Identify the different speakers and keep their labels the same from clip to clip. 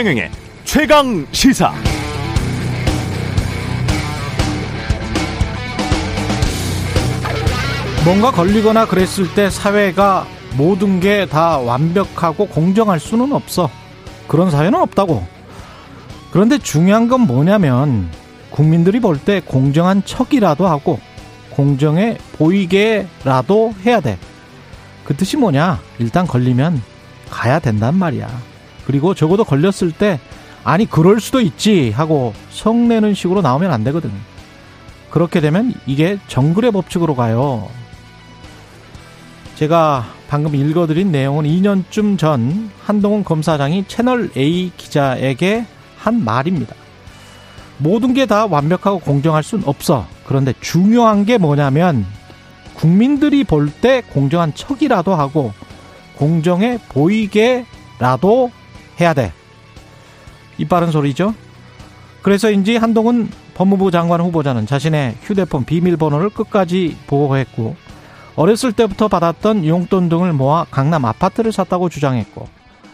Speaker 1: 최경영의 최강 시사.
Speaker 2: 뭔가 걸리거나 그랬을 때 사회가 모든 게 다 완벽하고 공정할 수는 없어. 그런 사회는 없다고. 그런데 중요한 건 뭐냐면 국민들이 볼 때 공정한 척이라도 하고 공정해 보이게라도 해야 돼. 그 뜻이 뭐냐? 일단 걸리면 가야 된단 말이야. 그리고 적어도 걸렸을 때 아니 그럴 수도 있지 하고 성내는 식으로 나오면 안 되거든. 그렇게 되면 이게 정글의 법칙으로 가요. 제가 방금 읽어드린 내용은 2년쯤 전 한동훈 검사장이 채널 A 기자에게 한 말입니다. 모든 게 다 완벽하고 공정할 순 없어. 그런데 중요한 게 뭐냐면 국민들이 볼 때 공정한 척이라도 하고 공정해 보이게라도 해야 돼. 이 빠른 소리죠. 그래서인지 한동훈 법무부 장관 후보자는 자신의 휴대폰 비밀번호를 끝까지 보호했고 어렸을 때부터 받았던 용돈 등을 모아 강남 아파트를 샀다고 주장했고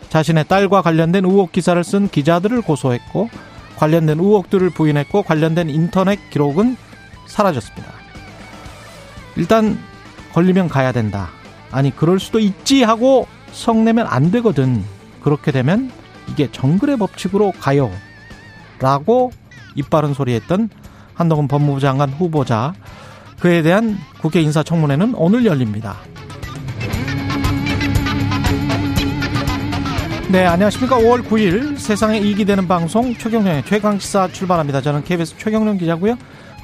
Speaker 2: 자신의 딸과 관련된 의혹 기사를 쓴 기자들을 고소했고 관련된 의혹들을 부인했고 관련된 인터넷 기록은 사라졌습니다. 일단 걸리면 가야 된다. 아니 그럴 수도 있지 하고 성내면 안 되거든. 그렇게 되면 이게 정글의 법칙으로 가요. 라고 입 바른 소리 했던 한동훈 법무부 장관 후보자 그에 대한 국회 인사청문회는 오늘 열립니다. 네, 안녕하십니까. 5월 9일 세상에 이익이 되는 방송 최경령의 최강시사 출발합니다. 저는 KBS 최경령 기자고요.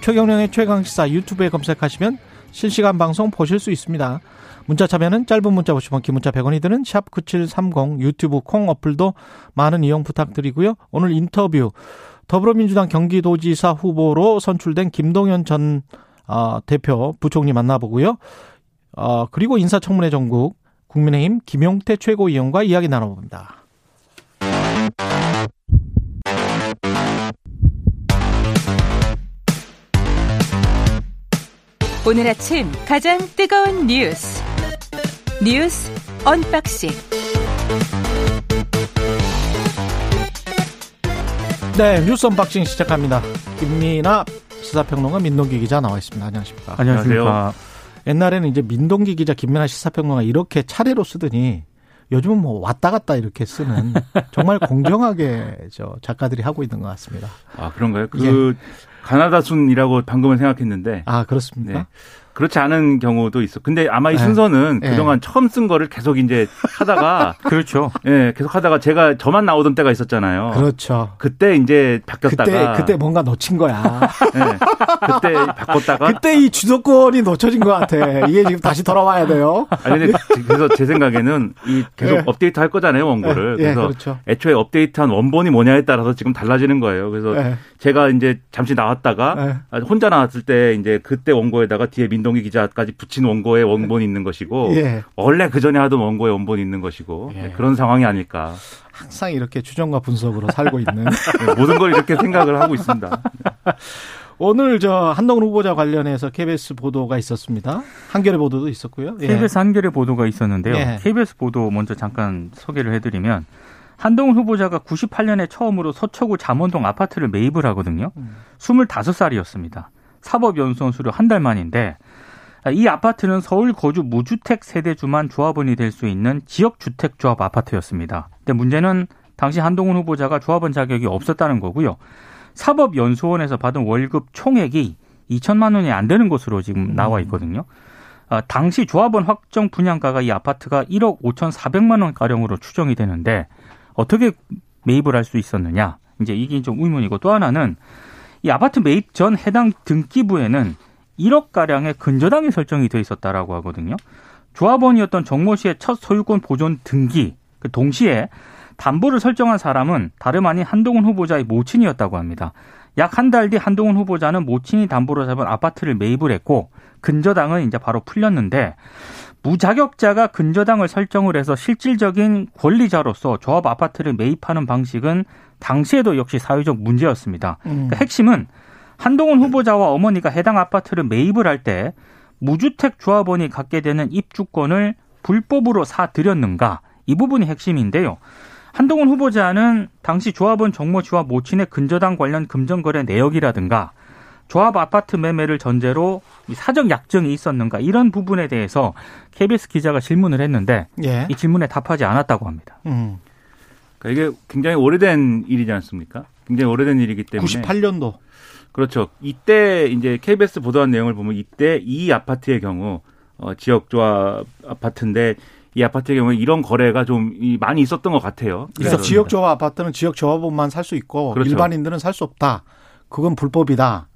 Speaker 2: 최경령의 최강시사 유튜브에 검색하시면 실시간 방송 보실 수 있습니다. 문자 참여는 짧은 문자 보시면 긴 문자 100원이 드는 샵 9730 유튜브 콩 어플도 많은 이용 부탁드리고요. 오늘 인터뷰 더불어민주당 경기도지사 후보로 선출된 김동연 전 어, 대표 부총리 만나보고요. 어, 그리고 인사청문회 전국 국민의힘 김용태 최고위원과 이야기 나눠봅니다.
Speaker 3: 오늘 아침 가장 뜨거운 뉴스 뉴스 언박싱
Speaker 2: 네 뉴스 언박싱 시작합니다. 김민하 시사평론가 민동기 기자 나와 있습니다. 안녕하십니까?
Speaker 4: 안녕하십니까?
Speaker 2: 옛날에는 이제 민동기 기자 김민하 시사평론가 이렇게 차례로 쓰더니 요즘은 뭐 왔다 갔다 이렇게 쓰는 정말 공정하게 저 작가들이 하고 있는 것 같습니다.
Speaker 4: 아 그런가요? 그 예. 가나다 순이라고 방금은 생각했는데.
Speaker 2: 아 그렇습니까?
Speaker 4: 네. 그렇지 않은 경우도 있어. 근데 아마 이 네. 순서는 네. 그동안 처음 쓴 거를 계속 이제 하다가
Speaker 2: 그렇죠.
Speaker 4: 예, 네, 계속 하다가 제가 저만 나오던 때가 있었잖아요.
Speaker 2: 그렇죠.
Speaker 4: 그때 이제 바뀌었다가
Speaker 2: 그때 그때 뭔가 놓친 거야. 네,
Speaker 4: 그때 바꿨다가
Speaker 2: 그때 이 주도권이 놓쳐진 것 같아. 이게 지금 다시 돌아와야 돼요.
Speaker 4: 아니 근데 그래서 제 생각에는 이 계속 네. 업데이트 할 거잖아요 원고를.
Speaker 2: 네. 그래서 그렇죠.
Speaker 4: 애초에 업데이트한 원본이 뭐냐에 따라서 지금 달라지는 거예요. 그래서 제가 이제 잠시 나왔다가 혼자 나왔을 때 이제 그때 원고에다가 뒤에 민 동기 기자까지 붙인 원고에 원본이 있는 것이고 예. 원래 그 전에 하던 원고에 원본이 있는 것이고 예. 네, 그런 상황이 아닐까.
Speaker 2: 항상 이렇게 추정과 분석으로 살고 있는
Speaker 4: 네, 모든 걸 이렇게 생각을 하고 있습니다.
Speaker 2: 오늘 저 한동훈 후보자 관련해서 KBS 보도가 있었습니다. 한겨레 보도도 있었고요.
Speaker 5: 예. KBS 한겨레 보도가 있었는데요. 예. KBS 보도 먼저 잠깐 소개를 해드리면 한동훈 후보자가 98년에 처음으로 서초구 잠원동 아파트를 매입을 하거든요. 음. 25살이었습니다. 사법연수원 수료 한 달 만인데 이 아파트는 서울 거주 무주택 세대주만 조합원이 될 수 있는 지역주택조합 아파트였습니다. 근데 문제는 당시 한동훈 후보자가 조합원 자격이 없었다는 거고요. 사법연수원에서 받은 월급 총액이 2천만 원이 안 되는 것으로 지금 나와 음. 있거든요. 아, 당시 조합원 확정 분양가가 이 아파트가 1억 5천4백만 원 가량으로 추정이 되는데 어떻게 매입을 할 수 있었느냐? 이제 이게 좀 의문이고 또 하나는 이 아파트 매입 전 해당 등기부에는 1억 가량의 근저당이 설정이 돼 있었다라고 하거든요. 조합원이었던 정모 씨의 첫 소유권 보존 등기 그 동시에 담보를 설정한 사람은 다름 아닌 한동훈 후보자의 모친이었다고 합니다. 약 한 달 뒤 한동훈 후보자는 모친이 담보로 잡은 아파트를 매입을 했고 근저당은 이제 바로 풀렸는데 무자격자가 근저당을 설정을 해서 실질적인 권리자로서 조합 아파트를 매입하는 방식은 당시에도 역시 사회적 문제였습니다. 음. 그러니까 핵심은 한동훈 후보자와 어머니가 해당 아파트를 매입을 할 때 무주택 조합원이 갖게 되는 입주권을 불법으로 사들였는가 이 부분이 핵심인데요. 한동훈 후보자는 당시 조합원 정모 씨와 모친의 근저당 관련 금전거래 내역이라든가 조합 아파트 매매를 전제로 사적 약정이 있었는가 이런 부분에 대해서 KBS 기자가 질문을 했는데 예. 이 질문에 답하지 않았다고 합니다. 음.
Speaker 4: 그러니까 이게 굉장히 오래된 일이지 않습니까? 굉장히 오래된 일이기 때문에
Speaker 2: 98년도
Speaker 4: 그렇죠. 이때 이제 KBS 보도한 내용을 보면 이때 이 아파트의 경우 어, 지역 조합 아파트인데 이 아파트의 경우에 이런 거래가 좀 많이 있었던 것 같아요.
Speaker 2: 그래서 지역 조합 아파트는 지역 조합원만 살 수 있고 그렇죠. 일반인들은 살 수 없다. 그건 불법이다.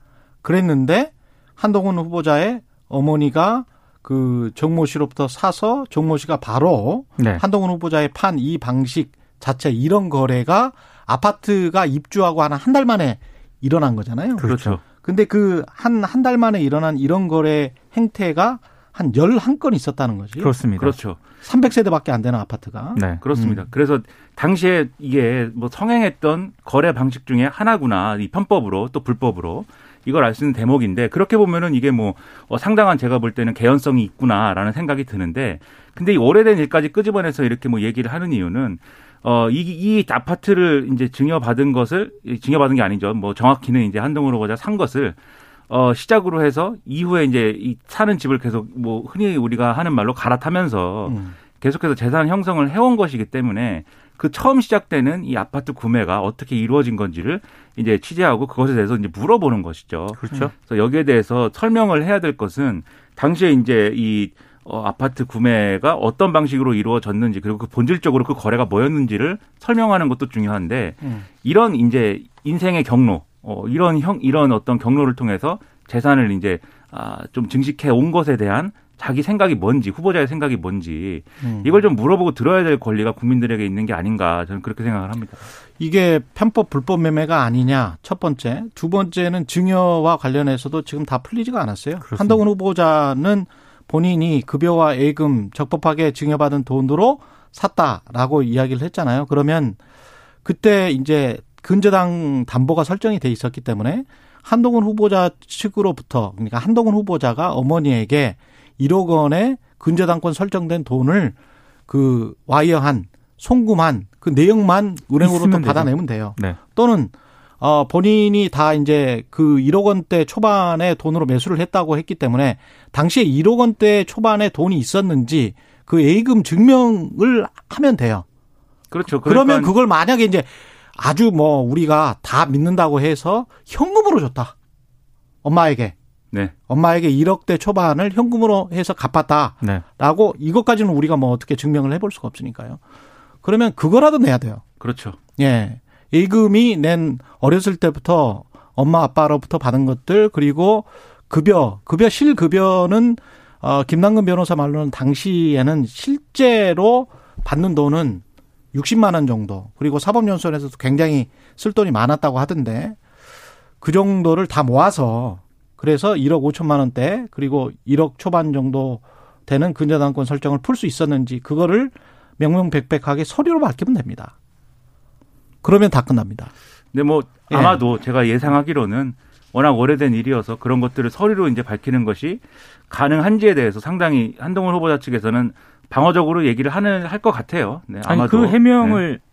Speaker 2: 그랬는데 한동훈 후보자의 어머니가 그 정모 씨로부터 사서 정모 씨가 바로 네. 한동훈 후보자의 판 이 방식 자체 이런 거래가 아파트가 입주하고 한한달 만에 일어난 거잖아요.
Speaker 4: 그렇죠.
Speaker 2: 근데 그 한 한 달 만에 일어난 이런 거래 행태가 한 11건 있었다는 거지.
Speaker 5: 그렇습니다.
Speaker 4: 그렇죠.
Speaker 2: 300세대밖에 안 되는 아파트가.
Speaker 4: 네. 그렇습니다. 음. 그래서 당시에 이게 뭐 성행했던 거래 방식 중에 하나구나. 이 편법으로 또 불법으로. 이걸 알 수 있는 대목인데 그렇게 보면은 이게 뭐 어, 상당한 제가 볼 때는 개연성이 있구나라는 생각이 드는데 근데 이 오래된 일까지 끄집어내서 이렇게 뭐 얘기를 하는 이유는 어, 이, 이 아파트를 이제 증여받은 것을, 증여받은 게 아니죠. 뭐 정확히는 이제 한동훈 후보자 산 것을 어, 시작으로 해서 이후에 이제 이 사는 집을 계속 뭐 흔히 우리가 하는 말로 갈아타면서 음. 계속해서 재산 형성을 해온 것이기 때문에 그 처음 시작되는 이 아파트 구매가 어떻게 이루어진 건지를 이제 취재하고 그것에 대해서 이제 물어보는 것이죠.
Speaker 5: 그렇죠.
Speaker 4: 그래서 여기에 대해서 설명을 해야 될 것은 당시에 이제 이 어, 아파트 구매가 어떤 방식으로 이루어졌는지 그리고 그 본질적으로 그 거래가 뭐였는지를 설명하는 것도 중요한데 음. 이런 이제 인생의 경로, 어, 이런 형 이런 어떤 경로를 통해서 재산을 이제 아, 좀 증식해 온 것에 대한 자기 생각이 뭔지 후보자의 생각이 뭔지 음. 이걸 좀 물어보고 들어야 될 권리가 국민들에게 있는 게 아닌가 저는 그렇게 생각을 합니다.
Speaker 2: 이게 편법 불법 매매가 아니냐 첫 번째 두 번째는 증여와 관련해서도 지금 다 풀리지가 않았어요. 그렇습니다. 한동훈 후보자는 본인이 급여와 예금 적법하게 증여받은 돈으로 샀다라고 이야기를 했잖아요. 그러면 그때 이제 근저당 담보가 설정이 돼 있었기 때문에 한동훈 후보자 측으로부터 그러니까 한동훈 후보자가 어머니에게 1억 원의 근저당권 설정된 돈을 그 와이어한 송금한 그 내용만 은행으로부터 받아내면 돼요. 네. 또는 어 본인이 다 이제 그 1억 원대 초반에 돈으로 매수를 했다고 했기 때문에 당시에 1억 원대 초반에 돈이 있었는지 그 예금 증명을 하면 돼요.
Speaker 4: 그렇죠.
Speaker 2: 그러니까 그러면 그걸 만약에 이제 아주 뭐 우리가 다 믿는다고 해서 현금으로 줬다. 엄마에게. 네. 엄마에게 1억대 초반을 현금으로 해서 갚았다라고 네. 이것까지는 우리가 뭐 어떻게 증명을 해볼 수가 없으니까요. 그러면 그거라도 내야 돼요.
Speaker 4: 그렇죠.
Speaker 2: 예. 예금이 낸 어렸을 때부터 엄마 아빠로부터 받은 것들 그리고 급여, 급여 실급여는 어 김남근 변호사 말로는 당시에는 실제로 받는 돈은 60만 원 정도. 그리고 사법연수원에서도 굉장히 쓸 돈이 많았다고 하던데 그 정도를 다 모아서 그래서 1억 5천만 원대 그리고 1억 초반 정도 되는 근저당권 설정을 풀 수 있었는지 그거를 명명백백하게 서류로 밝히면 됩니다. 그러면 다 끝납니다.
Speaker 4: 근데 뭐 예. 아마도 예. 제가 예상하기로는 워낙 오래된 일이어서 그런 것들을 서류로 이제 밝히는 것이 가능한지에 대해서 상당히 한동훈 후보자 측에서는 방어적으로 얘기를 하는 할 것 같아요.
Speaker 5: 네, 아마도 아니, 그 해명을 네.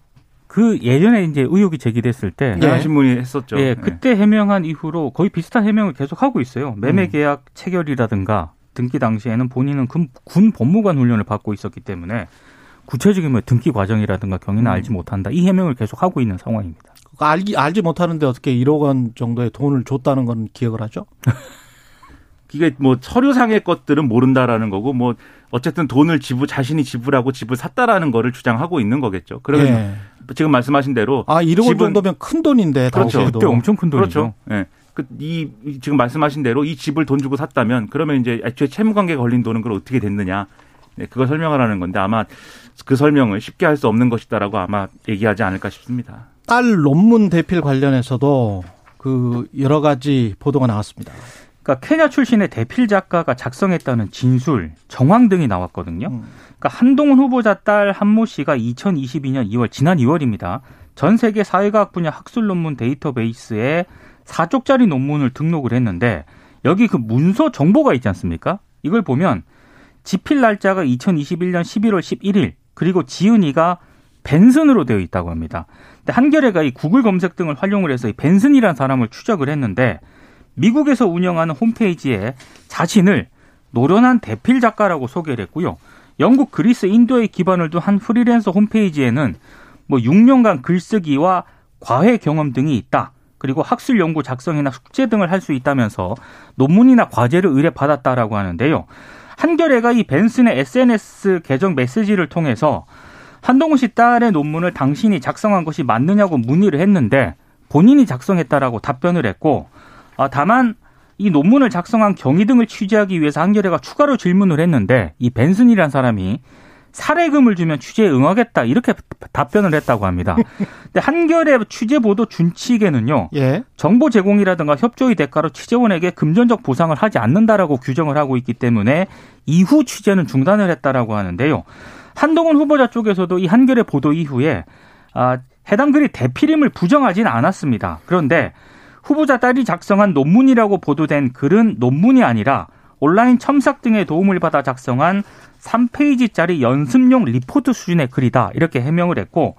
Speaker 5: 그 예전에 이제 의혹이 제기됐을 때
Speaker 4: 네. 신문이 했었죠.
Speaker 5: 예, 네. 그때 해명한 이후로 거의 비슷한 해명을 계속 하고 있어요. 매매 음. 계약 체결이라든가 등기 당시에는 본인은 군, 군 법무관 훈련을 받고 있었기 때문에 구체적인 뭐 등기 과정이라든가 경위는 음. 알지 못한다. 이 해명을 계속 하고 있는 상황입니다.
Speaker 2: 알기 알지 못하는데 어떻게 1억 원 정도의 돈을 줬다는 건 기억을 하죠?
Speaker 4: 이게 뭐 서류상의 것들은 모른다라는 거고 뭐 어쨌든 돈을 지불 자신이 지불하고 집을 샀다라는 거를 주장하고 있는 거겠죠. 그러면 예. 지금 말씀하신 대로
Speaker 2: 아 1억 원 정도면 큰 돈인데
Speaker 5: 그렇죠. 그때 엄청 큰 돈이죠.
Speaker 4: 그렇죠. 예. 그이 지금 말씀하신 대로 이 집을 돈 주고 샀다면 그러면 이제 애초에 채무 관계 걸린 돈은 그걸 어떻게 됐느냐. 네, 그걸 설명을 하는 건데 아마 그 설명을 쉽게 할 수 없는 것이다라고 아마 얘기하지 않을까 싶습니다.
Speaker 2: 딸 논문 대필 관련해서도 그 여러 가지 보도가 나왔습니다.
Speaker 5: 그러니까 케냐 출신의 대필 작가가 작성했다는 진술, 정황 등이 나왔거든요. 음. 그러니까 한동훈 후보자 딸 한모 씨가 2022년 2월 지난 2월입니다. 전 세계 사회과학 분야 학술 논문 데이터베이스에 4쪽짜리 논문을 등록을 했는데 여기 그 문서 정보가 있지 않습니까? 이걸 보면 집필 날짜가 2021년 11월 11일 그리고 지은이가 벤슨으로 되어 있다고 합니다. 근데 한겨레가 이 구글 검색 등을 활용을 해서 이 벤슨이라는 사람을 추적을 했는데 미국에서 운영하는 홈페이지에 자신을 노련한 대필 작가라고 소개를 했고요. 영국, 그리스, 인도에 기반을 둔 한 프리랜서 홈페이지에는 뭐 6년간 글쓰기와 과외 경험 등이 있다. 그리고 학술 연구 작성이나 숙제 등을 할 수 있다면서 논문이나 과제를 의뢰받았다라고 하는데요. 한겨레가 이 벤슨의 SNS 계정 메시지를 통해서 한동훈 씨 딸의 논문을 당신이 작성한 것이 맞느냐고 문의를 했는데 본인이 작성했다라고 답변을 했고 아, 다만 이 논문을 작성한 경위 등을 취재하기 위해서 한겨레가 추가로 질문을 했는데 이 벤슨이라는 사람이 사례금을 주면 취재에 응하겠다 이렇게 답변을 했다고 합니다. 근데 한겨레 취재 보도 준칙에는요. 예. 정보 제공이라든가 협조의 대가로 취재원에게 금전적 보상을 하지 않는다라고 규정을 하고 있기 때문에 이후 취재는 중단을 했다라고 하는데요. 한동훈 후보자 쪽에서도 이 한겨레 보도 이후에 아, 해당 글이 대필임을 부정하지는 않았습니다. 그런데 후보자 딸이 작성한 논문이라고 보도된 글은 논문이 아니라 온라인 첨삭 등의 도움을 받아 작성한 3페이지짜리 연습용 리포트 수준의 글이다. 이렇게 해명을 했고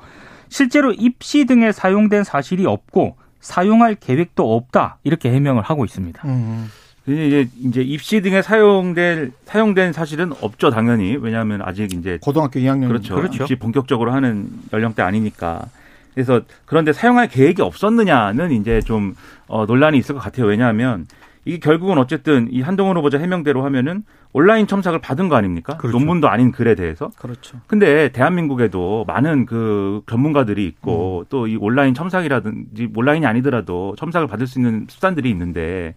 Speaker 5: 실제로 입시 등에 사용된 사실이 없고 사용할 계획도 없다. 이렇게 해명을 하고 있습니다. 음.
Speaker 4: 이제 이제 입시 등에 사용될 사용된 사실은 없죠 당연히 왜냐하면 아직 이제
Speaker 2: 고등학교 2학년
Speaker 4: 그렇죠. 그렇죠. 입시 본격적으로 하는 연령대 아니니까 그래서 그런데 사용할 계획이 없었느냐는 이제 좀 어, 논란이 있을 것 같아요 왜냐하면 이게 결국은 어쨌든 이 한동훈 후보자 해명대로 하면은 온라인 첨삭을 받은 거 아닙니까? 그렇죠. 논문도 아닌 글에 대해서.
Speaker 2: 그렇죠.
Speaker 4: 근데 대한민국에도 많은 그 전문가들이 있고 음. 또이 온라인 첨삭이라든지 온라인이 아니더라도 첨삭을 받을 수 있는 수단들이 있는데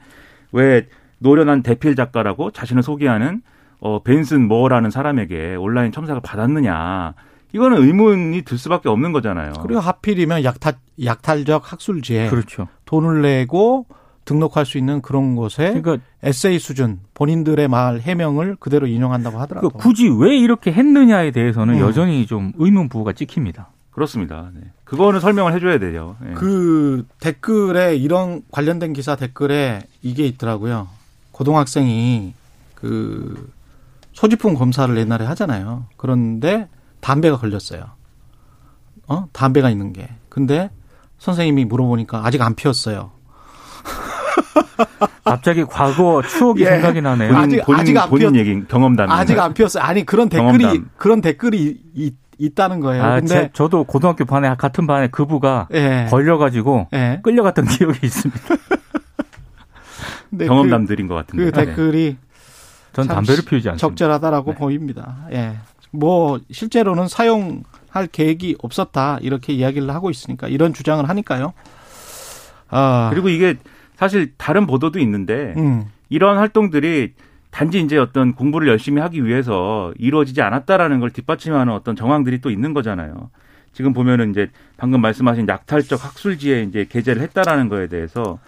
Speaker 4: 왜 노련한 대필 작가라고 자신을 소개하는 어 벤슨 모어라는 사람에게 온라인 첨삭을 받았느냐. 이거는 의문이 들 수밖에 없는 거잖아요.
Speaker 2: 그리고 하필이면 약탈 약탈적 학술지에
Speaker 5: 그렇죠.
Speaker 2: 돈을 내고 등록할 수 있는 그런 곳에 그러니까 에세이 수준 본인들의 말 해명을 그대로 인용한다고 하더라고요.
Speaker 5: 그러니까 굳이 왜 이렇게 했느냐에 대해서는 음. 여전히 좀 의문 부호가 찍힙니다.
Speaker 4: 그렇습니다. 네. 그거는 설명을 해줘야 되죠.
Speaker 2: 네. 그 댓글에 이런 관련된 기사 댓글에 이게 있더라고요. 고등학생이 그 소지품 검사를 옛날에 하잖아요. 그런데 담배가 걸렸어요. 어? 담배가 있는 게. 근데 선생님이 물어보니까 아직 안 피웠어요.
Speaker 5: 갑자기 과거 추억이 예. 생각이 나네요.
Speaker 4: 본인, 아직 본인, 아직 안 본인 피었, 얘기 경험담.
Speaker 2: 아직 안 피웠어요. 아니 그런 댓글이 경험담. 그런 댓글이 있, 있다는 거예요. 아, 근데 제,
Speaker 5: 저도 고등학교 반에 같은 반에 그부가 예. 걸려가지고 예. 끌려갔던 기억이 있습니다.
Speaker 4: 경험담들인 것 같은데.
Speaker 2: 그 댓글이
Speaker 5: 전 담배를 피우지 않습니다.
Speaker 2: 적절하다라고 네. 보입니다. 예. 뭐 실제로는 사용할 계획이 없었다 이렇게 이야기를 하고 있으니까 이런 주장을 하니까요.
Speaker 4: 아. 그리고 이게 사실 다른 보도도 있는데 음. 이런 활동들이 단지 이제 어떤 공부를 열심히 하기 위해서 이루어지지 않았다라는 걸 뒷받침하는 어떤 정황들이 또 있는 거잖아요. 지금 보면은 이제 방금 말씀하신 약탈적 학술지에 이제 게재를 했다라는 거에 대해서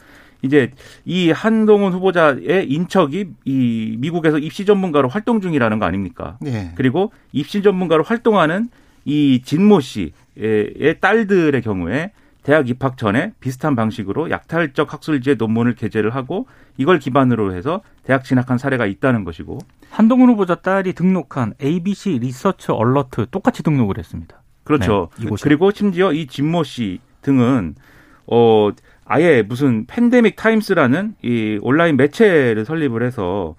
Speaker 4: 이제 이 한동훈 후보자의 인척이 이 미국에서 입시 전문가로 활동 중이라는 거 아닙니까? 네. 그리고 입시 전문가로 활동하는 이 진모 씨의 딸들의 경우에 대학 입학 전에 비슷한 방식으로 약탈적 학술지에 논문을 게재를 하고 이걸 기반으로 해서 대학 진학한 사례가 있다는 것이고
Speaker 5: 한동훈 후보자 딸이 등록한 ABC 리서치 얼러트 똑같이 등록을 했습니다.
Speaker 4: 그렇죠. 네, 그리고 심지어 이 진모 씨 등은 어 아예 무슨 팬데믹 타임스라는 이 온라인 매체를 설립을 해서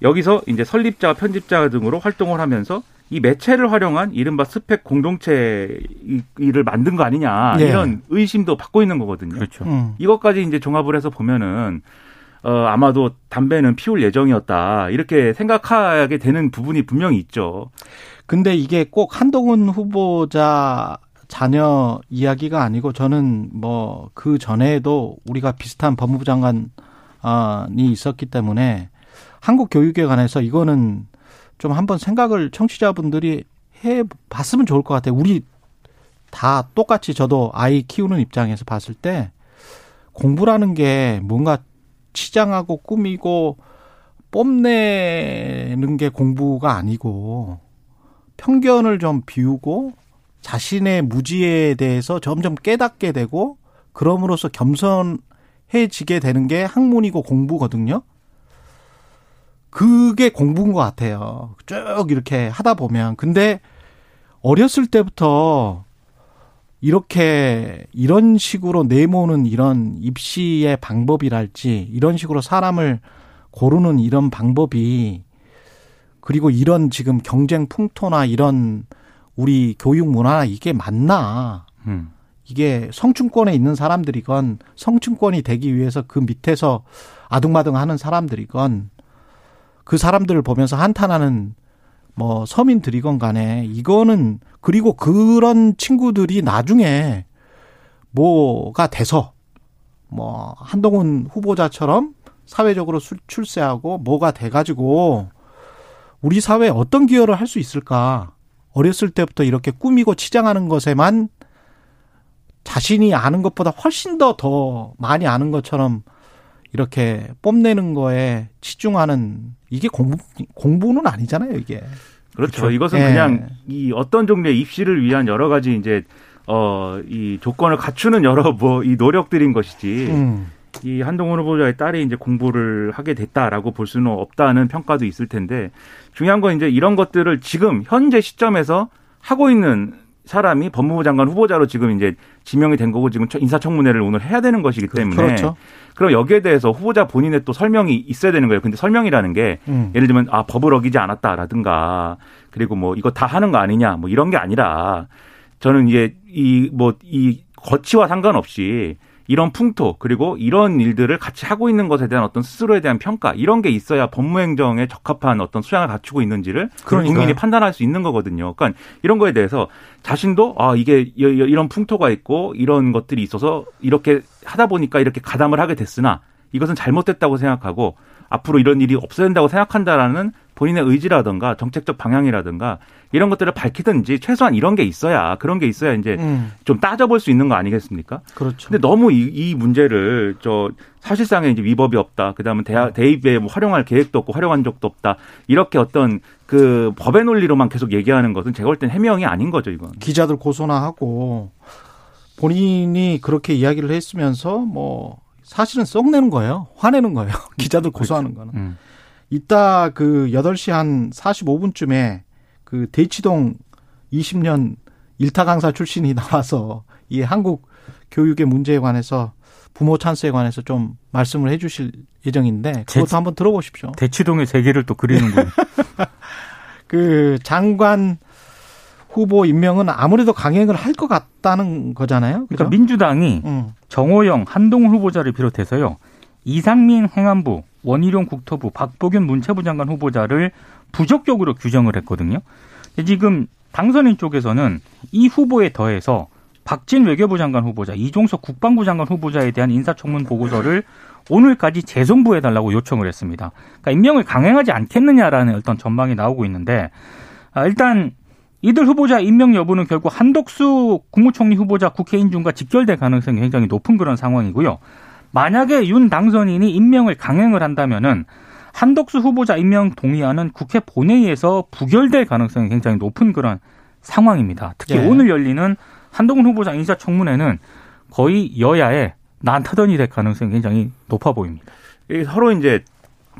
Speaker 4: 여기서 이제 설립자, 편집자 등으로 활동을 하면서 이 매체를 활용한 이른바 스펙 공동체를 만든 거 아니냐 네. 이런 의심도 받고 있는 거거든요.
Speaker 5: 그렇죠. 음.
Speaker 4: 이것까지 이제 종합을 해서 보면은 어 아마도 담배는 피울 예정이었다 이렇게 생각하게 되는 부분이 분명히 있죠.
Speaker 2: 근데 이게 꼭 한동훈 후보자 자녀 이야기가 아니고 저는 뭐 그 전에도 우리가 비슷한 법무부 장관이 있었기 때문에 한국 교육에 관해서 이거는 좀 한번 생각을 청취자분들이 해 봤으면 좋을 것 같아요. 우리 다 똑같이 저도 아이 키우는 입장에서 봤을 때 공부라는 게 뭔가 치장하고 꾸미고 뽐내는 게 공부가 아니고 편견을 좀 비우고 자신의 무지에 대해서 점점 깨닫게 되고 그럼으로써 겸손해지게 되는 게 학문이고 공부거든요. 그게 공부인 것 같아요. 쭉 이렇게 하다 보면. 근데 어렸을 때부터 이렇게 이런 식으로 내모는 이런 입시의 방법이랄지 이런 식으로 사람을 고르는 이런 방법이 그리고 이런 지금 경쟁 풍토나 이런 우리 교육 문화 이게 맞나? 음. 이게 성층권에 있는 사람들이건 성층권이 되기 위해서 그 밑에서 아둥바둥 하는 사람들이건 그 사람들을 보면서 한탄하는 뭐 서민들이건 간에 이거는 그리고 그런 친구들이 나중에 뭐가 돼서 뭐 한동훈 후보자처럼 사회적으로 출세하고 뭐가 돼가지고 우리 사회에 어떤 기여를 할 수 있을까? 어렸을 때부터 이렇게 꾸미고 치장하는 것에만 자신이 아는 것보다 훨씬 더더 많이 아는 것처럼 이렇게 뽐내는 거에 치중하는 이게 공부 공부는 아니잖아요, 이게.
Speaker 4: 그렇죠. 그렇죠? 이것은 예. 그냥 이 어떤 종류의 입시를 위한 여러 가지 이제 어 이 조건을 갖추는 여러 뭐 이 노력들인 것이지. 음. 이 한동훈 후보자의 딸이 이제 공부를 하게 됐다라고 볼 수는 없다는 평가도 있을 텐데 중요한 건 이제 이런 것들을 지금 현재 시점에서 하고 있는 사람이 법무부 장관 후보자로 지금 이제 지명이 된 거고 지금 인사청문회를 오늘 해야 되는 것이기 그, 때문에 그렇죠. 그럼 여기에 대해서 후보자 본인의 또 설명이 있어야 되는 거예요. 근데 설명이라는 게 음. 예를 들면 아 법을 어기지 않았다라든가 그리고 뭐 이거 다 하는 거 아니냐 뭐 이런 게 아니라 저는 이게 이 뭐이 뭐 거치와 상관없이 이런 풍토 그리고 이런 일들을 같이 하고 있는 것에 대한 어떤 스스로에 대한 평가 이런 게 있어야 법무행정에 적합한 어떤 수양을 갖추고 있는지를 그러니까요. 국민이 판단할 수 있는 거거든요. 그러니까 이런 거에 대해서 자신도 아 이게 이런 풍토가 있고 이런 것들이 있어서 이렇게 하다 보니까 이렇게 가담을 하게 됐으나 이것은 잘못됐다고 생각하고 앞으로 이런 일이 없어야 된다고 생각한다라는 본인의 의지라든가 정책적 방향이라든가 이런 것들을 밝히든지 최소한 이런 게 있어야 그런 게 있어야 이제 음. 좀 따져볼 수 있는 거 아니겠습니까?
Speaker 2: 그렇죠.
Speaker 4: 근데 너무 이, 이 문제를 저 사실상의 이제 위법이 없다. 그다음에 대학 음. 대입에 뭐 활용할 계획도 없고 활용한 적도 없다. 이렇게 어떤 그 법의 논리로만 계속 얘기하는 것은 제가 볼 땐 해명이 아닌 거죠, 이건.
Speaker 2: 기자들 고소나 하고 본인이 그렇게 이야기를 했으면서 뭐 사실은 썩내는 거예요. 화내는 거예요. 기자들 고소하는 그렇죠. 거는. 음. 이따 그 8시 한 45분쯤에 그 대치동 20년 일타 강사 출신이 나와서 이 한국 교육의 문제에 관해서 부모 찬스에 관해서 좀 말씀을 해 주실 예정인데 그것도 대, 한번 들어보십시오.
Speaker 5: 대치동의 세계를 또 그리는군요.
Speaker 2: 그 장관 후보 임명은 아무래도 강행을 할 것 같다는 거잖아요.
Speaker 5: 그죠? 그러니까 민주당이 음. 정호영, 한동훈 후보자를 비롯해서요. 이상민 행안부, 원희룡 국토부, 박보균 문체부 장관 후보자를 부적격으로 규정을 했거든요. 지금 당선인 쪽에서는 이 후보에 더해서 박진 외교부 장관 후보자, 이종석 국방부 장관 후보자에 대한 인사청문 보고서를 오늘까지 재송부해달라고 요청을 했습니다. 그러니까 임명을 강행하지 않겠느냐라는 어떤 전망이 나오고 있는데 아, 일단 이들 후보자 임명 여부는 결국 한덕수 국무총리 후보자 국회 인준과 직결될 가능성이 굉장히 높은 그런 상황이고요. 만약에 윤 당선인이 임명을 강행을 한다면은 한덕수 후보자 임명 동의안은 국회 본회의에서 부결될 가능성이 굉장히 높은 그런 상황입니다. 특히 예. 오늘 열리는 한동훈 후보자 인사청문회는 거의 여야의 난타전이 될 가능성이 굉장히 높아 보입니다.
Speaker 4: 서로 이제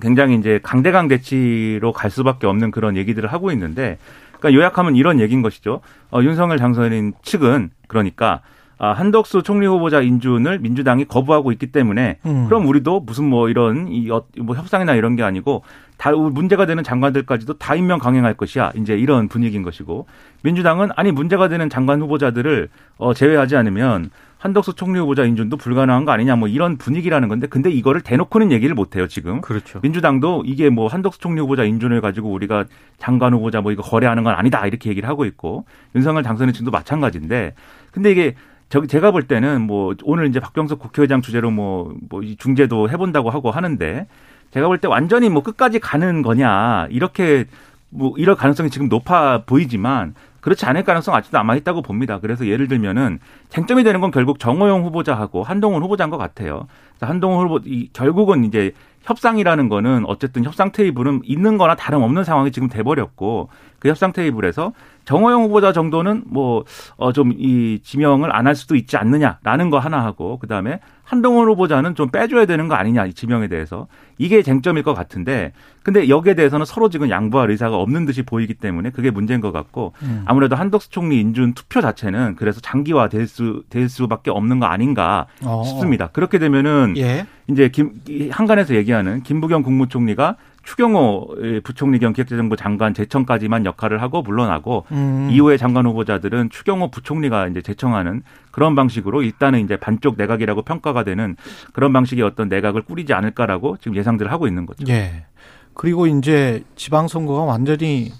Speaker 4: 굉장히 이제 강대강 대치로 갈 수밖에 없는 그런 얘기들을 하고 있는데, 그러니까 요약하면 이런 얘기인 것이죠. 어, 윤석열 당선인 측은 그러니까 아, 한덕수 총리 후보자 인준을 민주당이 거부하고 있기 때문에 음. 그럼 우리도 무슨 뭐 이런 이뭐 어, 협상이나 이런 게 아니고 다 문제가 되는 장관들까지도 다 임명 강행할 것이야. 이제 이런 분위기인 것이고 민주당은 아니 문제가 되는 장관 후보자들을 어 제외하지 않으면 한덕수 총리 후보자 인준도 불가능한 거 아니냐 뭐 이런 분위기라는 건데 근데 이거를 대놓고는 얘기를 못 해요, 지금.
Speaker 5: 그렇죠.
Speaker 4: 민주당도 이게 뭐 한덕수 총리 후보자 인준을 가지고 우리가 장관 후보자 뭐 이거 거래하는 건 아니다. 이렇게 얘기를 하고 있고 윤석열 당선인 측도 마찬가지인데 근데 이게 저기 제가 볼 때는 뭐 오늘 이제 박병석 국회의장 주제로 뭐, 뭐 중재도 해본다고 하고 하는데 제가 볼 때 완전히 뭐 끝까지 가는 거냐 이렇게 뭐 이럴 가능성이 지금 높아 보이지만 그렇지 않을 가능성 아직도 남아 있다고 봅니다. 그래서 예를 들면은 쟁점이 되는 건 결국 정호영 후보자하고 한동훈 후보자인 것 같아요. 한동훈 후보 이 결국은 이제 협상이라는 거는 어쨌든 협상 테이블은 있는 거나 다름없는 상황이 지금 돼버렸고 그 협상 테이블에서 정호영 후보자 정도는 뭐 어 좀 이 지명을 안 할 수도 있지 않느냐라는 거 하나 하고 그다음에 한동훈 후보자는 좀 빼줘야 되는 거 아니냐 이 지명에 대해서 이게 쟁점일 것 같은데 근데 여기에 대해서는 서로 지금 양보할 의사가 없는 듯이 보이기 때문에 그게 문제인 것 같고 음. 아무래도 한덕수 총리 인준 투표 자체는 그래서 장기화 될 수 될 수밖에 없는 거 아닌가 어. 싶습니다. 그렇게 되면은 예. 이제 김 한간에서 얘기하는 김부겸 국무총리가 추경호 부총리 겸 기획재정부 장관 재청까지만 역할을 하고 물러나고 음. 이후에 장관 후보자들은 추경호 부총리가 이제 재청하는 그런 방식으로 일단은 이제 반쪽 내각이라고 평가가 되는 그런 방식의 어떤 내각을 꾸리지 않을까라고 지금 예상들을 하고 있는 거죠.
Speaker 2: 예. 그리고 이제 지방선거가 완전히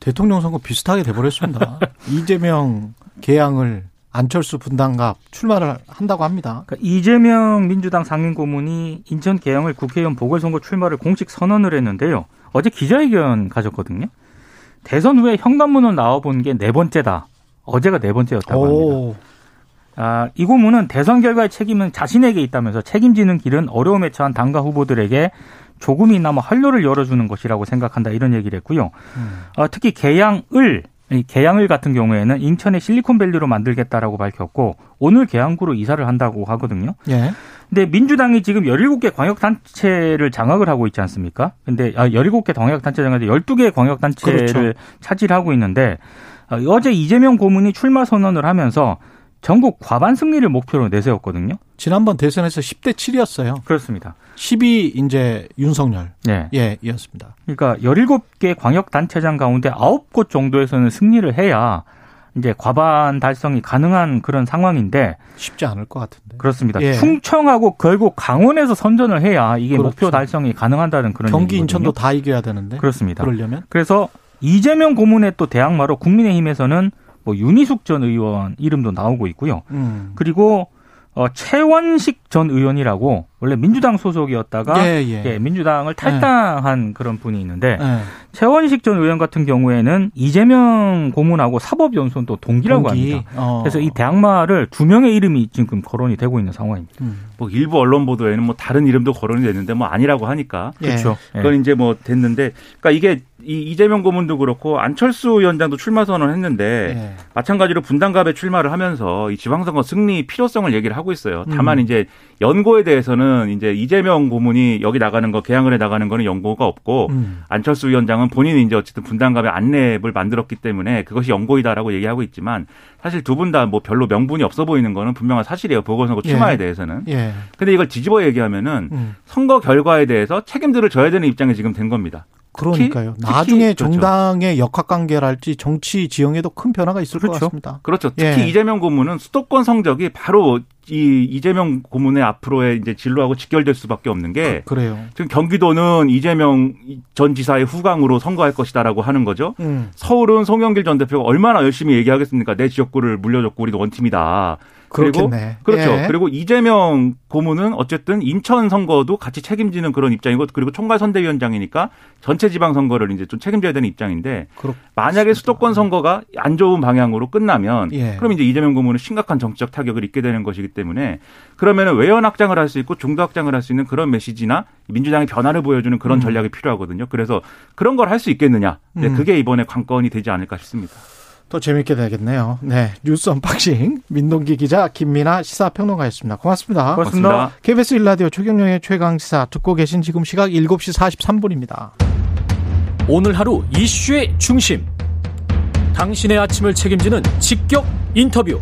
Speaker 2: 대통령 선거 비슷하게 돼버렸습니다. 이재명 개항을 안철수 분당갑 출마를 한다고 합니다.
Speaker 5: 그러니까 이재명 민주당 상임고문이 인천 개항을 국회의원 보궐선거 출마를 공식 선언을 했는데요. 어제 기자회견 가졌거든요. 대선 후에 현관문으로 나와본 게 네 번째다. 어제가 네 번째였다고 합니다. 아, 이 고문은 대선 결과의 책임은 자신에게 있다면서 책임지는 길은 어려움에 처한 당과 후보들에게 조금이나마 활로를 열어주는 것이라고 생각한다 이런 얘기를 했고요. 음. 어, 특히 개항을 개항을 같은 경우에는 인천의 실리콘밸리로 만들겠다라고 밝혔고 오늘 개항구로 이사를 한다고 하거든요. 예. 근데 민주당이 지금 17개 광역단체를 장악을 하고 있지 않습니까? 근데 아, 17개 광역단체 장악에 12개 광역단체를 그렇죠. 차지하고 있는데 어, 어제 이재명 고문이 출마 선언을 하면서 전국 과반 승리를 목표로 내세웠거든요.
Speaker 2: 지난번 대선에서 10대 7이었어요.
Speaker 5: 그렇습니다.
Speaker 2: 10이 이제 윤석열. 네. 예, 이었습니다.
Speaker 5: 그러니까 17개 광역단체장 가운데 9곳 정도에서는 승리를 해야 이제 과반 달성이 가능한 그런 상황인데
Speaker 2: 쉽지 않을 것 같은데.
Speaker 5: 그렇습니다. 예. 충청하고 결국 강원에서 선전을 해야 이게 그렇죠. 목표 달성이 가능한다는 그런
Speaker 2: 경기 얘기거든요. 인천도 다 이겨야 되는데.
Speaker 5: 그렇습니다.
Speaker 2: 그러려면
Speaker 5: 그래서 이재명 고문의 또 대항마로 국민의힘에서는 뭐 윤희숙 전 의원 이름도 나오고 있고요. 음. 그리고 어, 최원식 전 의원이라고 원래 민주당 소속이었다가 예, 예. 예, 민주당을 탈당한 예. 그런 분이 있는데 예. 최원식 전 의원 같은 경우에는 이재명 고문하고 사법연수원 또 동기라고 동기. 합니다. 어. 그래서 이 대항마를 두 명의 이름이 지금 거론이 되고 있는 상황입니다. 음.
Speaker 4: 뭐 일부 언론 보도에는 뭐 다른 이름도 거론이 됐는데 뭐 아니라고 하니까
Speaker 5: 예. 그렇죠.
Speaker 4: 그건 이제 뭐 됐는데 그러니까 이게 이 이재명 고문도 그렇고 안철수 위원장도 출마 선언을 했는데 예. 마찬가지로 분당갑에 출마를 하면서 이 지방선거 승리 필요성을 얘기를 하고 있어요. 다만 음. 이제 연고에 대해서는 이제 이재명 고문이 여기 나가는 거 개항을 해 나가는 거는 연고가 없고 음. 안철수 위원장은 본인이 이제 어쨌든 분당갑의 안내를 만들었기 때문에 그것이 연고이다라고 얘기하고 있지만 사실 두 분 다 뭐 별로 명분이 없어 보이는 거는 분명한 사실이에요. 보궐선거 출마에 예. 대해서는. 예. 근데 이걸 뒤집어 얘기하면은 음. 선거 결과에 대해서 책임들을 져야 되는 입장에 지금 된 겁니다.
Speaker 2: 그러니까요. 특히, 나중에 그렇죠. 정당의 역학관계랄지 정치 지형에도 큰 변화가 있을
Speaker 4: 그렇죠.
Speaker 2: 것 같습니다.
Speaker 4: 그렇죠. 특히 예. 이재명 고문은 수도권 성적이 바로 이 이재명 고문의 앞으로의 이제 진로하고 직결될 수밖에 없는 게
Speaker 2: 그, 래요
Speaker 4: 지금 경기도는 이재명 전 지사의 후광으로 선거할 것이다라고 하는 거죠. 음. 서울은 송영길 전 대표가 얼마나 열심히 얘기하겠습니까? 내 지역구를 물려줬고 우리도 원팀이다.
Speaker 2: 그리고
Speaker 4: 그렇죠. 예. 그리고 이재명 고문은 어쨌든 인천 선거도 같이 책임지는 그런 입장이고 그리고 총괄 선대위원장이니까 전체 지방 선거를 이제 좀 책임져야 되는 입장인데 그렇습니다. 만약에 수도권 선거가 안 좋은 방향으로 끝나면 예. 그럼 이제 이재명 고문은 심각한 정치적 타격을 입게 되는 것이기 때문에 그러면은 외연 확장을 할 수 있고 중도 확장을 할 수 있는 그런 메시지나 민주당의 변화를 보여주는 그런 음. 전략이 필요하거든요. 그래서 그런 걸 할 수 있겠느냐. 음. 그게 이번에 관건이 되지 않을까 싶습니다.
Speaker 2: 또 재밌게 되겠네요. 네. 뉴스 언박싱 민동기 기자 김민하 시사평론가였습니다. 고맙습니다.
Speaker 5: 고맙습니다. 고맙습니다.
Speaker 2: KBS 일라디오 최경영의 최강시사 듣고 계신 지금 시각 7시 43분입니다.
Speaker 1: 오늘 하루 이슈의 중심. 당신의 아침을 책임지는 직격 인터뷰.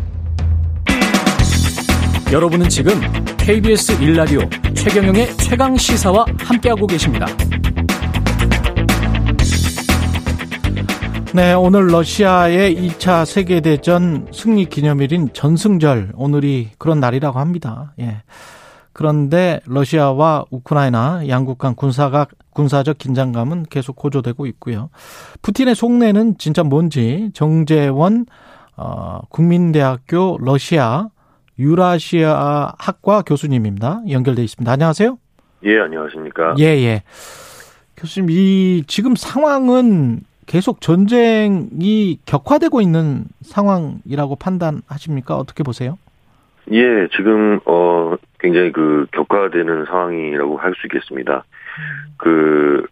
Speaker 1: 여러분은 지금 KBS 일라디오 최경영의 최강시사와 함께하고 계십니다.
Speaker 2: 네, 오늘 러시아의 2차 세계대전 승리 기념일인 전승절, 오늘이 그런 날이라고 합니다. 예. 그런데 러시아와 우크라이나 양국 간 군사가, 군사적 긴장감은 계속 고조되고 있고요. 푸틴의 속내는 진짜 뭔지 정재원, 어, 국민대학교 러시아 유라시아 학과 교수님입니다. 연결돼 있습니다. 안녕하세요.
Speaker 6: 예, 안녕하십니까.
Speaker 2: 예, 예. 교수님, 이 지금 상황은 계속 전쟁이 격화되고 있는 상황이라고 판단하십니까? 어떻게 보세요?
Speaker 6: 예, 지금 어 굉장히 그 격화되는 상황이라고 할 수 있겠습니다. 그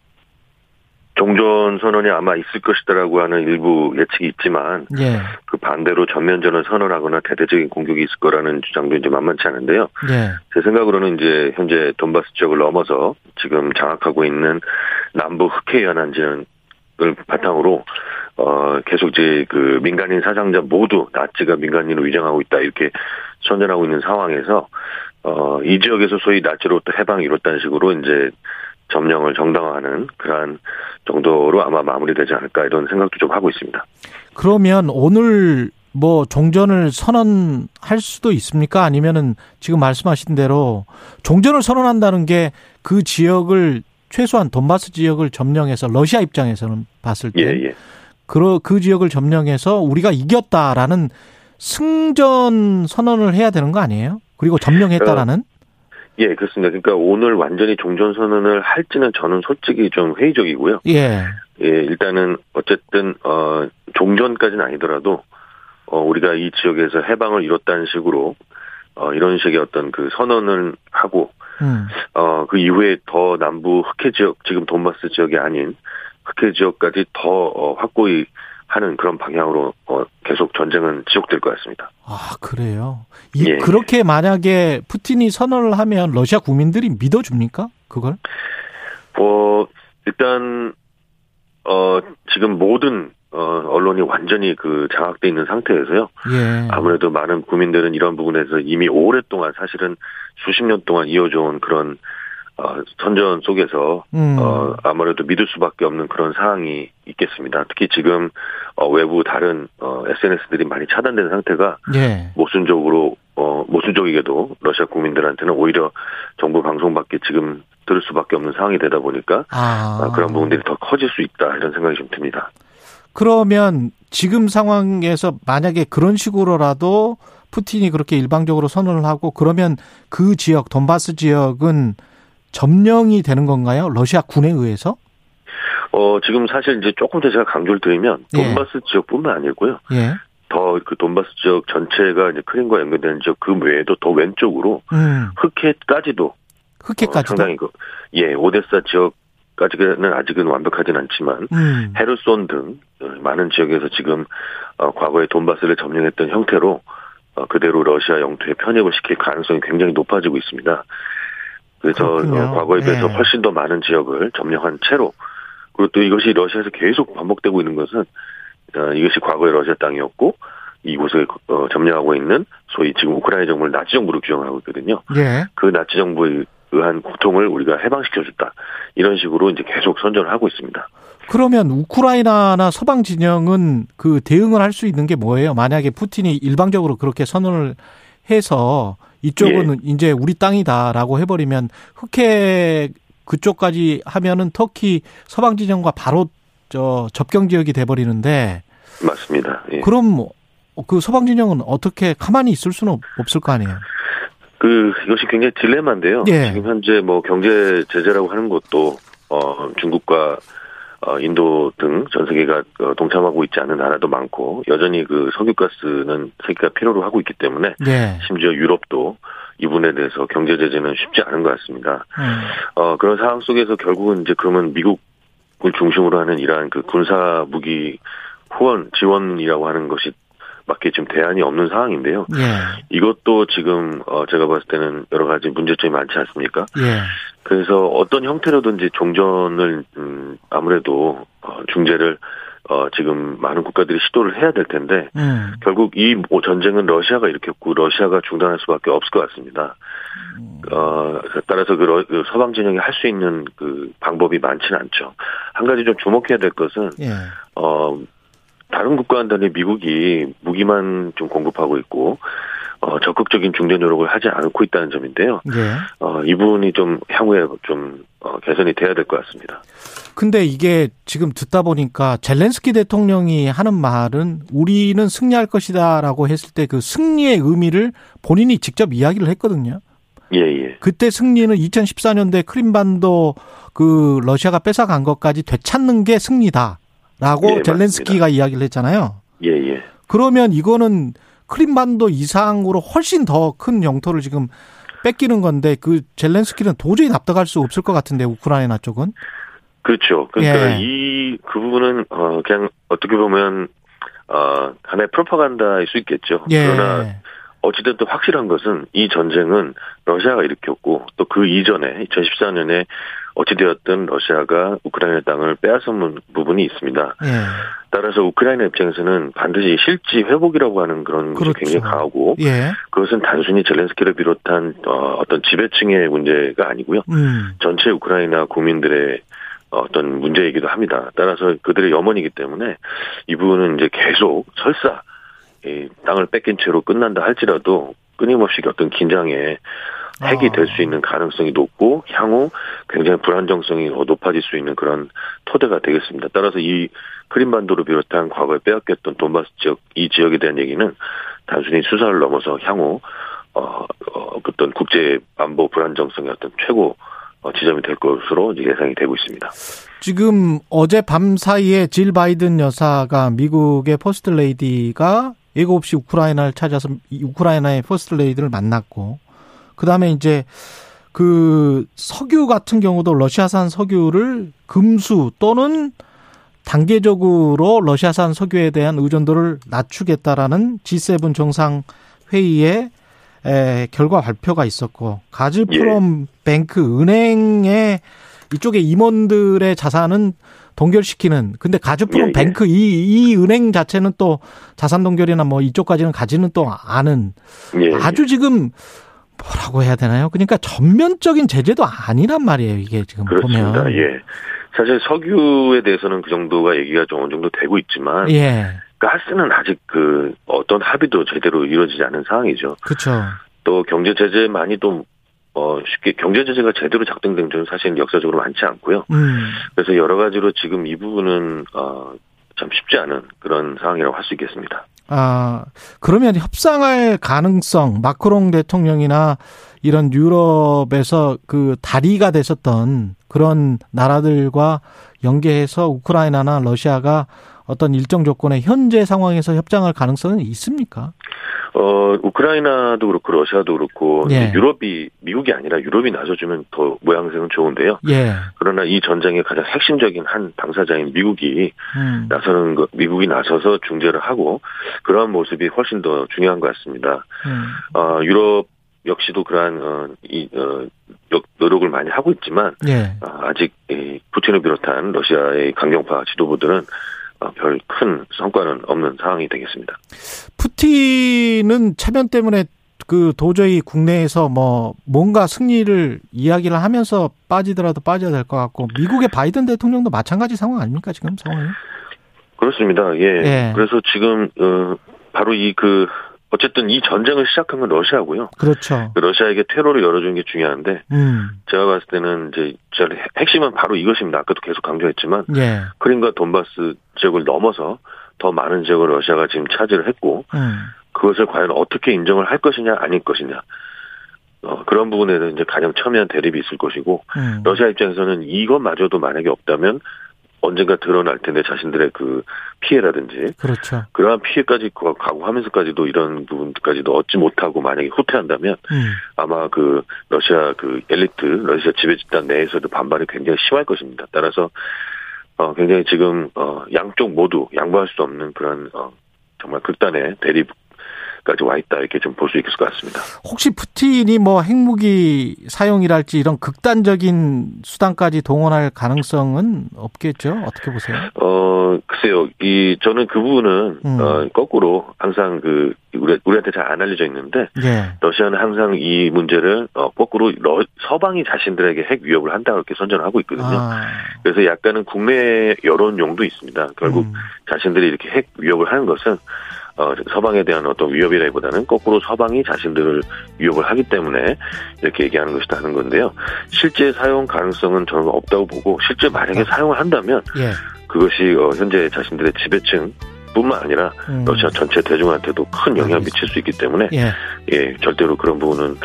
Speaker 6: 종전 선언이 아마 있을 것이다라고 하는 일부 예측이 있지만 예. 그 반대로 전면전을 선언하거나 대대적인 공격이 있을 거라는 주장도 이제 만만치 않은데요. 예. 제 생각으로는 이제 현재 돈바스 지역을 넘어서 지금 장악하고 있는 남부 흑해 연안지 를 바탕으로 어 계속 이제 그 민간인 사상자 모두 나치가 민간인으로 위장하고 있다 이렇게 선전하고 있는 상황에서 어 이 지역에서 소위 나치로부터 해방이 이뤘다는 식으로 이제 점령을 정당화하는 그러한 정도로 아마 마무리되지 않을까 이런 생각도 좀 하고 있습니다.
Speaker 2: 그러면 오늘 뭐 종전을 선언할 수도 있습니까? 아니면은 지금 말씀하신 대로 종전을 선언한다는 게 그 지역을 최소한 돈바스 지역을 점령해서 러시아 입장에서는 봤을 때 예, 예. 그, 그 지역을 점령해서 우리가 이겼다라는 승전 선언을 해야 되는 거 아니에요? 그리고 점령했다라는? 어,
Speaker 6: 예, 그렇습니다. 그러니까 오늘 완전히 종전 선언을 할지는 저는 솔직히 좀 회의적이고요. 예. 예, 일단은 어쨌든 어 종전까지는 아니더라도 어 우리가 이 지역에서 해방을 이뤘다는 식으로 어 이런 식의 어떤 그 선언을 하고 음. 어그 이후에 더 남부 흑해 지역 지금 돈바스 지역이 아닌 흑해 지역까지 더 어, 확고히 하는 그런 방향으로 어, 계속 전쟁은 지속될 것 같습니다.
Speaker 2: 아 그래요? 이, 예. 그렇게 만약에 푸틴이 선언을 하면 러시아 국민들이 믿어줍니까? 그걸?
Speaker 6: 뭐 일단 어 지금 모든 어 언론이 완전히 그 장악돼 있는 상태에서요. 예. 아무래도 많은 국민들은 이런 부분에서 이미 오랫동안 사실은 수십 년 동안 이어져온 그런 어, 선전 속에서 음. 어, 아무래도 믿을 수밖에 없는 그런 상황이 있겠습니다. 특히 지금 어, 외부 다른 어, SNS들이 많이 차단된 상태가 예. 모순적으로 어, 모순적이게도 러시아 국민들한테는 오히려 정부 방송밖에 지금 들을 수밖에 없는 상황이 되다 보니까 아. 어, 그런 부분들이 더 커질 수 있다 이런 생각이 좀 듭니다.
Speaker 2: 그러면 지금 상황에서 만약에 그런 식으로라도 푸틴이 그렇게 일방적으로 선언을 하고 그러면 그 지역 돈바스 지역은 점령이 되는 건가요? 러시아 군에 의해서?
Speaker 6: 어, 지금 사실 이제 조금 더 제가 강조를 드리면 예. 돈바스 예. 지역뿐만 아니고요. 예. 더그 돈바스 지역 전체가 이제 크림과 연결되는 지역 그 외에도 더 왼쪽으로 음. 흑해까지도
Speaker 2: 흑해까지도 어,
Speaker 6: 상당히 그 예, 오데사 지역 까지는 아직은 완벽하진 않지만 음. 헤르손 등 많은 지역에서 지금 어, 과거에 돈바스를 점령했던 형태로 어, 그대로 러시아 영토에 편입을 시킬 가능성이 굉장히 높아지고 있습니다. 그래서 그렇군요. 과거에 비해서 네. 훨씬 더 많은 지역을 점령한 채로 그리고 또 이것이 러시아에서 계속 반복되고 있는 것은 어, 이것이 과거의 러시아 땅이었고 이곳을 어, 점령하고 있는 소위 지금 우크라이나 정부를 나치 정부로 규정하고 있거든요. 예. 그 나치 정부에 의한 고통을 우리가 해방시켜줬다. 이런 식으로 이제 계속 선전을 하고 있습니다.
Speaker 2: 그러면 우크라이나나 서방 진영은 그 대응을 할 수 있는 게 뭐예요? 만약에 푸틴이 일방적으로 그렇게 선언을 해서 이쪽은 예. 이제 우리 땅이다라고 해버리면 흑해 그쪽까지 하면은 터키 서방 지정과 바로 저 접경 지역이 돼버리는데
Speaker 6: 맞습니다.
Speaker 2: 예. 그럼 뭐그 서방 진영은 어떻게 가만히 있을 수는 없을 거 아니에요.
Speaker 6: 그 이것이 굉장히 딜레마인데요. 예. 지금 현재 뭐 경제 제재라고 하는 것도 어 중국과 어, 인도 등 전 세계가 어, 동참하고 있지 않은 나라도 많고 여전히 그 석유가스는 세계가 필요로 하고 있기 때문에 네. 심지어 유럽도 이분에 대해서 경제 제재는 쉽지 않은 것 같습니다. 음. 어, 그런 상황 속에서 결국은 이제 그러면 미국을 중심으로 하는 이러한 그 군사 무기 후원 지원이라고 하는 것이 밖에 지금 대안이 없는 상황인데요. 예. 이것도 지금 어 제가 봤을 때는 여러 가지 문제점이 많지 않습니까? 예. 그래서 어떤 형태로든지 종전을 음 아무래도 어 중재를 어 지금 많은 국가들이 시도를 해야 될 텐데 음. 결국 이 전쟁은 러시아가 일으켰고 러시아가 중단할 수밖에 없을 것 같습니다. 음. 어 따라서 그, 러, 그 서방 진영이 할 수 있는 그 방법이 많지는 않죠. 한 가지 좀 주목해야 될 것은 예. 어 다른 국가와는 달리 미국이 무기만 좀 공급하고 있고 어, 적극적인 중재 노력을 하지 않고 있다는 점인데요. 네. 어, 이 부분이 좀 향후에 좀 어, 개선이 돼야 될 것 같습니다.
Speaker 2: 근데 이게 지금 듣다 보니까 젤렌스키 대통령이 하는 말은 우리는 승리할 것이다라고 했을 때 그 승리의 의미를 본인이 직접 이야기를 했거든요.
Speaker 6: 예, 예.
Speaker 2: 그때 승리는 2014년도에 크림반도 그 러시아가 뺏어간 것까지 되찾는 게 승리다. 라고 예, 젤렌스키가 맞습니다. 이야기를 했잖아요.
Speaker 6: 예, 예.
Speaker 2: 그러면 이거는 크림반도 이상으로 훨씬 더 큰 영토를 지금 뺏기는 건데 그 젤렌스키는 도저히 납득할 수 없을 것 같은데 우크라이나 쪽은
Speaker 6: 그렇죠. 그러니까 예. 이그 부분은 어 그냥 어떻게 보면 어 하나의 프로파간다일 수 있겠죠. 예. 그러나 어찌됐든 확실한 것은 이 전쟁은 러시아가 일으켰고 또 그 이전에 2014년에 어찌되었든 러시아가 우크라이나 땅을 빼앗은 부분이 있습니다. 예. 따라서 우크라이나 입장에서는 반드시 실지 회복이라고 하는 그런 것이 그렇죠. 굉장히 강하고 예. 그것은 단순히 젤렌스키를 비롯한 어, 떤 지배층의 문제가 아니고요. 음. 전체 우크라이나 국민들의 어떤 문제이기도 합니다. 따라서 그들의 염원이기 때문에 이 부분은 이제 계속 설사 이 땅을 뺏긴 채로 끝난다 할지라도 끊임없이 어떤 긴장에 핵이 아. 될수 있는 가능성이 높고 향후 굉장히 불안정성이 높아질 수 있는 그런 토대가 되겠습니다. 따라서 이 크림반도를 비롯한 과거에 빼앗겼던 돈바스 지역 이 지역에 대한 얘기는 단순히 수사를 넘어서 향후 어, 어 어떤 국제 안보 불안정성의 어떤 최고 어, 지점이 될 것으로 예상이 되고 있습니다.
Speaker 2: 지금 어제 밤 사이에 질 바이든 여사가 미국의 퍼스트 레이디가 예고 없이 우크라이나를 찾아서 우크라이나의 퍼스트 레이디를 만났고 그다음에 이제 그 석유 같은 경우도 러시아산 석유를 금수 또는 단계적으로 러시아산 석유에 대한 의존도를 낮추겠다라는 G7 정상 회의에 에, 결과 발표가 있었고 가즈프롬 예. 뱅크 은행의 이쪽에 임원들의 자산은 동결시키는 근데 가즈프롬 예, 예. 뱅크 이, 이 은행 자체는 또 자산 동결이나 뭐 이쪽까지는 가지는 또 않은 예, 예. 아주 지금 뭐라고 해야 되나요? 그러니까 전면적인 제재도 아니란 말이에요. 이게 지금
Speaker 6: 그렇습니다. 보면. 예. 사실 석유에 대해서는 그 정도가 얘기가 좀 어느 정도 되고 있지만 예. 가스는 아직 그 어떤 합의도 제대로 이루어지지 않은 상황이죠.
Speaker 2: 그렇죠.
Speaker 6: 또 경제 제재 많이 또 어, 쉽게 경제 제재가 제대로 작동된 적은 사실 역사적으로 많지 않고요. 음. 그래서 여러 가지로 지금 이 부분은 어, 참 쉽지 않은 그런 상황이라고 할 수 있겠습니다.
Speaker 2: 아, 그러면 협상할 가능성, 마크롱 대통령이나 이런 유럽에서 그 다리가 됐었던 그런 나라들과 연계해서 우크라이나나 러시아가 어떤 일정 조건의 현재 상황에서 협상할 가능성은 있습니까?
Speaker 6: 어, 우크라이나도 그렇고 러시아도 그렇고 예. 유럽이 미국이 아니라 유럽이 나서주면 더 모양새는 좋은데요. 예. 그러나 이 전쟁의 가장 핵심적인 한 당사자인 미국이 음. 나서는 거, 미국이 나서서 중재를 하고 그러한 모습이 훨씬 더 중요한 것 같습니다. 음. 어, 유럽 역시도 그러한 어, 이 어, 노력을 많이 하고 있지만 예. 어, 아직 이 푸틴을 비롯한 러시아의 강경파 지도부들은 어, 별 큰 성과는 없는 상황이 되겠습니다.
Speaker 2: 푸틴은 체면 때문에 그 도저히 국내에서 뭐 뭔가 승리를 이야기를 하면서 빠지더라도 빠져야 될 것 같고 미국의 바이든 대통령도 마찬가지 상황 아닙니까 지금 상황이?
Speaker 6: 그렇습니다. 예. 예. 그래서 지금 어 바로 이 그 어쨌든 이 전쟁을 시작한 건 러시아고요.
Speaker 2: 그렇죠.
Speaker 6: 그 러시아에게 퇴로를 열어주는 게 중요한데, 음. 제가 봤을 때는 이제 핵심은 바로 이것입니다. 아까도 계속 강조했지만, 예. 크림과 돈바스 지역을 넘어서 더 많은 지역을 러시아가 지금 차지를 했고, 음. 그것을 과연 어떻게 인정을 할 것이냐 아닐 것이냐. 어, 그런 부분에는 이제 가장 첨예한 대립이 있을 것이고, 음. 러시아 입장에서는 이것마저도 만약에 없다면 언젠가 드러날 텐데 자신들의 그 피해라든지
Speaker 2: 그렇죠.
Speaker 6: 그러한 피해까지 각오하면서까지도 이런 부분까지도 얻지 못하고 만약에 후퇴한다면 음. 아마 그 러시아 그 엘리트 러시아 지배 집단 내에서도 반발이 굉장히 심할 것입니다. 따라서 어 굉장히 지금 어 양쪽 모두 양보할 수 없는 그런 어 정말 극단의 대립 까지 와 있다 이렇게 좀 볼 수 있을 것 같습니다.
Speaker 2: 혹시 푸틴이 뭐 핵무기 사용이랄지 이런 극단적인 수단까지 동원할 가능성은 없겠죠? 어떻게 보세요?
Speaker 6: 어 글쎄요, 이 저는 그 부분은 음. 어, 거꾸로 항상 그 우리, 우리한테 잘 안 알려져 있는데 예. 러시아는 항상 이 문제를 어, 거꾸로 러, 서방이 자신들에게 핵 위협을 한다고 이렇게 선전하고 있거든요. 아. 그래서 약간은 국내 여론용도 있습니다. 결국 음. 자신들이 이렇게 핵 위협을 하는 것은 어, 서방에 대한 어떤 위협이라기보다는 거꾸로 서방이 자신들을 위협을 하기 때문에 이렇게 얘기하는 것이다 하는 건데요. 실제 사용 가능성은 저는 없다고 보고 실제 만약에 네. 사용을 한다면 예. 그것이 어, 현재 자신들의 지배층 뿐만 아니라 음. 러시아 전체 대중한테도 큰 영향을 미칠 수 있기 때문에 예, 예 절대로 그런 부분은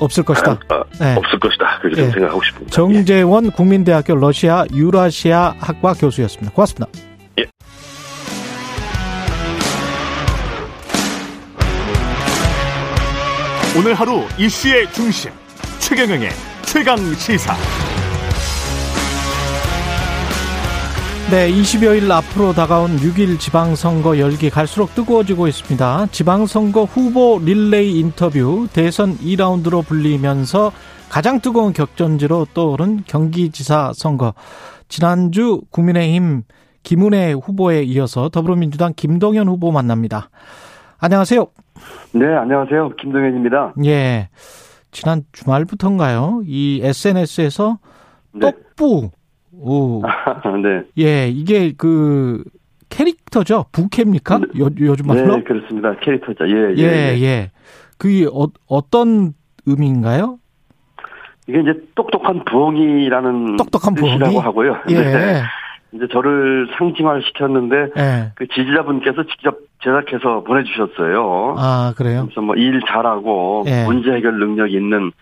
Speaker 2: 없을 것이다.
Speaker 6: 아, 아, 네. 없을 것이다. 그렇게 예. 생각하고 싶습니다.
Speaker 2: 정재원 국민대학교 러시아 유라시아 학과 교수였습니다. 고맙습니다.
Speaker 1: 오늘 하루 이슈의 중심 최경영의 최강 시사.
Speaker 2: 네, 20여일 앞으로 다가온 6일 지방선거 열기 갈수록 뜨거워지고 있습니다. 지방선거 후보 릴레이 인터뷰 대선 2라운드로 불리면서 가장 뜨거운 격전지로 떠오른 경기지사 선거. 지난주 국민의힘 김은혜 후보에 이어서 더불어민주당 김동연 후보 만납니다. 안녕하세요.
Speaker 7: 네, 안녕하세요. 김동연입니다.
Speaker 2: 예. 지난 주말부터인가요? 이 SNS에서 네. 떡부 오. 네. 예, 이게 그 캐릭터죠? 부캐입니까? 네. 요, 요즘 말로?
Speaker 7: 네, 그렇습니다. 캐릭터죠. 예,
Speaker 2: 예. 예, 예. 그게 어, 어떤 의미인가요?
Speaker 7: 이게 이제 똑똑한 부엉이라는
Speaker 2: 똑똑한
Speaker 7: 뜻이라고
Speaker 2: 부엉이?
Speaker 7: 하고요.
Speaker 2: 예.
Speaker 7: 네. 이제 저를 상징화를 시켰는데 예. 그 지지자분께서 직접 제작해서 보내주셨어요.
Speaker 2: 아 그래요?
Speaker 7: 그래서 뭐 일 잘하고 예. 문제 해결 능력 있는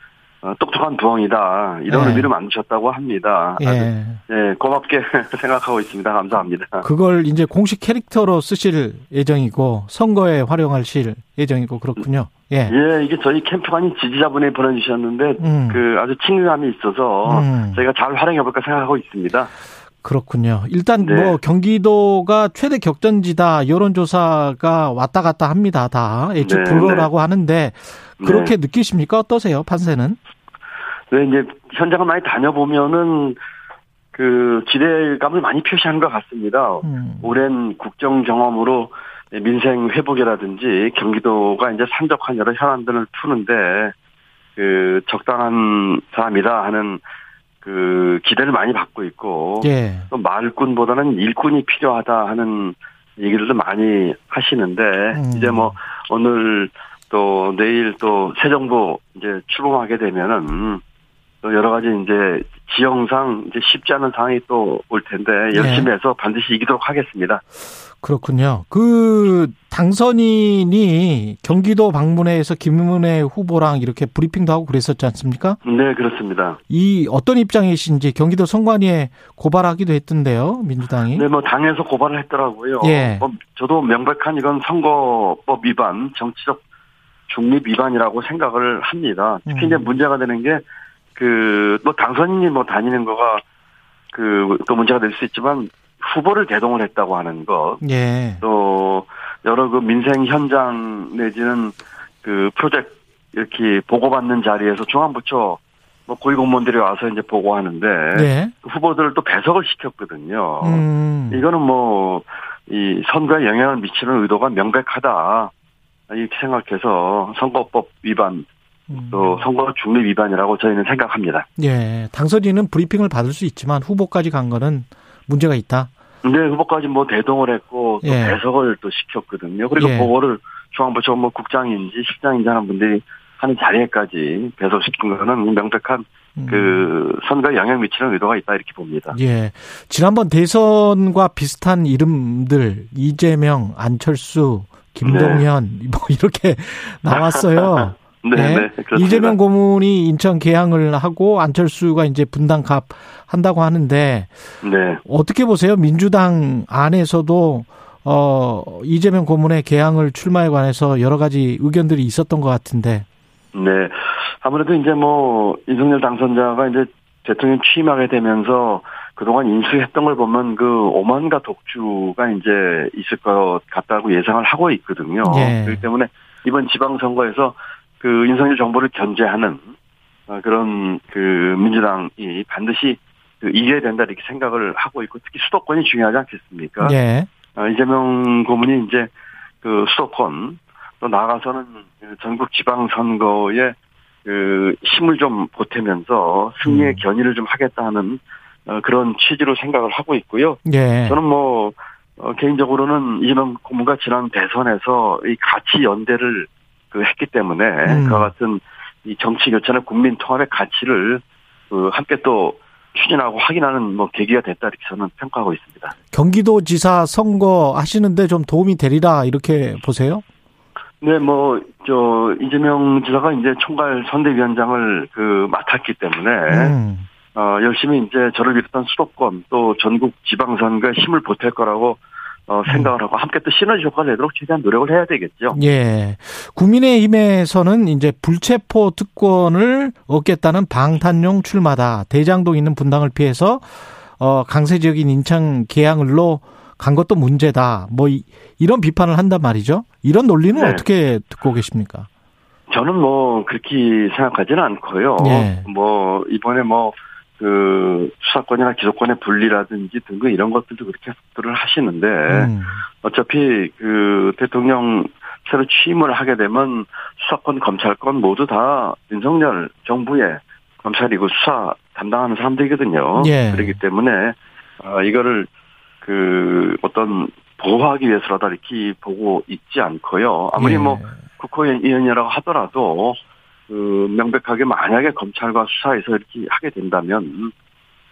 Speaker 7: 어, 똑똑한 부엉이다 이런 예. 의미를 만드셨다고 합니다. 예. 예, 고맙게 생각하고 있습니다. 감사합니다.
Speaker 2: 그걸 이제 공식 캐릭터로 쓰실 예정이고 선거에 활용하실 예정이고 그렇군요.
Speaker 7: 예. 예, 이게 저희 캠프관이 지지자분이 보내주셨는데 음. 그 아주 친근함이 있어서 음. 저희가 잘 활용해볼까 생각하고 있습니다.
Speaker 2: 그렇군요. 일단 네. 뭐 경기도가 최대 격전지다 여론조사가 왔다 갔다 합니다. 다 예측 네, 네. 하는데 그렇게 네. 느끼십니까? 어떠세요, 판세는?
Speaker 7: 네, 이제 현장을 많이 다녀보면은 그 기대감을 많이 표시하는 것 같습니다. 음. 오랜 국정 경험으로 민생 회복이라든지 경기도가 이제 산적한 여러 현안들을 푸는데 그 적당한 사람이다 하는 그 기대를 많이 받고 있고 예. 또 말꾼보다는 일꾼이 필요하다 하는 얘기들도 많이 하시는데 음. 이제 뭐 오늘 또 내일 또 새 정부 이제 출범하게 되면은 또 여러 가지 이제 지형상 이제 쉽지 않은 상황이 또 올 텐데 열심히 네. 해서 반드시 이기도록 하겠습니다.
Speaker 2: 그렇군요. 그 당선인이 경기도 방문회에서 김문혜 후보랑 이렇게 브리핑도 하고 그랬었지 않습니까?
Speaker 7: 네, 그렇습니다.
Speaker 2: 이 어떤 입장이신지 경기도 선관위에 고발하기도 했던데요, 민주당이.
Speaker 7: 네, 뭐 당에서 고발을 했더라고요. 예. 뭐 저도 명백한 이건 선거법 위반, 정치적 중립 위반이라고 생각을 합니다. 특히 음. 이제 문제가 되는 게 그, 뭐 당선인이 뭐 다니는 거가 그, 또 문제가 될 수 있지만 후보를 대동을 했다고 하는 것. 예. 또 여러 그 민생 현장 내지는 그 프로젝트 이렇게 보고받는 자리에서 중앙부처 뭐 고위공무원들이 와서 이제 보고하는데 예. 그 후보들을 또 배석을 시켰거든요. 음. 이거는 뭐 이 선거에 영향을 미치는 의도가 명백하다 이렇게 생각해서 선거법 위반 음. 또 선거 중립 위반이라고 저희는 생각합니다.
Speaker 2: 예, 당선인은 브리핑을 받을 수 있지만 후보까지 간 거는 문제가 있다.
Speaker 7: 네, 후보까지 뭐 대동을 했고 또 예. 배석을 또 시켰거든요. 그리고 예. 보고를 중앙부처 뭐 국장인지 실장인지 하는 분들이 하는 자리에까지 배석시킨 거는 명백한 음. 그 선거에 영향 미치는 의도가 있다 이렇게 봅니다.
Speaker 2: 예. 지난번 대선과 비슷한 이름들 이재명, 안철수, 김동현 네. 뭐 이렇게 나왔어요. 네, 네. 이재명 고문이 인천 개항을 하고 안철수가 이제 분당갑 한다고 하는데 네. 어떻게 보세요? 민주당 안에서도 어 이재명 고문의 개항을 출마에 관해서 여러 가지 의견들이 있었던 것 같은데.
Speaker 7: 네. 아무래도 이제 뭐 이승열 당선자가 이제 대통령 취임하게 되면서 그동안 인수했던 걸 보면 그 오만과 독주가 이제 있을 것 같다고 예상을 하고 있거든요. 예. 그렇기 때문에 이번 지방선거에서 그 윤석열 정부를 견제하는 어, 그런 그 민주당이 반드시 그 이겨야 된다 이렇게 생각을 하고 있고 특히 수도권이 중요하지 않겠습니까? 예. 어, 이재명 고문이 이제 그 수도권 또 나아가서는 그 전국 지방 선거에 그 힘을 좀 보태면서 승리의 음. 견인을 좀 하겠다는 어, 그런 취지로 생각을 하고 있고요. 예. 저는 뭐 어, 개인적으로는 이재명 고문가 지난 대선에서 이 가치 연대를 그 했기 때문에 음. 그와 같은 이 정치 교체나 국민 통합의 가치를 그 함께 또 추진하고 확인하는 뭐 계기가 됐다 이렇게 저는 평가하고 있습니다.
Speaker 2: 경기도지사 선거 하시는데 좀 도움이 되리라 이렇게 보세요?
Speaker 7: 네, 뭐 저 이재명 지사가 이제 총괄 선대위원장을 그 맡았기 때문에 음. 어 열심히 이제 저를 비롯한 수도권 또 전국 지방선거에 힘을 보탤 거라고 어, 생각을 하고 함께 또 시너지 효과를 내도록 최대한 노력을 해야 되겠죠.
Speaker 2: 예. 국민의힘에서는 이제 불체포 특권을 얻겠다는 방탄용 출마다. 대장동 있는 분당을 피해서 어, 강세적인 인천 계양을로 간 것도 문제다. 뭐 이, 런 비판을 한단 말이죠. 이런 논리는 네. 어떻게 듣고 계십니까?
Speaker 7: 저는 뭐 그렇게 생각하지는 않고요. 네. 뭐 이번에 뭐 그 수사권이나 기소권의 분리라든지 등등 이런 것들도 그렇게 속도를 하시는데 음. 어차피 그 대통령 새로 취임을 하게 되면 수사권, 검찰권 모두 다 윤석열 정부의 검찰이고 수사 담당하는 사람들이거든요. 예. 그렇기 때문에 어, 이거를 그 어떤 보호하기 위해서라도 이렇게 보고 있지 않고요. 아무리 예. 뭐 국회의원이라고 하더라도 그 명백하게 만약에 검찰과 수사에서 이렇게 하게 된다면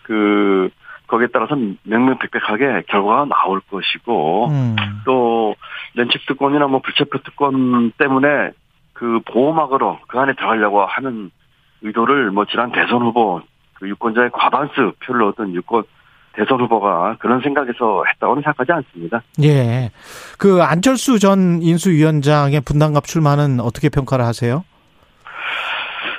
Speaker 7: 그 거기에 따라서 명명백백하게 결과가 나올 것이고 음. 또 면책 특권이나 뭐 불체포 특권 때문에 그 보호막으로 그 안에 들어가려고 하는 의도를 뭐 지난 대선 후보 그 유권자의 과반수 표를 얻은 유권 대선 후보가 그런 생각에서 했다고는 생각하지 않습니다.
Speaker 2: 예. 그 안철수 전 인수위원장의 분당갑 출마는 어떻게 평가를 하세요?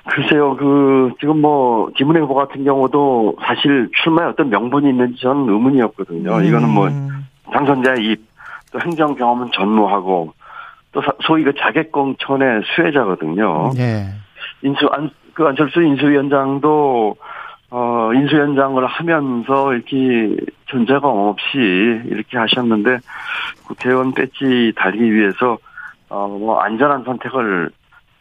Speaker 7: 글쎄요, 그, 지금 뭐, 김은혜 후보 같은 경우도 사실 출마에 어떤 명분이 있는지 저는 의문이었거든요. 음. 이거는 뭐, 당선자의 입, 또 행정 경험은 전무하고, 또 소위 그 자객공천의 수혜자거든요. 예. 인수, 안, 그 안철수 인수위원장도 어, 인수위원장을 하면서 이렇게 존재감 없이 이렇게 하셨는데 국회의원 배지 달기 위해서 어, 뭐 안전한 선택을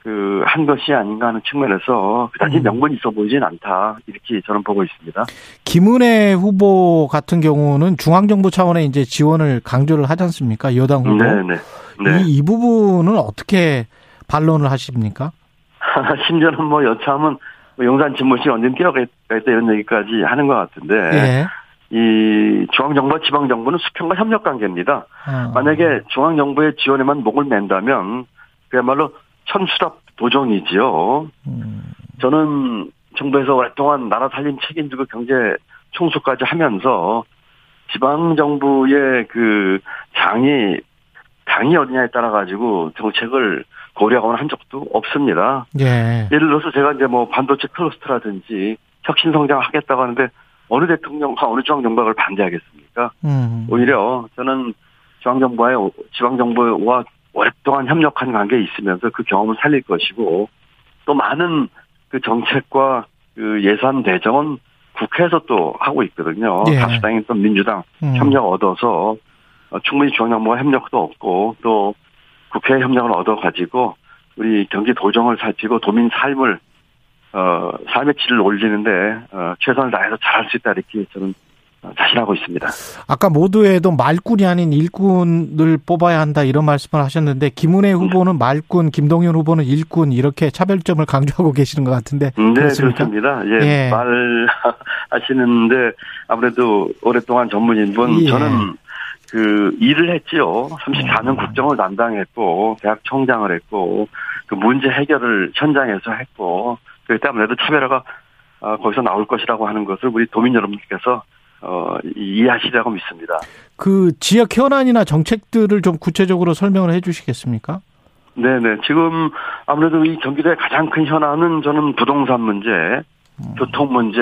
Speaker 7: 그 한 것이 아닌가 하는 측면에서 그다지 음. 명분이 있어 보이진 않다 이렇게 저는 보고 있습니다.
Speaker 2: 김은혜 후보 같은 경우는 중앙정부 차원의 이제 지원을 강조를 하지 않습니까 여당 후보? 네네. 네. 이, 이 부분은 어떻게 반론을 하십니까?
Speaker 7: 심지어는 뭐 여차하면 뭐 용산 집무실 언제 뛰어가겠다 이런 얘기까지 하는 것 같은데 예. 이 중앙정부와 지방정부는 수평과 협력 관계입니다. 어. 만약에 중앙정부의 지원에만 목을 맨다면 그야말로 천수답 도정이지요. 음. 저는 정부에서 오랫동안 나라 살림 책임지고 경제 총수까지 하면서 지방 정부의 그 장이 당이 어디냐에 따라 가지고 정책을 고려하거나 한 적도 없습니다. 예. 예를 들어서 제가 이제 뭐 반도체 클러스터라든지 혁신 성장하겠다고 하는데 어느 대통령과 어느 중앙 정부가 반대하겠습니까? 음. 오히려 저는 중앙 정부와 지방 정부와 오랫동안 협력한 관계에 있으면서 그 경험을 살릴 것이고 또 많은 그 정책과 그 예산 대정은 국회에서 또 하고 있거든요. 예. 다수당인 또 민주당 음. 협력 얻어서 충분히 중앙정부와 협력도 없고 또 국회 협력을 얻어가지고 우리 경기 도정을 살피고 도민 삶을 어 삶의 질을 올리는데 어 최선을 다해서 잘할 수 있다 이렇게 저는 자신하고 있습니다.
Speaker 2: 아까 모두에도 말꾼이 아닌 일꾼을 뽑아야 한다 이런 말씀을 하셨는데 김은혜 후보는 말꾼, 김동연 후보는 일꾼 이렇게 차별점을 강조하고 계시는 것 같은데
Speaker 7: 네 그렇습니까? 그렇습니다. 예, 예. 말 하시는데 아무래도 오랫동안 전문인분 예. 저는 그 일을 했지요. 34년 음. 국정을 담당했고 대학 총장을 했고 그 문제 해결을 현장에서 했고 그렇기 때문에 도 차별화가 어, 거기서 나올 것이라고 하는 것을 우리 도민 여러분께서 어, 이해하시라고 믿습니다.
Speaker 2: 그 지역 현안이나 정책들을 좀 구체적으로 설명을 해 주시겠습니까?
Speaker 7: 네네. 지금 아무래도 이 경기도의 가장 큰 현안은 저는 부동산 문제, 음. 교통 문제,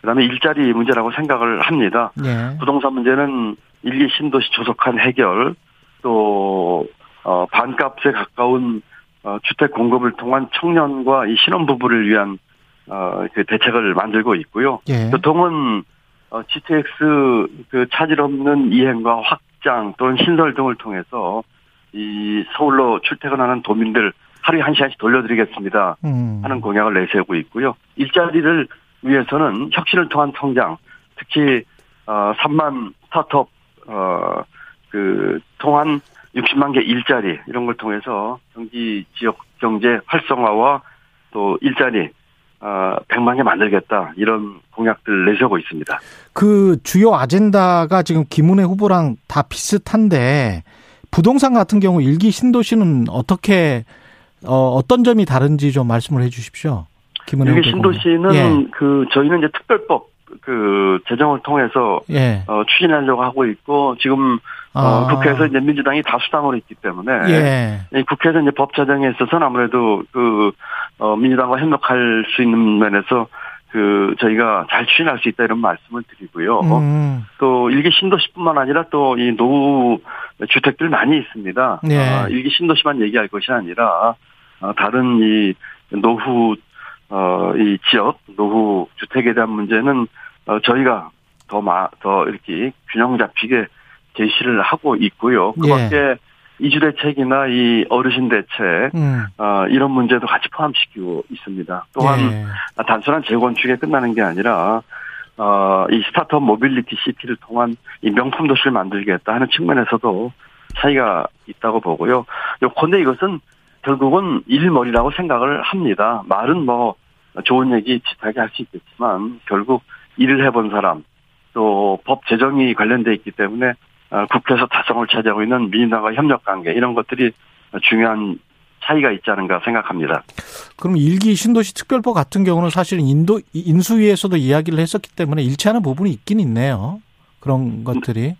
Speaker 7: 그다음에 일자리 문제라고 생각을 합니다. 네. 부동산 문제는 일기 신도시 조속한 해결, 또, 어, 반값에 가까운, 어, 주택 공급을 통한 청년과 이 신혼부부를 위한, 어, 그 대책을 만들고 있고요. 예. 교통은, 어, GTX 그 차질 없는 이행과 확장 또는 신설 등을 통해서 이 서울로 출퇴근하는 도민들 하루에 한 시간씩 돌려드리겠습니다. 음. 하는 공약을 내세우고 있고요. 일자리를 위해서는 혁신을 통한 성장, 특히, 어, 3만 스타트업 어, 그, 통한 60만 개 일자리, 이런 걸 통해서 경기 지역 경제 활성화와 또 일자리, 어, 100만 개 만들겠다. 이런 공약들 내세우고 있습니다.
Speaker 2: 그 주요 아젠다가 지금 김은혜 후보랑 다 비슷한데, 부동산 같은 경우 일기 신도시는 어떻게, 어, 어떤 점이 다른지 좀 말씀을 해 주십시오.
Speaker 7: 김은혜 일기 신도시는 예. 그, 저희는 이제 특별법, 그 재정을 통해서 예. 어, 추진하려고 하고 있고 지금 어, 아. 어, 국회에서 이제 민주당이 다수당으로 있기 때문에 예. 국회에서 이제 법 제정에 있어서는 아무래도 그 어, 민주당과 협력할 수 있는 면에서 그 저희가 잘 추진할 수 있다 이런 말씀을 드리고요. 음. 또 일기 신도시뿐만 아니라 또 이 노후 주택들 많이 있습니다. 네. 아, 1기 신도시만 얘기할 것이 아니라 아, 다른 이 노후 어, 이 지역 노후 주택에 대한 문제는 어, 저희가 더 마, 더 이렇게 균형 잡히게 제시를 하고 있고요. 그 밖에 예. 이주 대책이나 이 어르신 대책 음. 어, 이런 문제도 같이 포함시키고 있습니다. 또한 예. 단순한 재건축에 끝나는 게 아니라 어, 이 startup mobility city를 통한 이 명품 도시를 만들겠다 하는 측면에서도 차이가 있다고 보고요. 요컨대 이것은 결국은 일머리라고 생각을 합니다. 말은 뭐 좋은 얘기 비슷하게 할 수 있겠지만 결국 일을 해본 사람 또 법 제정이 관련돼 있기 때문에 어, 국회에서 다성을 차지하고 있는 민주당과 협력 관계 이런 것들이 중요한 차이가 있지 않은가 생각합니다.
Speaker 2: 그럼 일기 신도시 특별법 같은 경우는 사실은 인도 인수위에서도 이야기를 했었기 때문에 일치하는 부분이 있긴 있네요. 그런 것들이.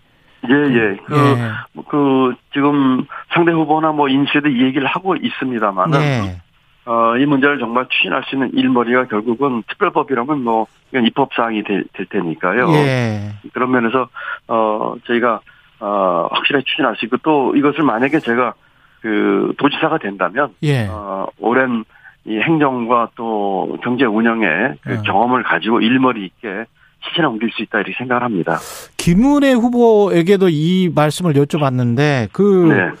Speaker 7: 예, 예. 그, 예. 그, 지금 상대 후보나 뭐 인수에도 이 얘기를 하고 있습니다만은, 예. 어, 이 문제를 정말 추진할 수 있는 일머리가 결국은 특별법이라면 뭐, 이건 입법사항이 될, 될 테니까요. 예. 그런 면에서, 어, 저희가 어, 확실하게 추진할 수 있고 또 이것을 만약에 제가 그 도지사가 된다면 예. 어, 오랜 이 행정과 또 경제 운영의 그 예. 경험을 가지고 일머리 있게 실천에 옮길 수 있다 이렇게 생각을 합니다.
Speaker 2: 김은혜 후보에게도 이 말씀을 여쭤봤는데 그 네.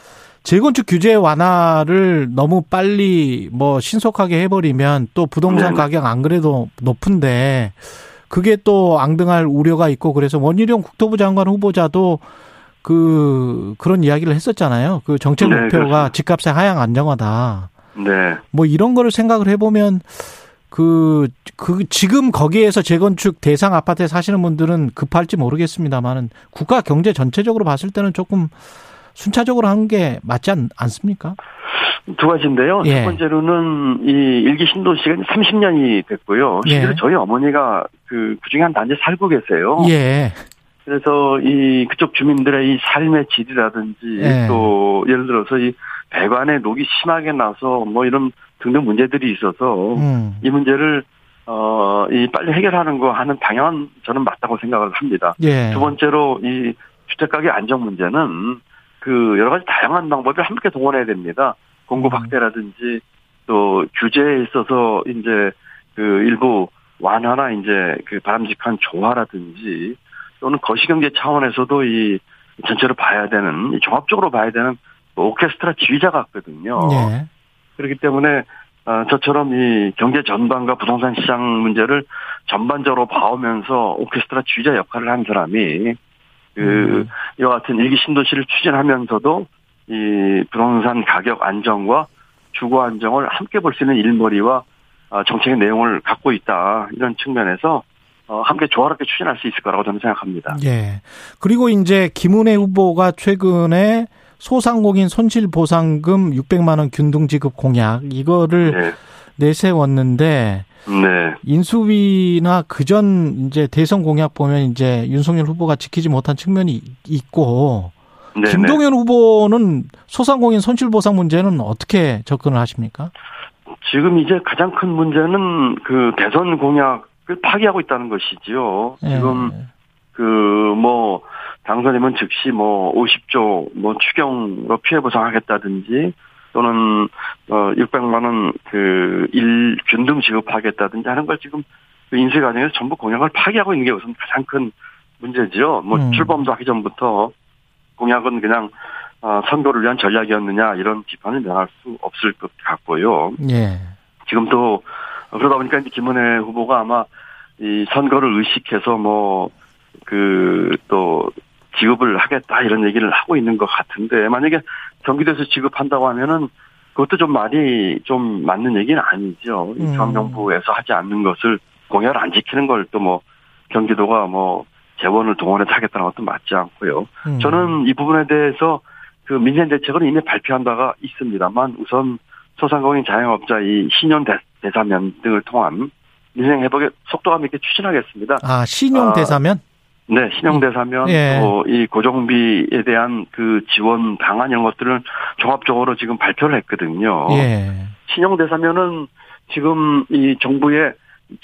Speaker 2: 재건축 규제 완화를 너무 빨리 뭐 신속하게 해버리면 또 부동산 네. 가격 안 그래도 높은데 그게 또 앙등할 우려가 있고 그래서 원희룡 국토부 장관 후보자도 그 그런 이야기를 했었잖아요. 그 정책 네, 목표가 네, 집값의 하향 안정화다. 네. 뭐 이런 거를 생각을 해보면 그, 그, 지금 거기에서 재건축 대상 아파트에 사시는 분들은 급할지 모르겠습니다만은 국가 경제 전체적으로 봤을 때는 조금 순차적으로 한 게 맞지 않, 않습니까?
Speaker 7: 두 가지인데요. 예. 첫 번째로는 이 일기 신도시가 30년이 됐고요. 실제로 예. 저희 어머니가 그, 그 중에 한 단지 살고 계세요. 예. 그래서 이 그쪽 주민들의 이 삶의 질이라든지 네. 또 예를 들어서 이 배관에 녹이 심하게 나서 뭐 이런 등등 문제들이 있어서 음. 이 문제를 어 이 빨리 해결하는 거 하는 방향은 저는 맞다고 생각을 합니다. 예. 두 번째로 이 주택 가격 안정 문제는 그 여러 가지 다양한 방법을 함께 동원해야 됩니다. 공급 음. 확대라든지 또 규제에 있어서 이제 그 일부 완화나 이제 그 바람직한 조화라든지 또는 거시경제 차원에서도 이 전체를 봐야 되는 종합적으로 봐야 되는 오케스트라 지휘자 같거든요. 네. 그렇기 때문에 어, 저처럼 이 경제 전반과 부동산 시장 문제를 전반적으로 봐오면서 오케스트라 지휘자 역할을 한 사람이 그 음. 이와 같은 일기 신도시를 추진하면서도 이 부동산 가격 안정과 주거 안정을 함께 볼 수 있는 일머리와 어, 정책의 내용을 갖고 있다 이런 측면에서 어, 함께 조화롭게 추진할 수 있을 거라고 저는 생각합니다.
Speaker 2: 예. 그리고 이제 김은혜 후보가 최근에 소상공인 손실보상금 600만 원 균등 지급 공약 이거를 네. 내세웠는데 네. 인수위나 그전 이제 대선 공약 보면 이제 윤석열 후보가 지키지 못한 측면이 있고 네네. 김동연 네. 후보는 소상공인 손실보상 문제는 어떻게 접근을 하십니까?
Speaker 7: 지금 이제 가장 큰 문제는 그 대선 공약 그 파기하고 있다는 것이지요. 예. 지금 그뭐 당선이면 즉시 뭐 50조 뭐 추경으로 피해 보상하겠다든지 또는 어 600만 원 그 일 균등 지급하겠다든지 하는 걸 지금 그 인쇄 과정에서 전부 공약을 파기하고 있는 게 우선 가장 큰 문제지요. 뭐 음. 출범도 하기 전부터 공약은 그냥 어 선거를 위한 전략이었느냐 이런 비판을 면할 수 없을 것 같고요. 예. 지금 또 그러다 보니까 이제 김은혜 후보가 아마 이 선거를 의식해서 뭐 그 또 지급을 하겠다 이런 얘기를 하고 있는 것 같은데 만약에 경기도에서 지급한다고 하면은 그것도 좀 말이 좀 맞는 얘기는 아니죠. 음. 중앙정부에서 하지 않는 것을 공약을 안 지키는 걸 또 뭐 경기도가 뭐 재원을 동원해서 하겠다는 것도 맞지 않고요. 음. 저는 이 부분에 대해서 그 민생 대책을 이미 발표한 바가 있습니다만 우선 소상공인 자영업자 이 신용 대사면 등을 통한 민생 회복에 속도감 있게 추진하겠습니다.
Speaker 2: 아 신용 대사면? 아,
Speaker 7: 네, 신용 대사면 예. 또이 고정비에 대한 그 지원 방안 이런 것들을 종합적으로 지금 발표를 했거든요. 예. 신용 대사면은 지금 이 정부의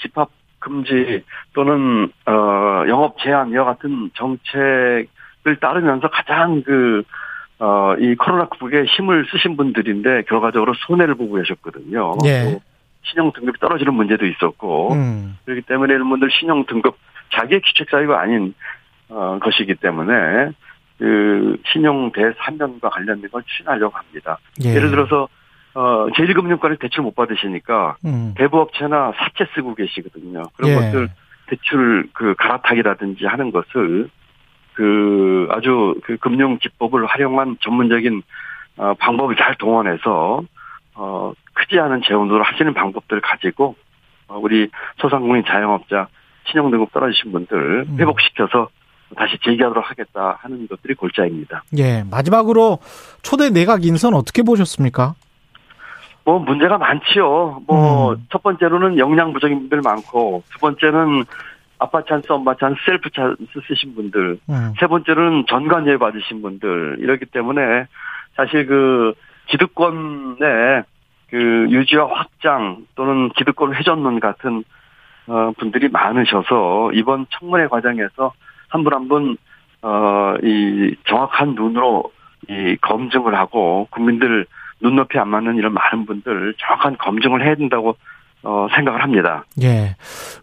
Speaker 7: 집합 금지 또는 어 영업 제한 이와 같은 정책을 따르면서 가장 그 어, 이 코로나 극복에 힘을 쓰신 분들인데 결과적으로 손해를 보고 계셨거든요. 예. 신용 등급이 떨어지는 문제도 있었고 음. 그렇기 때문에 이런 분들 신용 등급 자기의 귀책 사유가 아닌 어, 것이기 때문에 그 신용 대산면과 관련된 걸 추진하려고 합니다. 예. 를 들어서 어, 제1금융권에 대출 못 받으시니까 음. 대부업체나 사채 쓰고 계시거든요. 그런 예. 것들 대출 그 갈아타기라든지 하는 것을 그 아주 그 금융 기법을 활용한 전문적인 어, 방법을 잘 동원해서 어, 크지 않은 재원으로 하시는 방법들을 가지고 어, 우리 소상공인 자영업자 신용등급 떨어지신 분들 음. 회복시켜서 다시 재기하도록 하겠다 하는 것들이 골자입니다.
Speaker 2: 예, 마지막으로 초대 내각 인선 어떻게 보셨습니까?
Speaker 7: 뭐 문제가 많지요. 뭐첫 음. 번째로는 역량 부족인 분들 많고 두 번째는 아빠 찬스, 엄마 찬스, 셀프 찬스 쓰신 분들, 음. 세 번째로는 전관예우 받으신 분들 이렇기 때문에 사실 그 기득권의 그 유지와 확장 또는 기득권 회전문 같은 어 분들이 많으셔서 이번 청문회 과정에서 한 분 한분 어 이 정확한 눈으로 이 검증을 하고 국민들 눈높이 안 맞는 이런 많은 분들 정확한 검증을 해야 된다고 어, 생각을 합니다.
Speaker 2: 예.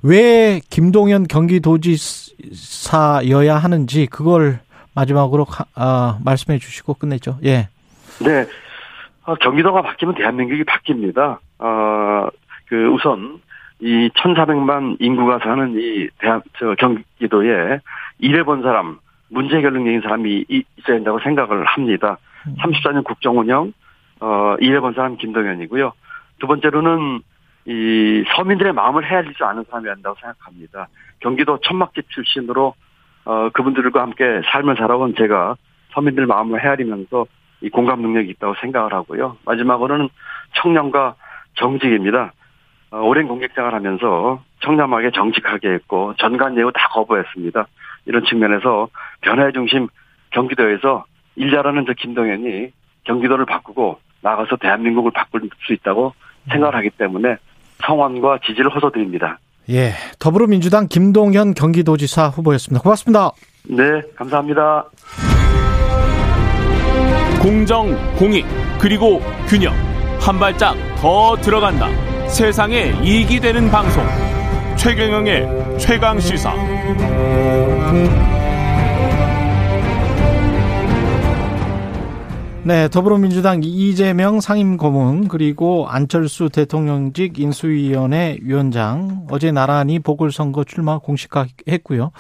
Speaker 2: 왜 김동연 경기도지사여야 하는지 그걸 마지막으로 어, 말씀해 주시고 끝내죠. 예.
Speaker 7: 네. 어, 경기도가 바뀌면 대한민국이 바뀝니다. 어, 그 우선 이 1,400만 인구가 사는 이 대한 저 경기도에 일해본 사람, 문제 결능적인 사람이 있어야 된다고 생각을 합니다. 34년 음. 국정운영 어, 일해본 사람 김동연이고요. 두 번째로는 이 서민들의 마음을 줄 아는 사람이 한다고 생각합니다. 경기도 천막집 출신으로 어 그분들과 함께 삶을 살아온 제가 서민들 마음을 헤아리면서 이 공감 능력이 있다고 생각을 하고요. 마지막으로는 청렴과 정직입니다. 어, 오랜 공직생활 하면서 청렴하게 정직하게 했고 전관 예우 다 거부했습니다. 이런 측면에서 변화의 중심 경기도에서 일 잘하는 저 김동현이 경기도를 바꾸고 나가서 대한민국을 바꿀 수 있다고 생각을 하기 때문에 성원과 지지를 호소드립니다.
Speaker 2: 예, 더불어민주당 김동현 경기도지사 후보였습니다. 고맙습니다.
Speaker 7: 네, 감사합니다.
Speaker 8: 공정, 공익, 그리고 균형. 한 발짝 더 들어간다. 세상에 이익이 되는 방송. 최경영의 최강 시사.
Speaker 2: 네, 더불어민주당 이재명 상임고문 그리고 안철수 대통령직 인수위원회 위원장 어제 나란히 보궐선거 출마 공식화했고요.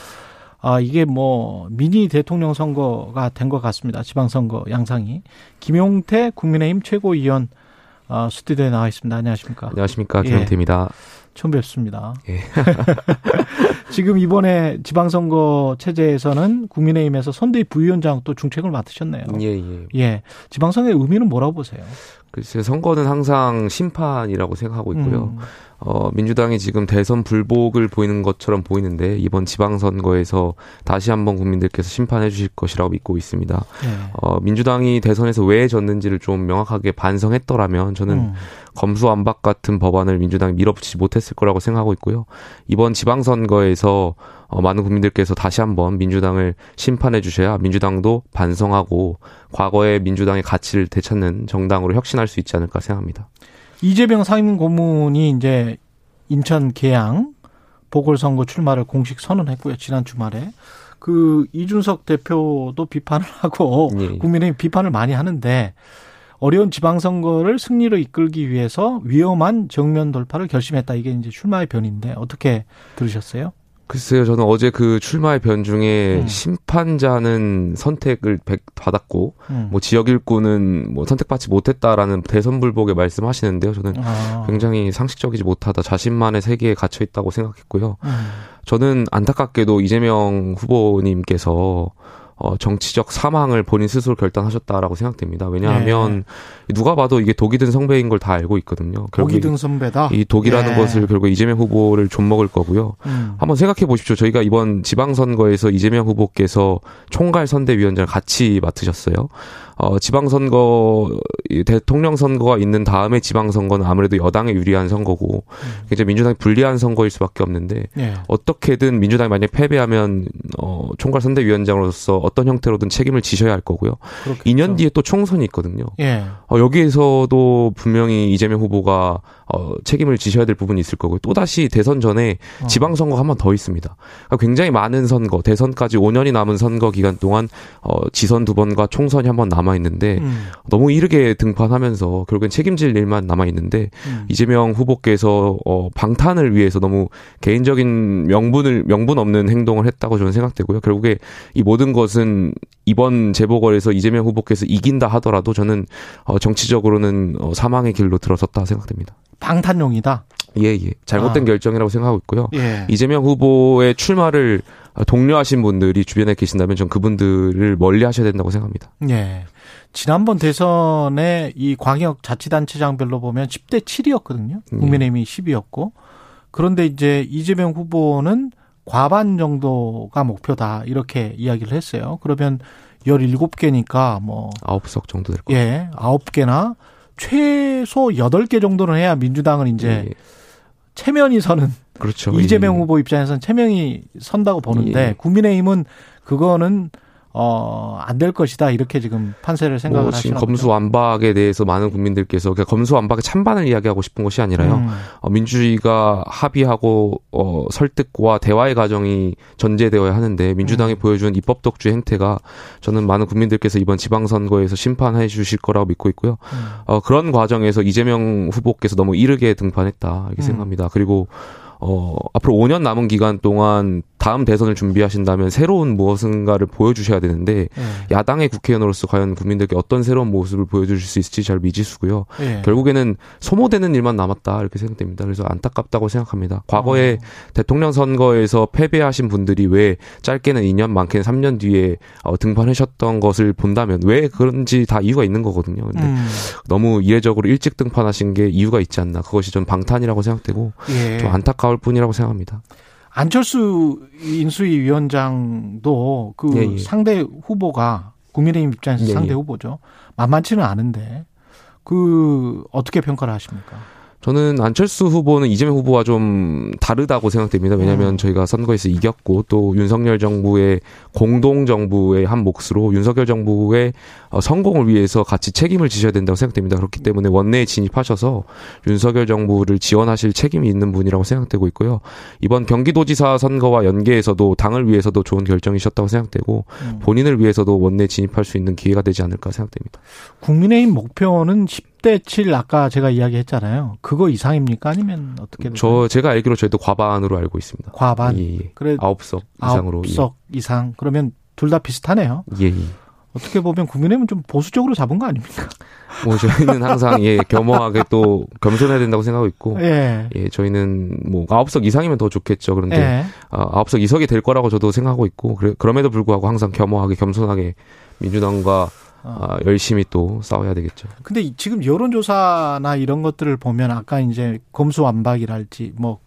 Speaker 2: 아, 이게 뭐 미니 대통령 선거가 된 것 같습니다. 지방선거 양상이. 김용태 국민의힘 최고위원 어, 스튜디오에 나와 있습니다. 안녕하십니까?
Speaker 9: 안녕하십니까? 김용태입니다. 예.
Speaker 2: 처음 뵙습니다. 예. 지금 이번에 지방선거 체제에서는 국민의힘에서 선대위 부위원장 또 중책을 맡으셨네요.
Speaker 9: 예, 예.
Speaker 2: 예. 지방선거의 의미는 뭐라고 보세요?
Speaker 9: 글쎄 선거는 항상 심판이라고 생각하고 있고요. 음. 어, 민주당이 지금 대선 불복을 보이는 것처럼 보이는데 이번 지방선거에서 다시 한번 국민들께서 심판해 주실 것이라고 믿고 있습니다. 네. 어, 민주당이 대선에서 왜 졌는지를 좀 명확하게 반성했더라면 저는 음. 검수완박 같은 법안을 민주당이 밀어붙이지 못했을 거라고 생각하고 있고요. 이번 지방선거에서 어, 많은 국민들께서 다시 한번 민주당을 심판해 주셔야 민주당도 반성하고 과거의 민주당의 가치를 되찾는 정당으로 혁신할 수 있지 않을까 생각합니다.
Speaker 2: 이재명 상임 고문이 이제 인천 계양 보궐선거 출마를 공식 선언했고요. 지난 주말에. 그 이준석 대표도 비판을 하고 예. 국민의힘 비판을 많이 하는데 어려운 지방선거를 승리로 이끌기 위해서 위험한 정면 돌파를 결심했다. 이게 이제 출마의 변인데 어떻게 들으셨어요?
Speaker 9: 글쎄요, 저는 어제 그 출마의 변 중에 음. 심판자는 선택을 받았고, 음. 뭐 지역 일구는 뭐 선택받지 못했다라는 대선 불복에 말씀하시는데요. 저는 아. 굉장히 상식적이지 못하다, 자신만의 세계에 gat혀 있다고 생각했고요. 음. 저는 안타깝게도 이재명 후보님께서 어, 정치적 사망을 본인 스스로 결단하셨다라고 생각됩니다. 왜냐하면 네. 누가 봐도 이게 독이 든 성배인 걸 다 알고 있거든요.
Speaker 2: 독이 든 선배다.
Speaker 9: 이 독이라는 네. 것을 결국 이재명 후보를 좀 먹을 거고요. 음. 한번 생각해 보십시오. 저희가 이번 지방선거에서 이재명 후보께서 총괄 선대위원장을 같이 맡으셨어요. 어, 지방선거, 대통령 선거가 있는 다음에 지방선거는 아무래도 여당에 유리한 선거고, 음. 이제 민주당이 불리한 선거일 수밖에 없는데, 네. 어떻게든 민주당이 만약 패배하면, 어, 총괄선대위원장으로서 어떤 형태로든 책임을 지셔야 할 거고요. 그렇겠죠. 2년 뒤에 또 총선이 있거든요. 예. 어, 여기에서도 분명히 이재명 후보가 어, 책임을 지셔야 될 부분이 있을 거고요. 또다시 대선 전에 어. 지방선거가 한 번 더 있습니다. 그러니까 굉장히 많은 선거, 대선까지 5년이 남은 선거 기간 동안 어, 지선 두 번과 총선이 한 번 남아 있는데 음. 너무 이르게 등판하면서 결국엔 책임질 일만 남아 있는데 음. 이재명 후보께서 어, 방탄을 위해서 너무 개인적인 명분을 명분 없는 행동을 했다고 저는 생각되고요. 결국에 이 모든 것은 이번 재보궐에서 이재명 후보께서 이긴다 하더라도 저는 어, 정치적으로는 어, 사망의 길로 들어섰다 생각됩니다.
Speaker 2: 방탄용이다.
Speaker 9: 예, 예. 잘못된 아. 결정이라고 생각하고 있고요. 예. 이재명 후보의 출마를 독려하신 분들이 주변에 계신다면 전 그분들을 멀리 하셔야 된다고 생각합니다.
Speaker 2: 예. 지난번 대선에 이 광역 자치단체장별로 보면 10대 7이었거든요. 국민의힘이 10이었고. 그런데 이제 이재명 후보는 과반 정도가 목표다. 이렇게 이야기를 했어요. 그러면 17개니까 뭐
Speaker 9: 9석 정도 될 거예요.
Speaker 2: 예. 9개나 최소 8개 정도는 해야 민주당은 이제 예. 체면이 서는 그렇죠. 이재명 예. 후보 입장에서는 체면이 선다고 보는데 예. 국민의힘은 그거는 어, 안 될 것이다. 이렇게 지금 판세를 생각을 뭐 지금
Speaker 9: 검수완박에 대해서 많은 국민들께서 그러니까 검수완박의 찬반을 이야기하고 싶은 것이 아니라요. 음. 어, 민주주의가 합의하고 어, 설득과 대화의 과정이 전제되어야 하는데 민주당이 음. 보여준 입법 독주 행태가 저는 많은 국민들께서 이번 지방선거에서 심판해 주실 거라고 믿고 있고요. 음. 어, 그런 과정에서 이재명 후보께서 너무 이르게 등판했다. 이렇게 음. 생각합니다. 그리고 어, 앞으로 5년 남은 기간 동안 다음 대선을 준비하신다면 새로운 무엇인가를 보여주셔야 되는데 네. 야당의 국회의원으로서 과연 국민들께 어떤 새로운 모습을 보여주실 수 있을지 잘 미지수고요. 네. 결국에는 소모되는 일만 남았다 이렇게 생각됩니다. 그래서 안타깝다고 생각합니다. 과거에 어. 대통령 선거에서 패배하신 분들이 왜 짧게는 2년 많게는 3년 뒤에 어, 등판하셨던 것을 본다면 왜 그런지 다 이유가 있는 거거든요. 근데 음. 너무 이례적으로 일찍 등판하신 게 이유가 있지 않나. 그것이 좀 방탄이라고 생각되고 예. 좀 안타까 안타까울 뿐이라고 생각합니다.
Speaker 2: 안철수 인수위 위원장도 그 예, 예. 상대 후보가 국민의힘 입장에서 예, 상대 예. 후보죠. 만만치는 않은데 그 어떻게 평가를 하십니까?
Speaker 9: 저는 안철수 후보는 이재명 후보와 좀 다르다고 생각됩니다. 왜냐하면 음. 저희가 선거에서 이겼고 또 윤석열 정부의 공동 정부의 한 몫으로 윤석열 정부의 어, 성공을 위해서 같이 책임을 지셔야 된다고 생각됩니다. 그렇기 때문에 원내에 진입하셔서 윤석열 정부를 지원하실 책임이 있는 분이라고 생각되고 있고요. 이번 경기도지사 선거와 연계해서도 당을 위해서도 좋은 결정이셨다고 생각되고 음. 본인을 위해서도 원내에 진입할 수 있는 기회가 되지 않을까 생각됩니다.
Speaker 2: 국민의힘 목표는 10대 7 아까 제가 이야기했잖아요. 그거 이상입니까? 아니면 어떻게?
Speaker 9: 저 제가 알기로 저희도 과반으로 알고 있습니다.
Speaker 2: 과반.
Speaker 9: 예, 예. 그래 아홉 석 이상으로.
Speaker 2: 아홉 석 예. 이상. 그러면 둘 다 비슷하네요.
Speaker 9: 예, 예.
Speaker 2: 어떻게 보면 국민의힘은 좀 보수적으로 잡은 거 아닙니까?
Speaker 9: 뭐 저희는 항상 예 겸허하게 또 겸손해야 된다고 생각하고 있고 예, 예 저희는 뭐 아홉 석 이상이면 더 좋겠죠. 그런데 예. 아, 아홉 석 이석이 될 거라고 저도 생각하고 있고 그래, 그럼에도 불구하고 항상 겸허하게 겸손하게 민주당과 아, 열심히 또 싸워야 되겠죠.
Speaker 2: 근데 지금 여론조사나 이런 것들을 보면 아까 이제 검수완박이랄지 뭐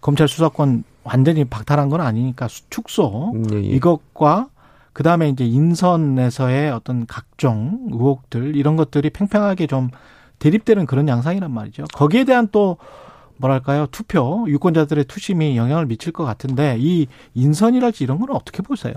Speaker 2: 검찰 수사권 완전히 박탈한 건 아니니까 축소 음, 예, 예. 이것과 그 다음에 이제 인선에서의 어떤 각종 의혹들 이런 것들이 팽팽하게 좀 대립되는 그런 양상이란 말이죠. 거기에 대한 또 뭐랄까요 투표 유권자들의 투심이 영향을 미칠 것 같은데 이 인선이랄지 이런 건 어떻게 보세요?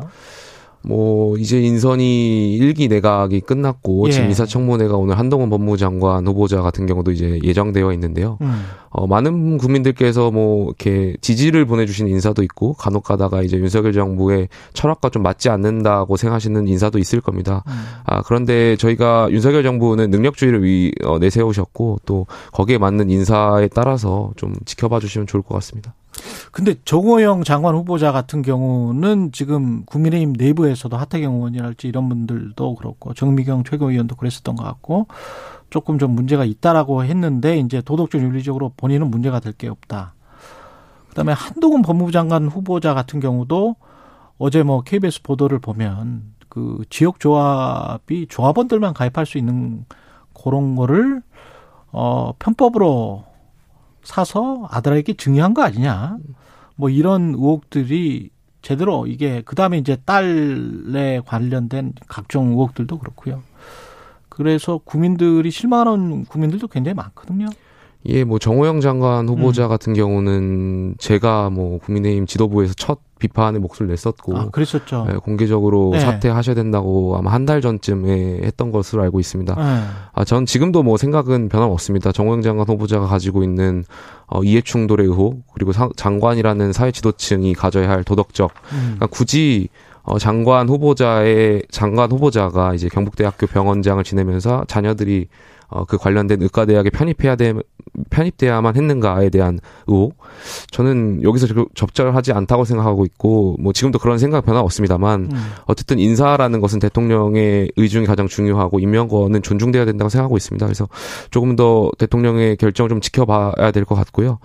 Speaker 9: 뭐 이제 인선이 일기 내각이 끝났고 예. 지금 인사청문회가 오늘 한동훈 법무장관 후보자 같은 경우도 이제 예정되어 있는데요. 음. 어, 많은 국민들께서 뭐 이렇게 지지를 보내주시는 인사도 있고 간혹 가다가 이제 윤석열 정부의 철학과 좀 맞지 않는다고 생각하시는 인사도 있을 겁니다. 음. 아 그런데 저희가 윤석열 정부는 능력주의를 위 어, 내세우셨고 또 거기에 맞는 인사에 따라서 좀 지켜봐 주시면 좋을 것 같습니다.
Speaker 2: 근데 정호영 장관 후보자 같은 경우는 지금 국민의힘 내부에서도 하태경 의원이랄지 이런 분들도 그렇고 정미경 최고위원도 그랬었던 것 같고 조금 좀 문제가 있다라고 했는데 이제 도덕적 윤리적으로 본인은 문제가 될 게 없다. 그다음에 한동훈 법무부 장관 후보자 같은 경우도 어제 뭐 KBS 보도를 보면 그 지역 조합이 조합원들만 가입할 수 있는 그런 거를 어 편법으로 사서 아들에게 증여한 거 아니냐. 뭐 이런 의혹들이 제대로 이게 그다음에 이제 딸에 관련된 각종 의혹들도 그렇고요. 그래서 국민들이 실망하는 국민들도 굉장히 많거든요.
Speaker 9: 예, 뭐 정호영 장관 후보자 음. 같은 경우는 제가 뭐 국민의힘 지도부에서 첫 비판의 목소리를 냈었고,
Speaker 2: 아, 그랬었죠.
Speaker 9: 예, 공개적으로 네. 사퇴하셔야 된다고 아마 한 달 전쯤에 했던 것으로 알고 있습니다. 네. 아, 전 지금도 뭐 생각은 변함없습니다. 정호영 장관 후보자가 가지고 있는 어, 이해충돌의 의혹 그리고 사, 장관이라는 사회 지도층이 가져야 할 도덕적, 음. 그러니까 굳이 어, 장관 후보자의 장관 후보자가 이제 경북대학교 병원장을 지내면서 자녀들이 어, 그 관련된 의과대학에 편입해야 돼, 편입돼야만 했는가에 대한 의혹. 저는 여기서 적절하지 않다고 생각하고 있고, 뭐 지금도 그런 생각 변화 없습니다만, 음. 어쨌든 인사라는 것은 대통령의 의중이 가장 중요하고, 임명권은 존중돼야 된다고 생각하고 있습니다. 그래서 조금 더 대통령의 결정을 좀 지켜봐야 될 것 같고요.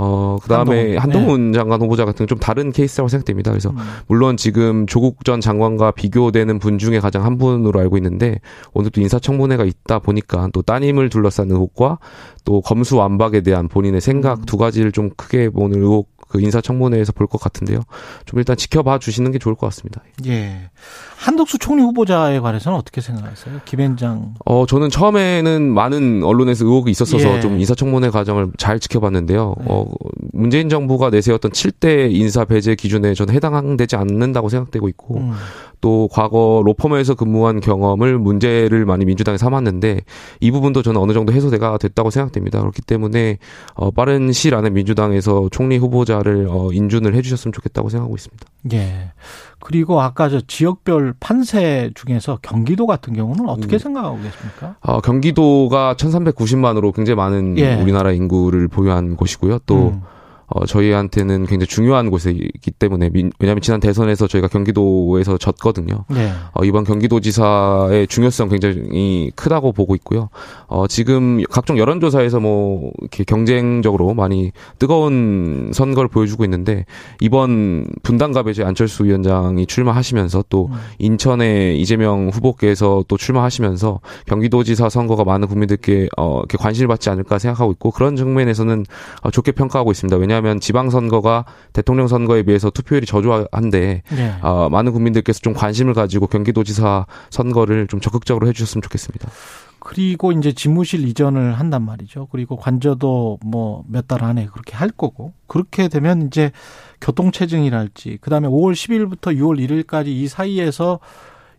Speaker 9: 어, 그 다음에 한동훈, 한동훈 네. 장관 후보자 같은 좀 다른 케이스라고 생각됩니다. 그래서 음. 물론 지금 조국 전 장관과 비교되는 분 중에 가장 한 분으로 알고 있는데 오늘 또 인사청문회가 있다 보니까 또 따님을 둘러싼 의혹과 또 검수 완박에 대한 본인의 생각 음. 두 가지를 좀 크게 보는 의혹 그 인사청문회에서 볼 것 같은데요. 좀 일단 지켜봐 주시는 게 좋을 것 같습니다.
Speaker 2: 예. 한덕수 총리 후보자에 관해서는 어떻게 생각하세요? 김현장.
Speaker 9: 어, 저는 처음에는 많은 언론에서 의혹이 있었어서 예. 좀 인사청문회 과정을 잘 지켜봤는데요. 예. 어, 문재인 정부가 내세웠던 7대 인사 배제 기준에 저는 해당되지 않는다고 생각되고 있고, 음. 또 과거 로펌에서 근무한 경험을 문제를 많이 민주당에 삼았는데 이 부분도 저는 어느 정도 해소가 됐다고 생각됩니다. 그렇기 때문에 어, 빠른 시일 안에 민주당에서 총리 후보자를 어, 인준을 해주셨으면 좋겠다고 생각하고 있습니다.
Speaker 2: 예. 그리고 아까 저 지역별 판세 중에서 경기도 같은 경우는 어떻게 음. 생각하고 계십니까?
Speaker 9: 어, 경기도가 1,390만으로 굉장히 많은 예. 우리나라 인구를 보유한 곳이고요. 또 음. 어, 저희한테는 굉장히 중요한 곳이기 때문에 민, 왜냐하면 지난 대선에서 저희가 경기도에서 졌거든요. 네. 어, 이번 경기도지사의 중요성 굉장히 크다고 보고 있고요. 어, 지금 각종 여론조사에서 뭐 이렇게 경쟁적으로 많이 뜨거운 선거를 보여주고 있는데 이번 분당갑에 안철수 위원장이 출마하시면서 또 음. 인천에 이재명 후보께서 또 출마하시면서 경기도지사 선거가 많은 국민들께 어, 이렇게 관심을 받지 않을까 생각하고 있고 그런 측면에서는 어, 좋게 평가하고 있습니다. 왜냐 왜냐하면 지방선거가 대통령 선거에 비해서 투표율이 저조한데 네. 어, 많은 국민들께서 좀 관심을 가지고 경기도지사 선거를 좀 적극적으로 해주셨으면 좋겠습니다.
Speaker 2: 그리고 이제 집무실 이전을 한단 말이죠. 그리고 관저도 뭐 몇 달 안에 그렇게 할 거고 그렇게 되면 이제 교통체증이랄지 그다음에 5월 10일부터 6월 1일까지 이 사이에서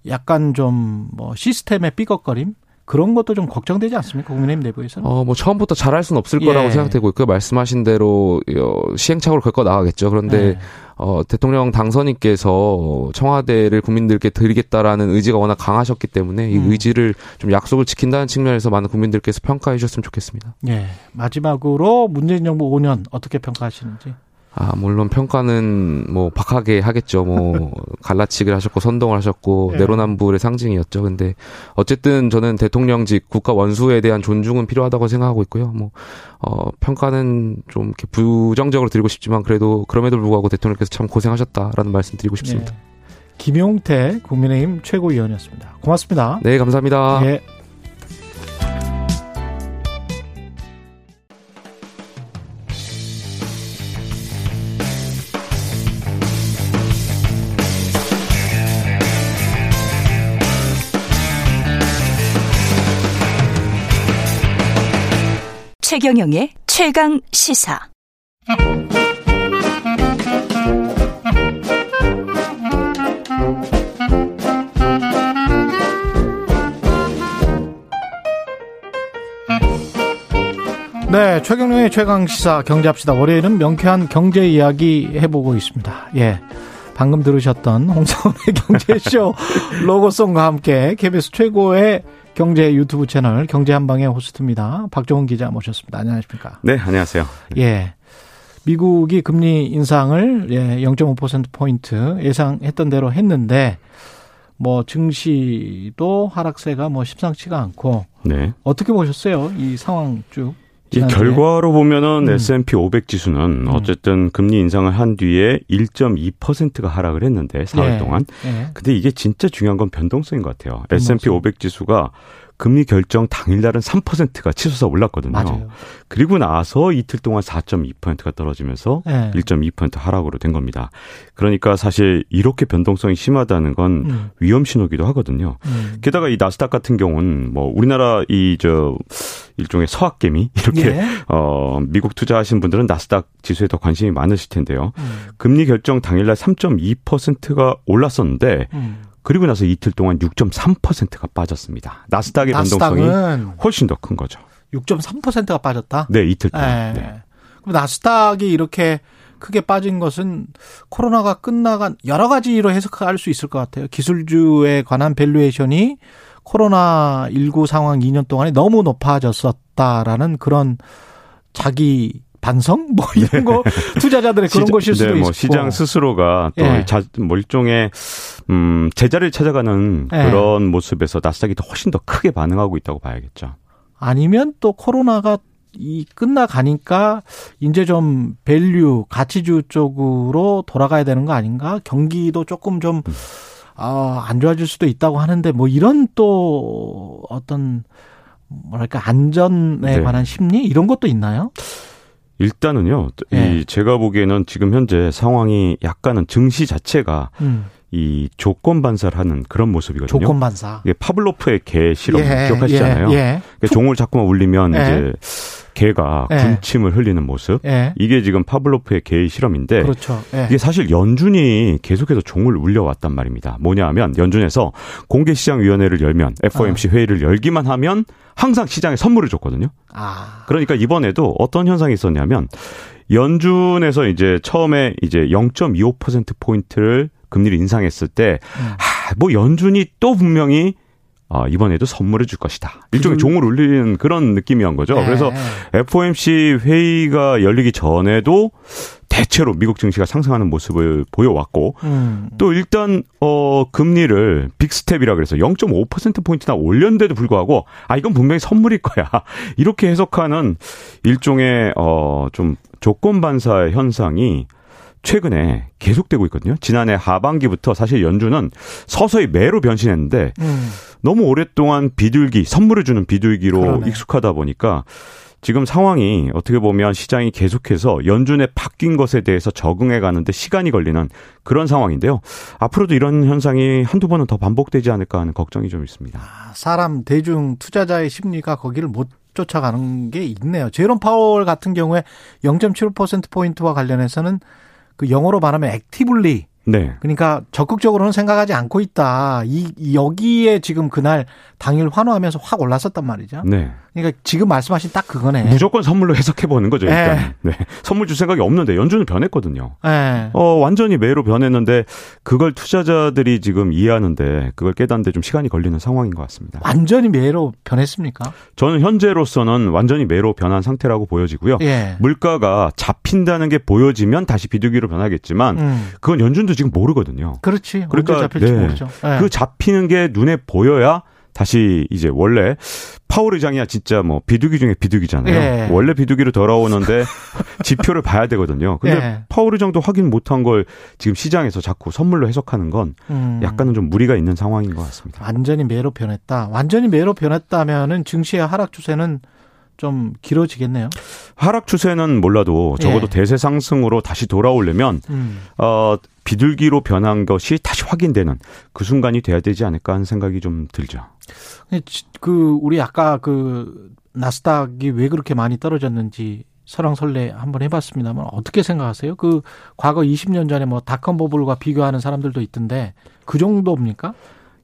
Speaker 2: 약간 좀 뭐 시스템의 삐걱거림 그런 것도 좀 걱정되지 않습니까? 국민의힘 내부에서는?
Speaker 9: 어, 뭐 처음부터 잘할 수는 없을 거라고 예. 생각되고 있고요. 말씀하신 대로 어, 시행착오를 걸고 나가겠죠. 그런데 네. 어, 대통령 당선인께서 청와대를 국민들께 드리겠다라는 의지가 워낙 강하셨기 때문에 이 음. 의지를 좀 약속을 지킨다는 측면에서 많은 국민들께서 평가해 주셨으면 좋겠습니다.
Speaker 2: 예. 마지막으로 문재인 정부 5년 어떻게 평가하시는지?
Speaker 9: 아, 물론 평가는 뭐 박하게 하겠죠. 뭐 갈라치기를 하셨고 선동을 하셨고 네. 내로남불의 상징이었죠. 근데 어쨌든 저는 대통령직 국가 원수에 대한 존중은 필요하다고 생각하고 있고요. 뭐 어, 평가는 좀 이렇게 부정적으로 드리고 싶지만 그래도 그럼에도 불구하고 대통령께서 참 고생하셨다라는 말씀 드리고 싶습니다. 네.
Speaker 2: 김용태 국민의힘 최고위원이었습니다. 고맙습니다.
Speaker 9: 네, 감사합니다. 네.
Speaker 3: 최경영의 최강 시사.
Speaker 2: 네, 최경영의 최강 시사 경제합시다. 월요일은 명쾌한 경제 이야기 해보고 있습니다. 예. 방금 들으셨던 홍사원의 경제쇼 로고송과 함께 KBS 최고의 경제 유튜브 채널 경제 한방의 호스트입니다. 박종훈 기자 모셨습니다. 안녕하십니까?
Speaker 10: 네, 안녕하세요.
Speaker 2: 예. 미국이 금리 인상을 예, 0.5% 포인트 예상했던 대로 했는데 뭐 증시도 하락세가 뭐 심상치가 않고 네. 어떻게 보셨어요? 이 상황 쭉.
Speaker 10: 이 결과로 보면은 음. S&P 500 지수는 음. 어쨌든 금리 인상을 한 뒤에 1.2%가 하락을 했는데 4월 네. 동안. 네. 근데 이게 진짜 중요한 건 변동성인 것 같아요. 변동성. S&P 500 지수가 금리 결정 당일날은 3%가 치솟아 올랐거든요.
Speaker 2: 맞아요.
Speaker 10: 그리고 나서 이틀 동안 4.2%가 떨어지면서 네. 1.2% 하락으로 된 겁니다. 그러니까 사실 이렇게 변동성이 심하다는 건 음. 위험 신호기도 하거든요. 음. 게다가 이 나스닥 같은 경우는 뭐 우리나라 이 저 일종의 서학개미 이렇게 예. 어 미국 투자하신 분들은 나스닥 지수에 더 관심이 많으실 텐데요. 음. 금리 결정 당일날 3.2%가 올랐었는데 음. 그리고 나서 이틀 동안 6.3%가 빠졌습니다. 나스닥의 변동성이 훨씬 더 큰 거죠.
Speaker 2: 6.3%가 빠졌다?
Speaker 10: 네, 이틀 동안. 네. 네.
Speaker 2: 그럼 나스닥이 이렇게 크게 빠진 것은 코로나가 끝나간 여러 가지로 해석할 수 있을 것 같아요. 기술주에 관한 valuation이 코로나 19 상황 2년 동안에 너무 높아졌었다라는 그런 자기 반성 뭐 이런 거 네. 투자자들의 그런 시장, 것일 수도 네, 뭐 있고
Speaker 10: 시장 스스로가 또 예. 자, 뭐 일종의 음 제자리를 찾아가는 예. 그런 모습에서 나스닥이 더 훨씬 더 크게 반응하고 있다고 봐야겠죠.
Speaker 2: 아니면 또 코로나가 이 끝나가니까 이제 좀 value 가치주 쪽으로 돌아가야 되는 거 아닌가? 경기도 조금 좀 음. 아, 안 좋아질 수도 있다고 하는데 뭐 이런 또 어떤 뭐랄까 안전에 네. 관한 심리 이런 것도 있나요?
Speaker 10: 일단은요. 네. 이 제가 보기에는 지금 현재 상황이 약간은 증시 자체가 음. 이 조건 반사를 하는 그런 모습이거든요.
Speaker 2: 조건 반사.
Speaker 10: 이게 파블로프의 개 실험 예, 기억하시잖아요. 예, 예. 그러니까 종을 자꾸만 울리면 예. 이제 개가 예. 군침을 흘리는 모습. 예. 이게 지금 파블로프의 개의 실험인데
Speaker 2: 그렇죠.
Speaker 10: 예. 이게 사실 연준이 계속해서 종을 울려왔단 말입니다. 뭐냐하면 연준에서 공개시장위원회를 열면 FOMC 어. 회의를 열기만 하면 항상 시장에 선물을 줬거든요. 아. 그러니까 이번에도 어떤 현상이 있었냐면 연준에서 이제 처음에 이제 0.25% 포인트를 금리를 인상했을 때, 음. 아, 뭐 연준이 또 분명히 아, 이번에도 선물해 줄 것이다. 일종의 그... 종을 울리는 그런 느낌이한 거죠. 네. 그래서 FOMC 회의가 열리기 전에도 대체로 미국 증시가 상승하는 모습을 보여왔고 음. 또 일단 어 금리를 big step이라 그래서 0.5% 포인트나 올렸는데도 불구하고 아 이건 분명히 선물일 거야. 이렇게 해석하는 일종의 어좀 조건 반사 현상이 최근에 계속되고 있거든요. 지난해 하반기부터 사실 연준은 서서히 매로 변신했는데 음. 너무 오랫동안 비둘기 선물을 주는 비둘기로 그러네. 익숙하다 보니까 지금 상황이 어떻게 보면 시장이 계속해서 연준의 바뀐 것에 대해서 적응해 가는데 시간이 걸리는 그런 상황인데요. 앞으로도 이런 현상이 한두 번은 더 반복되지 않을까 하는 걱정이 좀 있습니다. 아,
Speaker 2: 사람 대중 투자자의 심리가 거기를 못 쫓아가는 게 있네요. 제롬 파월 같은 경우에 0.75% 포인트와 관련해서는 그 영어로 말하면 액티블리 네. 그러니까 적극적으로는 생각하지 않고 있다. 이 여기에 지금 그날 당일 환호하면서 확 올랐었단 말이죠. 네. 그러니까 지금 말씀하신 딱 그거네.
Speaker 10: 무조건 선물로 해석해 보는 거죠. 일단. 네. 네. 선물 줄 생각이 없는데 연준은 변했거든요. 네. 어 완전히 매로 변했는데 그걸 투자자들이 지금 이해하는데 그걸 깨닫는데 좀 시간이 걸리는 상황인 것 같습니다.
Speaker 2: 완전히 매로 변했습니까?
Speaker 10: 저는 현재로서는 완전히 매로 변한 상태라고 보여지고요. 예. 물가가 잡힌다는 게 보여지면 다시 비둘기로 변하겠지만 음. 그건 연준도 지금 모르거든요.
Speaker 2: 그렇지. 그러니까 잡힐지 네. 모르죠.
Speaker 10: 네. 그 잡히는 게 눈에 보여야 다시 이제 원래 파월 의장이야 진짜 뭐 비둘기 중에 비둘기잖아요. 예. 원래 비둘기로 돌아오는데 지표를 봐야 되거든요. 근데 예. 파월 의장도 확인 못한 걸 지금 시장에서 자꾸 선물로 해석하는 건 음. 약간은 좀 무리가 있는 상황인 것 같습니다.
Speaker 2: 완전히 매로 변했다. 완전히 매로 변했다면은 증시의 하락 추세는 좀 길어지겠네요.
Speaker 10: 하락 추세는 몰라도 적어도 예. 대세 상승으로 다시 돌아오려면 음. 어 비둘기로 변한 것이 다시 확인되는 그 순간이 돼야 되지 않을까 하는 생각이 좀 들죠.
Speaker 2: 그 우리 아까 그 나스닥이 왜 그렇게 많이 떨어졌는지 설왕설래 한번 해봤습니다만 어떻게 생각하세요? 그 과거 20년 전에 뭐 닷컴 버블과 비교하는 사람들도 있던데 그 정도입니까?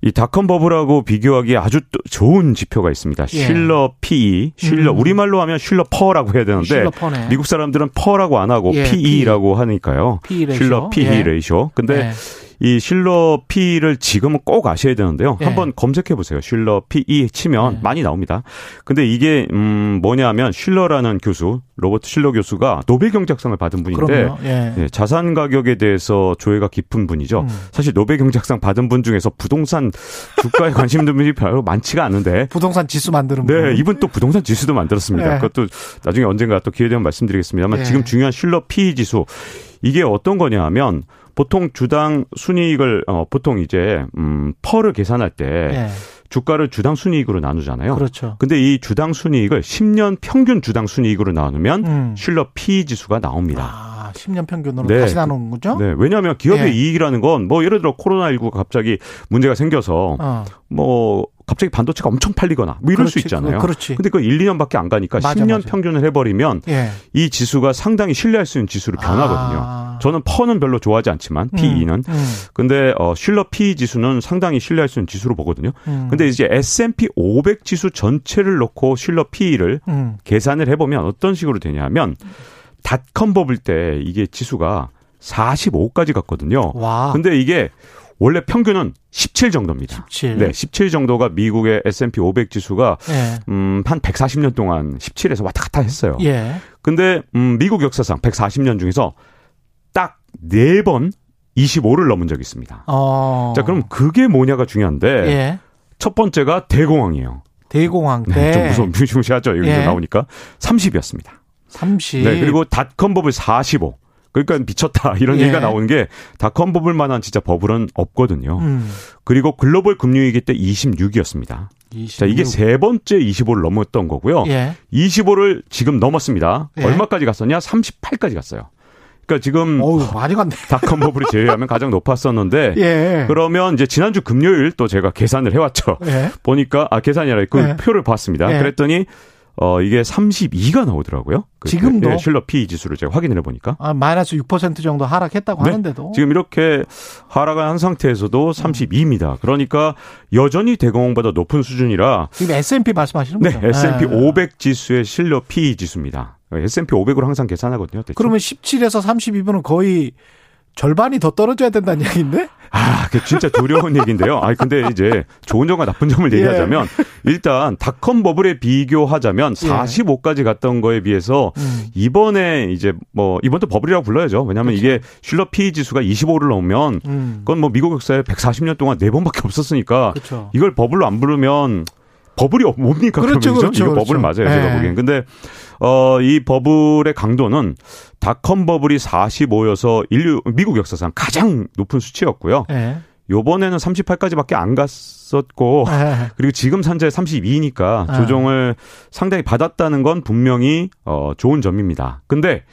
Speaker 10: 이 닷컴 버블하고 비교하기에 아주 좋은 지표가 있습니다. 예. 쉴러 PE, 쉴러 음. 우리말로 하면 쉴러 PER라고 해야 되는데 미국 사람들은 PER라고 안 하고 예, PE라고 하니까요. PE 쉴러 PE 예. ratio. 근데 예. 이 쉴러 PE를 지금은 꼭 아셔야 되는데요. 예. 한번 검색해 보세요. 쉴러 PE 치면 예. 많이 나옵니다. 근데 이게 음 뭐냐면 쉴러라는 교수, 로버트 쉴러 교수가 노벨 경제학상을 받은 분인데 예. 예. 자산 가격에 대해서 조예가 깊은 분이죠. 음. 사실 노벨 경제학상 받은 분 중에서 부동산 주가에 관심 있는 분이 별로 많지가 않은데
Speaker 2: 부동산 지수 만드는
Speaker 10: 분. 네, 이분 또 부동산 지수도 만들었습니다. 예. 그것도 나중에 언젠가 또 기회 되면 말씀드리겠습니다만 예. 지금 중요한 쉴러 PE 지수 이게 어떤 거냐면 보통 주당 순이익을 어 보통 이제 음 펄을 계산할 때 네. 주가를 주당 순이익으로 나누잖아요.
Speaker 2: 그렇죠.
Speaker 10: 근데 이 주당 순이익을 10년 평균 주당 순이익으로 나누면 음. 쉴러 P 지수가 나옵니다.
Speaker 2: 아, 10년 평균으로 네. 다시 나누는 거죠?
Speaker 10: 네. 왜냐하면 기업의 예. 이익이라는 건 뭐 예를 들어 코로나19가 갑자기 문제가 생겨서 어. 뭐 갑자기 반도체가 엄청 팔리거나 뭐 이럴 그렇지, 수 있잖아요.
Speaker 2: 그렇지.
Speaker 10: 근데 그 1, 2년밖에 안 가니까 맞아, 10년 맞아. 평균을 해버리면 예. 이 지수가 상당히 신뢰할 수 있는 지수로 변하거든요. 아. 저는 퍼는 별로 좋아하지 않지만 PE는. 음, 음. 근데 어 슐러 PE 지수는 상당히 신뢰할 수 있는 지수로 보거든요. 음. 근데 이제 S&P 500 지수 전체를 놓고 슐러 PE를 음. 계산을 해보면 어떤 식으로 되냐면 닷컴 버블 때 이게 지수가 45까지 갔거든요. 와. 근데 이게 원래 평균은 17 정도입니다.
Speaker 2: 17.
Speaker 10: 네, 17 정도가 미국의 S&P 500 지수가 예. 음, 한 140년 동안 17에서 왔다 갔다 했어요. 예. 근데 음, 미국 역사상 140년 중에서 딱 4번 25를 넘은 적이 있습니다. 어. 자, 그럼 그게 뭐냐가 중요한데 예. 첫 번째가 대공황이에요.
Speaker 2: 대공황 때.
Speaker 10: 네, 좀 무서운 무시무시하죠. 여기서 예. 나오니까 30이었습니다.
Speaker 2: 30.
Speaker 10: 네, 그리고 닷컴 버블 45. 그러니까 미쳤다 이런 예. 얘기가 나오는 게 닷컴 버블 만한 진짜 버블은 없거든요. 음. 그리고 글로벌 금융위기 때 26이었습니다. 26. 자, 이게 세 번째 25를 넘었던 거고요. 예. 25를 지금 넘었습니다. 예. 얼마까지 갔었냐? 38까지 갔어요. 그러니까 지금
Speaker 2: 어우, 많이 갔네.
Speaker 10: 닷컴 버블이 제외하면 가장 높았었는데 예. 그러면 이제 지난주 금요일 또 제가 계산을 해왔죠. 예. 보니까 아 계산이 아니라 그 예. 표를 봤습니다. 예. 그랬더니 어, 이게 32가 나오더라고요.
Speaker 2: 그, 지금도?
Speaker 10: 네, 실러 P 지수를 제가 확인을 해보니까.
Speaker 2: 아, 마이너스 6% 정도 하락했다고 네. 하는데도.
Speaker 10: 지금 이렇게 하락을 한 상태에서도 32입니다. 그러니까 여전히 대공황보다 높은 수준이라.
Speaker 2: 지금 S&P 말씀하시는
Speaker 10: 거죠? 네, S&P 네. 500 지수의 실러 P 지수입니다. S&P 500으로 항상 계산하거든요. 대충.
Speaker 2: 그러면 17에서 32분은 거의 절반이 더 떨어져야 된다는 얘기인데?
Speaker 10: 아, 그 진짜 두려운 얘기인데요. 아, 근데 이제 좋은 점과 나쁜 점을 예. 얘기하자면 예. 일단 닷컴 버블에 비교하자면 45까지 예. 갔던 거에 비해서 음. 이번에 이제 뭐 이번도 버블이라고 불러야죠. 왜냐하면 그렇죠. 이게 슐러 P 지수가 25를 넘으면 음. 그건 뭐 미국 역사에 140년 동안 네 번밖에 없었으니까 그렇죠. 이걸 버블로 안 부르면 버블이 뭡니까?
Speaker 2: 그렇죠, 그러면, 그렇죠,
Speaker 10: 이거 그렇죠. 버블 맞아요, 제가 네. 보기엔. 근데 어, 이 버블의 강도는 닷컴 버블이 45여서 인류 미국 역사상 가장 높은 수치였고요. 네. 요번에는 38까지밖에 안 갔었고 네. 그리고 지금 산재 32니까 네. 조정을 상당히 받았다는 건 분명히 어 좋은 점입니다. 근데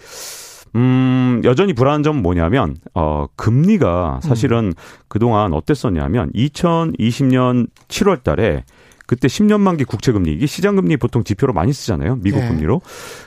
Speaker 10: 음, 여전히 불안한 점은 뭐냐면, 어, 금리가 사실은 음. 그동안 어땠었냐면, 2020년 7월 달에 그때 10년 만기 국채 금리 이게 시장 금리 보통 지표로 많이 쓰잖아요. 미국 네. 금리로.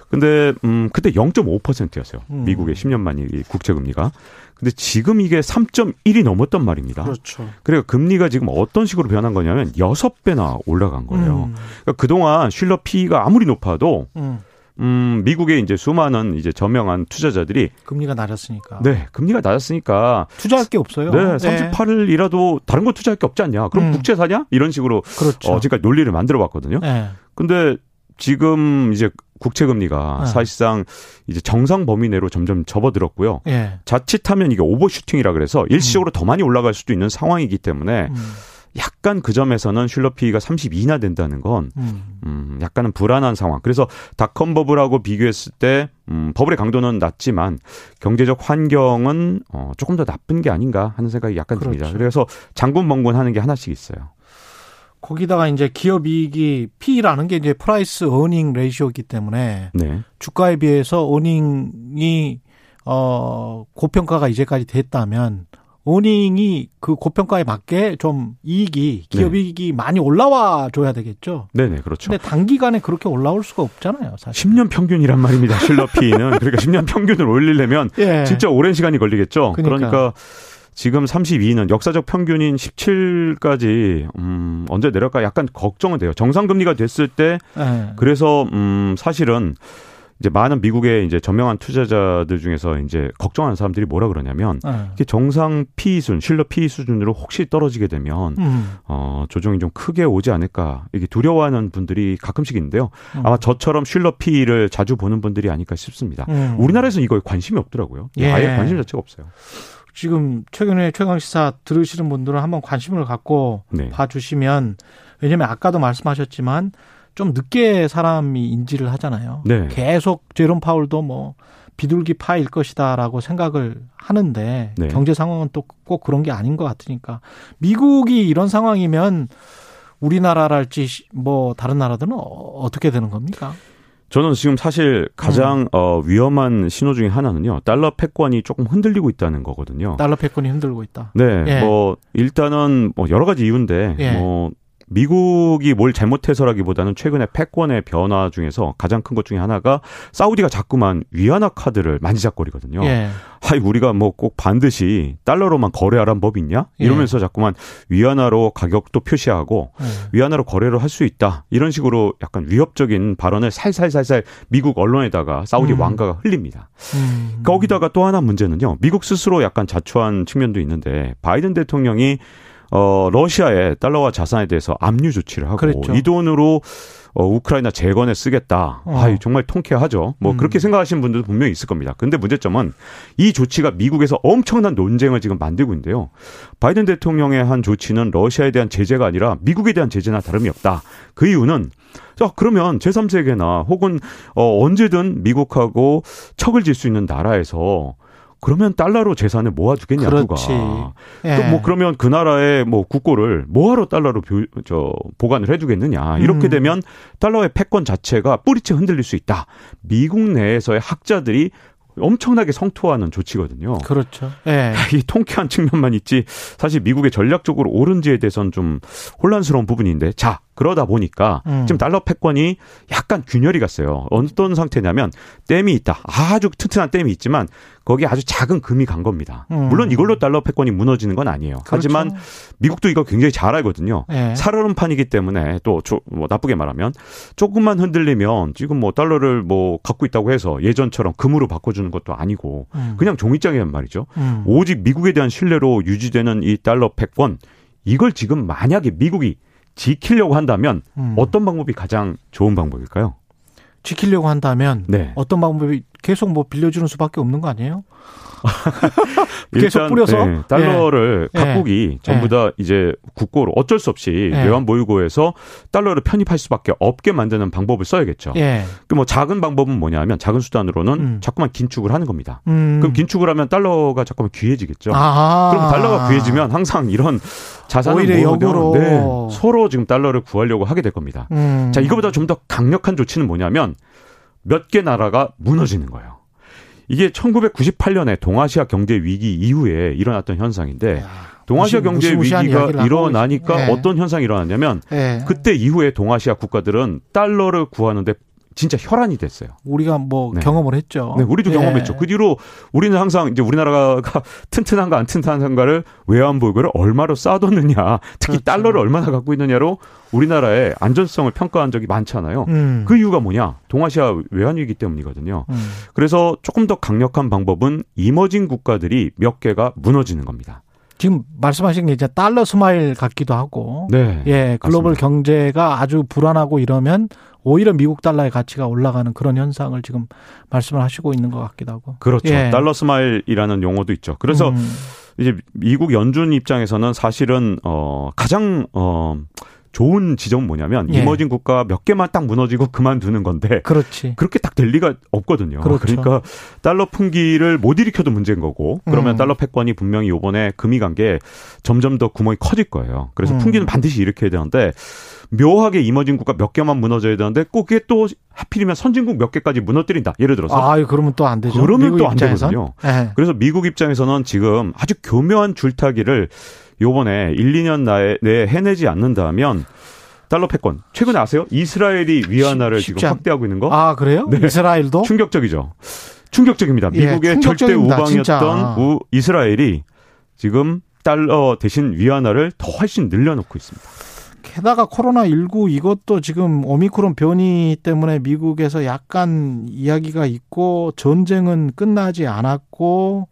Speaker 10: 근데 음 그때 0.5%였어요. 음. 미국의 10년 만기 국채 금리가. 근데 지금 이게 3.1이 넘었단 말입니다.
Speaker 2: 그렇죠.
Speaker 10: 그러니까 금리가 지금 어떤 식으로 변한 거냐면 6배나 올라간 거예요. 음. 그러니까 그동안 쉴러 피가 아무리 높아도 음. 음, 미국의 이제 수많은 이제 저명한 투자자들이
Speaker 2: 금리가 낮았으니까.
Speaker 10: 네, 금리가 낮았으니까
Speaker 2: 투자할 게 없어요.
Speaker 10: 네, 38일이라도 다른 거 투자할 게 없지 않냐? 그럼 음. 국채 사냐? 이런 식으로 그렇죠. 어, 지금까지 논리를 만들어 봤거든요. 네. 근데 지금 이제 국채 금리가 네. 사실상 이제 정상 범위 내로 점점 접어들었고요. 네. 자칫하면 이게 overshooting이라 그래서 일시적으로 음. 더 많이 올라갈 수도 있는 상황이기 때문에 음. 약간 그 점에서는 쉴러 PE가 32나 된다는 건 음. 음, 약간은 불안한 상황. 그래서 닷컴 버블하고 비교했을 때 음, 버블의 강도는 낮지만 경제적 환경은 어, 조금 더 나쁜 게 아닌가 하는 생각이 약간 그렇죠. 듭니다. 그래서 장군멍군 하는 게 하나씩 있어요.
Speaker 2: 거기다가 이제 기업 이익이 PE라는 게 이제 price earning ratio이기 때문에 네. 주가에 비해서 earning이 어 고평가가 이제까지 됐다면 어닝이 그 고평가에 맞게 좀 이익이 기업 네. 이익이 많이 올라와 줘야 되겠죠.
Speaker 10: 네네 그렇죠.
Speaker 2: 근데 단기간에 그렇게 올라올 수가 없잖아요. 사실.
Speaker 10: 10년 평균이란 말입니다. 실러피는 그러니까 10년 평균을 올리려면 예. 진짜 오랜 시간이 걸리겠죠. 그러니까, 그러니까 지금 32는 역사적 평균인 17까지 음 언제 내려가 약간 걱정은 돼요. 정상 금리가 됐을 때 예. 그래서 음 사실은 이제 많은 미국의 이제 저명한 투자자들 중에서 이제 걱정하는 사람들이 뭐라 그러냐면 네. 이게 정상 P 수준, 실러 P 수준으로 혹시 떨어지게 되면 음. 어 조정이 좀 크게 오지 않을까 이게 두려워하는 분들이 가끔씩 있는데요. 음. 아마 저처럼 실러 P를 자주 보는 분들이 아닐까 싶습니다. 음. 우리나라에서 이거에 관심이 없더라고요. 예. 아예 관심 자체가 없어요.
Speaker 2: 지금 최근에 최강 시사 들으시는 분들은 한번 관심을 갖고 네. 봐주시면 왜냐하면 아까도 말씀하셨지만 좀 늦게 사람이 인지를 하잖아요. 네. 계속 제롬 파울도 뭐 비둘기 파일 것이다라고 생각을 하는데 네. 경제 상황은 또 꼭 그런 게 아닌 것 같으니까 미국이 이런 상황이면 우리나라랄지 뭐 다른 나라들은 어, 어떻게 되는 겁니까?
Speaker 10: 저는 지금 사실 가장 음. 어, 위험한 신호 중에 하나는요. 달러 패권이 조금 흔들리고 있다는 거거든요.
Speaker 2: 달러 패권이 흔들고 있다.
Speaker 10: 네. 예. 뭐 일단은 뭐 여러 가지 이유인데 예. 뭐 미국이 뭘 잘못해서라기보다는 최근에 패권의 변화 중에서 가장 큰 것 중에 하나가 사우디가 자꾸만 위안화 카드를 만지작거리거든요. 예. 아니 우리가 뭐 꼭 반드시 달러로만 거래하란 법이 있냐? 예. 이러면서 예. 자꾸만 위안화로 가격도 표시하고 예. 위안화로 거래를 할 수 있다. 이런 식으로 약간 위협적인 발언을 살살살살 미국 언론에다가 사우디 음. 왕가가 흘립니다. 음. 거기다가 또 하나 문제는요. 미국 스스로 약간 자초한 측면도 있는데 바이든 대통령이 어, 러시아의 달러와 자산에 대해서 압류 조치를 하고 그랬죠. 이 돈으로 어, 우크라이나 재건에 쓰겠다. 어. 아, 정말 통쾌하죠. 뭐 음. 그렇게 생각하시는 분들도 분명히 있을 겁니다. 근데 문제점은 이 조치가 미국에서 엄청난 논쟁을 지금 만들고 있는데요. 바이든 대통령의 한 조치는 러시아에 대한 제재가 아니라 미국에 대한 제재나 다름이 없다. 그 이유는 자, 그러면 제3세계나 혹은 어 언제든 미국하고 척을 질 수 있는 나라에서 그러면 달러로 재산을 모아두겠냐 누가 예. 또뭐 그러면 그 나라의 뭐 국고를 뭐하러 달러로 교, 저 보관을 해두겠느냐 이렇게 음. 되면 달러의 패권 자체가 뿌리째 흔들릴 수 있다 미국 내에서의 학자들이 엄청나게 성토하는 조치거든요.
Speaker 2: 그렇죠. 예.
Speaker 10: 이 통쾌한 측면만 있지 사실 미국의 전략적으로 옳은지에 대해서는 좀 혼란스러운 부분인데 자 그러다 보니까 음. 지금 달러 패권이 약간 균열이 갔어요. 어떤 상태냐면 댐이 있다. 아주 튼튼한 댐이 있지만 거기에 아주 작은 금이 간 겁니다. 음. 물론 이걸로 달러 패권이 무너지는 건 아니에요. 그렇죠. 하지만 미국도 이거 굉장히 잘 알거든요. 네. 살얼음판이기 때문에 또 뭐 나쁘게 말하면 조금만 흔들리면 지금 뭐 달러를 뭐 갖고 있다고 해서 예전처럼 금으로 바꿔주는 것도 아니고 음. 그냥 종이장이란 말이죠. 음. 오직 미국에 대한 신뢰로 유지되는 이 달러 패권 이걸 지금 만약에 미국이 지키려고 한다면 음. 어떤 방법이 가장 좋은 방법일까요?
Speaker 2: 지키려고 한다면 네. 어떤 방법이 계속 뭐 빌려주는 수밖에 없는 거 아니에요? 계속 뿌려서 네,
Speaker 10: 달러를 네. 각국이 네. 전부 다 이제 국고로 어쩔 수 없이 외환 보유고에서 달러를 편입할 수밖에 없게 만드는 방법을 써야겠죠. 그 뭐 작은 방법은 뭐냐면 작은 수단으로는 음. 자꾸만 긴축을 하는 겁니다. 음. 그럼 긴축을 하면 달러가 자꾸만 귀해지겠죠. 아하. 그럼 달러가 귀해지면 항상 이런 자산을 모으면 네, 서로 지금 달러를 구하려고 하게 될 겁니다. 음. 자 이거보다 좀 더 강력한 조치는 뭐냐면 몇 개 나라가 무너지는 거예요. 이게 1998년에 동아시아 경제 위기 이후에 일어났던 현상인데 동아시아 경제 위기가 일어나니까 네. 어떤 현상이 일어났냐면 네. 그때 이후에 동아시아 국가들은 달러를 구하는데 진짜 혈안이 됐어요.
Speaker 2: 우리가 뭐 네. 경험을 했죠.
Speaker 10: 네, 우리도 네. 경험했죠. 그 뒤로 우리는 항상 이제 우리나라가 튼튼한가 안 튼튼한가를 외환 보유고를 얼마로 쌓아뒀느냐, 특히 그렇죠. 달러를 얼마나 갖고 있느냐로 우리나라의 안전성을 평가한 적이 많잖아요. 음. 그 이유가 뭐냐? 동아시아 외환 위기 때문이거든요. 음. 그래서 조금 더 강력한 방법은 emerging 국가들이 몇 개가 무너지는 겁니다.
Speaker 2: 지금 말씀하신 게 이제 달러 스마일 같기도 하고, 네, 예, 글로벌 맞습니다. 경제가 아주 불안하고 이러면 오히려 미국 달러의 가치가 올라가는 그런 현상을 지금 말씀을 하시고 있는 것 같기도 하고.
Speaker 10: 그렇죠. 예. 달러 스마일이라는 용어도 있죠. 그래서 음. 이제 미국 연준 입장에서는 사실은 어 가장 어 좋은 지점은 뭐냐면 예. 이머징 국가 몇 개만 딱 무너지고 그만두는 건데
Speaker 2: 그렇지.
Speaker 10: 그렇게 딱 될 리가 없거든요. 그렇죠. 그러니까 달러 풍기를 못 일으켜도 문제인 거고 그러면 음. 달러 패권이 분명히 요번에 금이 간 게 점점 더 구멍이 커질 거예요. 그래서 음. 풍기는 반드시 일으켜야 되는데 묘하게 이머징 국가 몇 개만 무너져야 되는데 꼭 그게 또 하필이면 선진국 몇 개까지 무너뜨린다. 예를 들어서.
Speaker 2: 아, 그러면 또 안 되죠.
Speaker 10: 그러면 또 안 되거든요. 네. 그래서 미국 입장에서는 지금 아주 교묘한 줄타기를 요번에 1, 2년 내에 해내지 않는다면 달러 패권. 최근에 아세요? 이스라엘이 위안화를 지금 확대하고 있는 거?
Speaker 2: 아, 그래요? 네. 이스라엘도?
Speaker 10: 충격적이죠. 충격적입니다. 예, 미국의 예, 절대 우방이었던 우, 이스라엘이 지금 달러 대신 위안화를 더 훨씬 늘려놓고 있습니다.
Speaker 2: 게다가 코로나19 이것도 지금 오미크론 변이 때문에 미국에서 약간 이야기가 있고 전쟁은 끝나지 않았고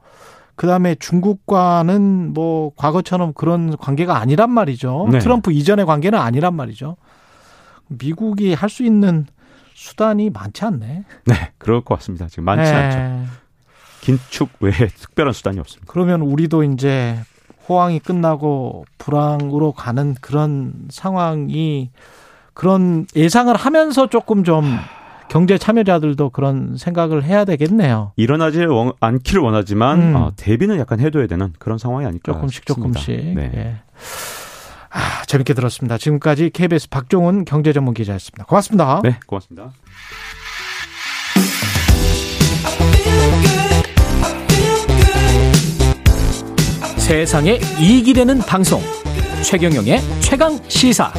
Speaker 2: 그다음에 중국과는 뭐 과거처럼 그런 관계가 아니란 말이죠. 네. 트럼프 이전의 관계는 아니란 말이죠. 미국이 할 수 있는 수단이 많지 않네.
Speaker 10: 네, 그럴 것 같습니다. 지금 많지 네. 않죠. 긴축 외에 특별한 수단이 없습니다.
Speaker 2: 그러면 우리도 이제 호황이 끝나고 불황으로 가는 그런 상황이 그런 예상을 하면서 조금 좀 경제 참여자들도 그런 생각을 해야 되겠네요.
Speaker 10: 일어나지 않기를 원하지만 음. 어, 대비는 약간 해둬야 되는 그런 상황이 아닐까
Speaker 2: 조금씩 싶습니다. 조금씩. 네. 예. 아, 재밌게 들었습니다. 지금까지 KBS 박종훈 경제전문 기자였습니다. 고맙습니다.
Speaker 10: 네, 고맙습니다.
Speaker 1: 세상에 이익이 되는 방송 최경영의 최강 시사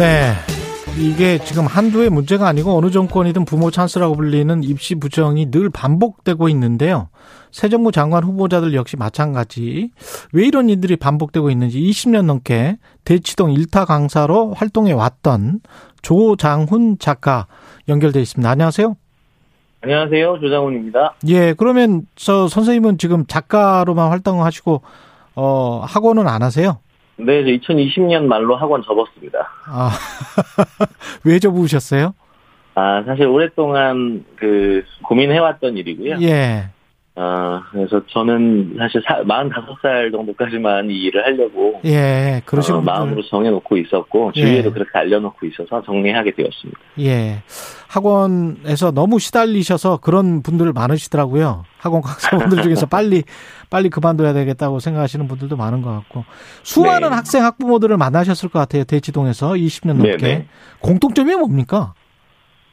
Speaker 2: 네 이게 지금 한두의 문제가 아니고 어느 정권이든 부모 찬스라고 불리는 입시 부정이 늘 반복되고 있는데요. 새 정부 장관 후보자들 역시 마찬가지. 왜 이런 일들이 반복되고 있는지 20년 넘게 대치동 일타 강사로 활동해 왔던 조장훈 작가 연결돼 있습니다. 안녕하세요.
Speaker 11: 안녕하세요. 조장훈입니다.
Speaker 2: 예, 그러면 저 선생님은 지금 작가로만 활동하시고 어 학원은 안 하세요?
Speaker 11: 네, 2020년 말로 학원 접었습니다.
Speaker 2: 아, 왜 접으셨어요?
Speaker 11: 아, 사실 오랫동안 그 고민해왔던 일이고요.
Speaker 2: 예.
Speaker 11: 아, 그래서 저는 사실 사, 45살 정도까지만 이 일을 하려고.
Speaker 2: 예, 그러시고. 어,
Speaker 11: 마음으로 정해놓고 있었고, 주위에도 예. 그렇게 알려놓고 있어서 정리하게 되었습니다.
Speaker 2: 예. 학원에서 너무 시달리셔서 그런 분들 많으시더라고요. 학원 강사분들 중에서 빨리, 빨리 그만둬야 되겠다고 생각하시는 분들도 많은 것 같고. 수많은 네. 학생, 학부모들을 만나셨을 것 같아요. 대치동에서 20년 넘게. 네네. 공통점이 뭡니까?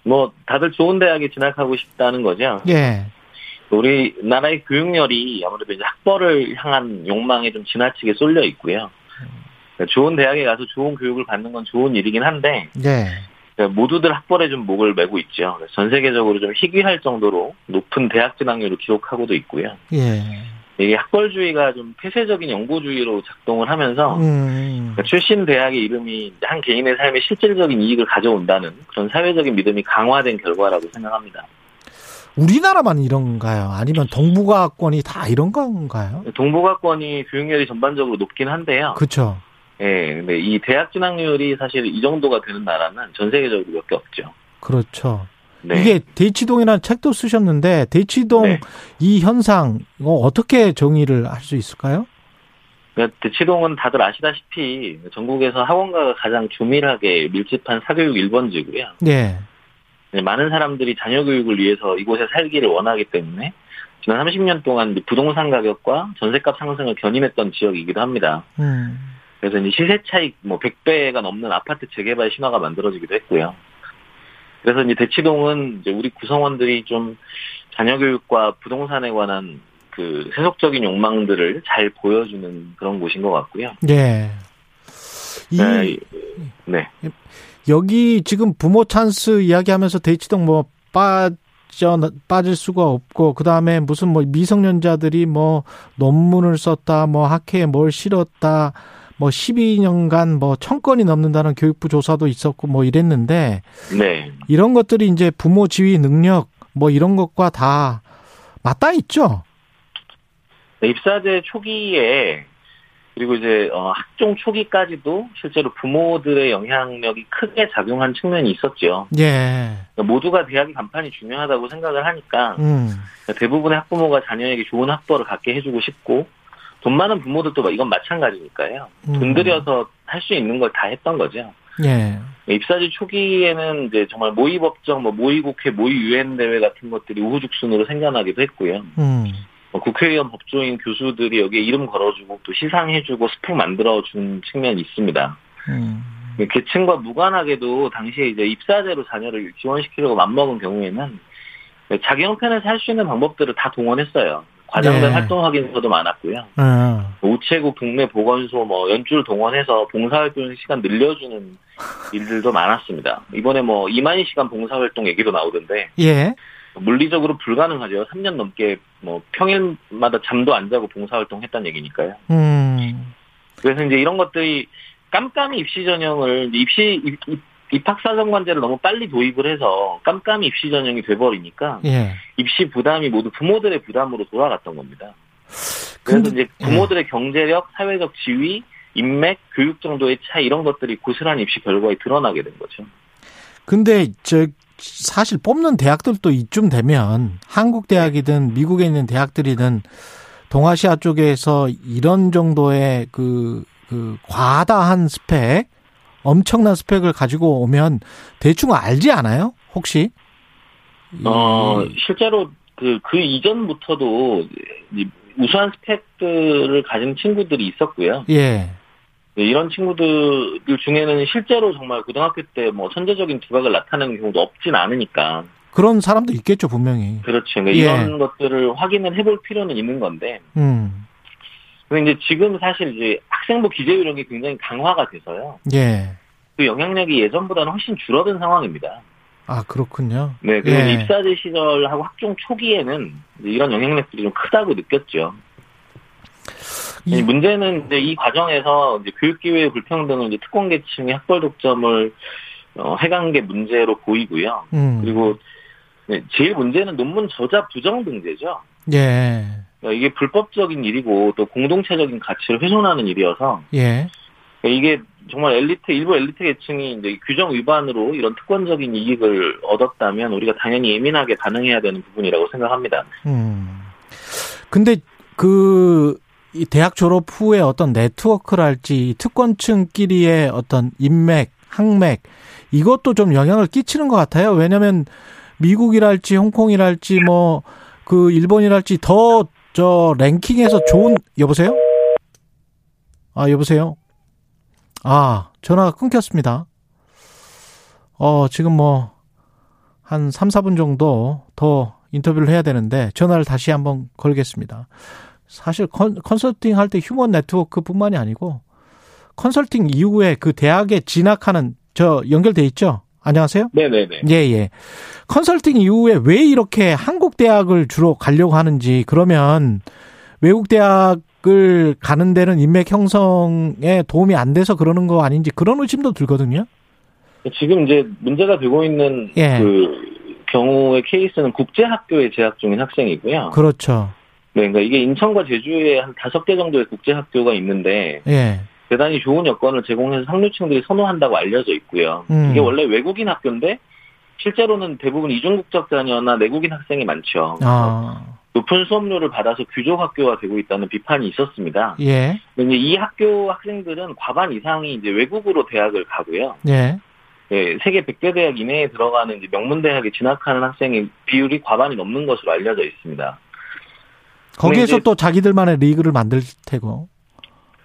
Speaker 11: 뭐, 다들 좋은 대학에 진학하고 싶다는 거죠.
Speaker 2: 예.
Speaker 11: 우리나라의 교육열이 아무래도 이제 학벌을 향한 욕망에 좀 지나치게 쏠려 있고요. 그러니까 좋은 대학에 가서 좋은 교육을 받는 건 좋은 일이긴 한데,
Speaker 2: 네.
Speaker 11: 그러니까 모두들 학벌에 좀 목을 메고 있죠. 전 세계적으로 좀 희귀할 정도로 높은 대학 진학률을 기록하고도 있고요.
Speaker 2: 예.
Speaker 11: 이게 학벌주의가 좀 폐쇄적인 연구주의로 작동을 하면서 음. 그러니까 출신 대학의 이름이 한 개인의 삶에 실질적인 이익을 가져온다는 그런 사회적인 믿음이 강화된 결과라고 생각합니다.
Speaker 2: 우리나라만 이런가요? 아니면 동북아권이 다 이런 건가요?
Speaker 11: 동북아권이 교육열이 전반적으로 높긴 한데요.
Speaker 2: 그렇죠.
Speaker 11: 예, 근데 이 대학 진학률이 사실 이 정도가 되는 나라는 전 세계적으로 몇 개 없죠.
Speaker 2: 그렇죠. 네. 이게 대치동이라는 책도 쓰셨는데 대치동 네. 이 현상 어떻게 정의를 할 수 있을까요?
Speaker 11: 그러니까 대치동은 다들 아시다시피 전국에서 학원가가 가장 조밀하게 밀집한 사교육 1번지고요.
Speaker 2: 네.
Speaker 11: 네, 많은 사람들이 자녀 교육을 위해서 이곳에 살기를 원하기 때문에 지난 30년 동안 부동산 가격과 전세값 상승을 견인했던 지역이기도 합니다.
Speaker 2: 음.
Speaker 11: 그래서 이제 시세 차익 뭐 100배가 넘는 아파트 재개발 신화가 만들어지기도 했고요. 그래서 이제 대치동은 이제 우리 구성원들이 좀 자녀 교육과 부동산에 관한 그 세속적인 욕망들을 잘 보여주는 그런 곳인 것 같고요.
Speaker 2: 네. 이, 네. 네. 여기 지금 부모 찬스 이야기하면서 대치동 뭐 빠져 빠질 수가 없고 그 다음에 무슨 뭐 미성년자들이 뭐 논문을 썼다 뭐 학회에 뭘 실었다 뭐 12년간 뭐 천 건이 넘는다는 교육부 조사도 있었고 뭐 이랬는데
Speaker 11: 네.
Speaker 2: 이런 것들이 이제 부모 지휘 능력 뭐 이런 것과 다 맞닿아 있죠.
Speaker 11: 네, 입사제 초기에 그리고 이제 어, 학종 초기까지도 실제로 부모들의 영향력이 크게 작용한 측면이 있었죠.
Speaker 2: 예.
Speaker 11: 그러니까 모두가 대학의 간판이 중요하다고 생각을 하니까
Speaker 2: 음.
Speaker 11: 그러니까 대부분의 학부모가 자녀에게 좋은 학벌을 갖게 해주고 싶고 돈 많은 부모들도 이건 마찬가지니까요. 음. 돈 들여서 할 수 있는 걸 다 했던 거죠.
Speaker 2: 예.
Speaker 11: 입사지 초기에는 이제 정말 모의법정, 뭐 모의국회, 모의유엔 대회 같은 것들이 우후죽순으로 생겨나기도 했고요.
Speaker 2: 음.
Speaker 11: 뭐 국회의원 법조인 교수들이 여기에 이름 걸어주고 또 시상해주고 스펙 만들어준 측면이 있습니다.
Speaker 2: 음.
Speaker 11: 계층과 무관하게도 당시에 이제 입사제로 자녀를 지원시키려고 맘먹은 경우에는 자기 형편에서 할 수 있는 방법들을 다 동원했어요. 과장된 네. 활동 확인서도 많았고요.
Speaker 2: 아.
Speaker 11: 우체국, 동네 보건소, 뭐 연줄 동원해서 봉사활동 시간 늘려주는 일들도 많았습니다. 이번에 뭐 이만희 시간 봉사활동 얘기도 나오던데.
Speaker 2: 예.
Speaker 11: 물리적으로 불가능하죠. 3년 넘게 뭐 평일마다 잠도 안 자고 봉사활동 했다는 얘기니까요.
Speaker 2: 음.
Speaker 11: 그래서 이제 이런 것들이 깜깜이 입시 전형을 입시 입학사정관제를 너무 빨리 도입을 해서 깜깜이 입시 전형이 돼버리니까
Speaker 2: 예.
Speaker 11: 입시 부담이 모두 부모들의 부담으로 돌아갔던 겁니다. 그래서 이제 부모들의 예. 경제력, 사회적 지위, 인맥, 교육 정도의 차이 이런 것들이 고스란히 입시 결과에 드러나게 된 거죠.
Speaker 2: 근데 저 사실 뽑는 대학들도 이쯤 되면 한국 대학이든 미국에 있는 대학들이든 동아시아 쪽에서 이런 정도의 그, 그 과다한 스펙, 엄청난 스펙을 가지고 오면 대충 알지 않아요? 혹시?
Speaker 11: 어, 실제로 그, 그 이전부터도 우수한 스펙들을 가진 친구들이 있었고요. 예. 네, 이런 친구들 중에는 실제로 정말 고등학교 때 뭐 천재적인 두각을 나타내는 경우도 없진 않으니까.
Speaker 2: 그런 사람도 있겠죠, 분명히.
Speaker 11: 그렇죠. 그러니까 예. 이런 것들을 확인을 해볼 필요는 있는 건데. 음. 근데 이제 지금 사실 이제 학생부 기재 게 굉장히 강화가 돼서요. 예. 그 영향력이 예전보다는 훨씬 줄어든 상황입니다.
Speaker 2: 아 그렇군요.
Speaker 11: 네, 그리고 예. 입사제 시절하고 학종 초기에는 이런 영향력들이 좀 크다고 느꼈죠. 이 문제는 이제 이 과정에서 이제 교육기회 불평등을 이제 특권 계층의 학벌 독점을 어, 해간 게 문제로 보이고요. 음. 그리고 네, 제일 문제는 논문 저자 부정 등재죠. 예. 그러니까 이게 불법적인 일이고 또 공동체적인 가치를 훼손하는 일이어서 예. 그러니까 이게 정말 엘리트 일부 엘리트 계층이 이제 규정 위반으로 이런 특권적인 이익을 얻었다면 우리가 당연히 예민하게 반응해야 되는 부분이라고 생각합니다. 음.
Speaker 2: 근데 그 대학 졸업 후에 어떤 네트워크랄지 특권층끼리의 어떤 인맥, 항맥 이것도 좀 영향을 끼치는 것 같아요. 왜냐하면 미국이랄지 홍콩이랄지 뭐 그 일본이랄지 더 저 랭킹에서 좋은 여보세요? 아 여보세요? 아, 전화가 끊겼습니다. 어, 지금 뭐, 한 3, 4분 정도 더 인터뷰를 해야 되는데, 전화를 다시 한번 걸겠습니다. 사실 컨, 컨설팅 할 때 human network 뿐만이 아니고, 컨설팅 이후에 그 대학에 진학하는, 저 연결돼 있죠? 안녕하세요?
Speaker 11: 네네네.
Speaker 2: 예, 예. 컨설팅 이후에 왜 이렇게 한국 대학을 주로 가려고 하는지, 그러면 외국 대학 을 가는 데는 인맥 형성에 도움이 안 돼서 그러는 거 아닌지 그런 의심도 들거든요.
Speaker 11: 지금 이제 문제가 되고 있는 예. 그 경우의 케이스는 국제 학교에 재학 중인 학생이고요.
Speaker 2: 그렇죠.
Speaker 11: 네, 그러니까 이게 인천과 제주에 한 다섯 개 정도의 국제학교가 있는데 예. 대단히 좋은 여건을 제공해서 상류층들이 선호한다고 알려져 있고요. 음. 이게 원래 외국인 학교인데 실제로는 대부분 이중국적 자녀나 내국인 학생이 많죠. 아. 높은 수업료를 받아서 귀족 학교가 되고 있다는 비판이 있었습니다. 예. 근데 이 학교 학생들은 과반 이상이 이제 외국으로 대학을 가고요. 예. 예, 세계 100대 대학 이내에 들어가는 이제 명문 대학에 진학하는 학생의 비율이 과반이 넘는 것으로 알려져 있습니다.
Speaker 2: 거기에서 또 자기들만의 리그를 만들 테고.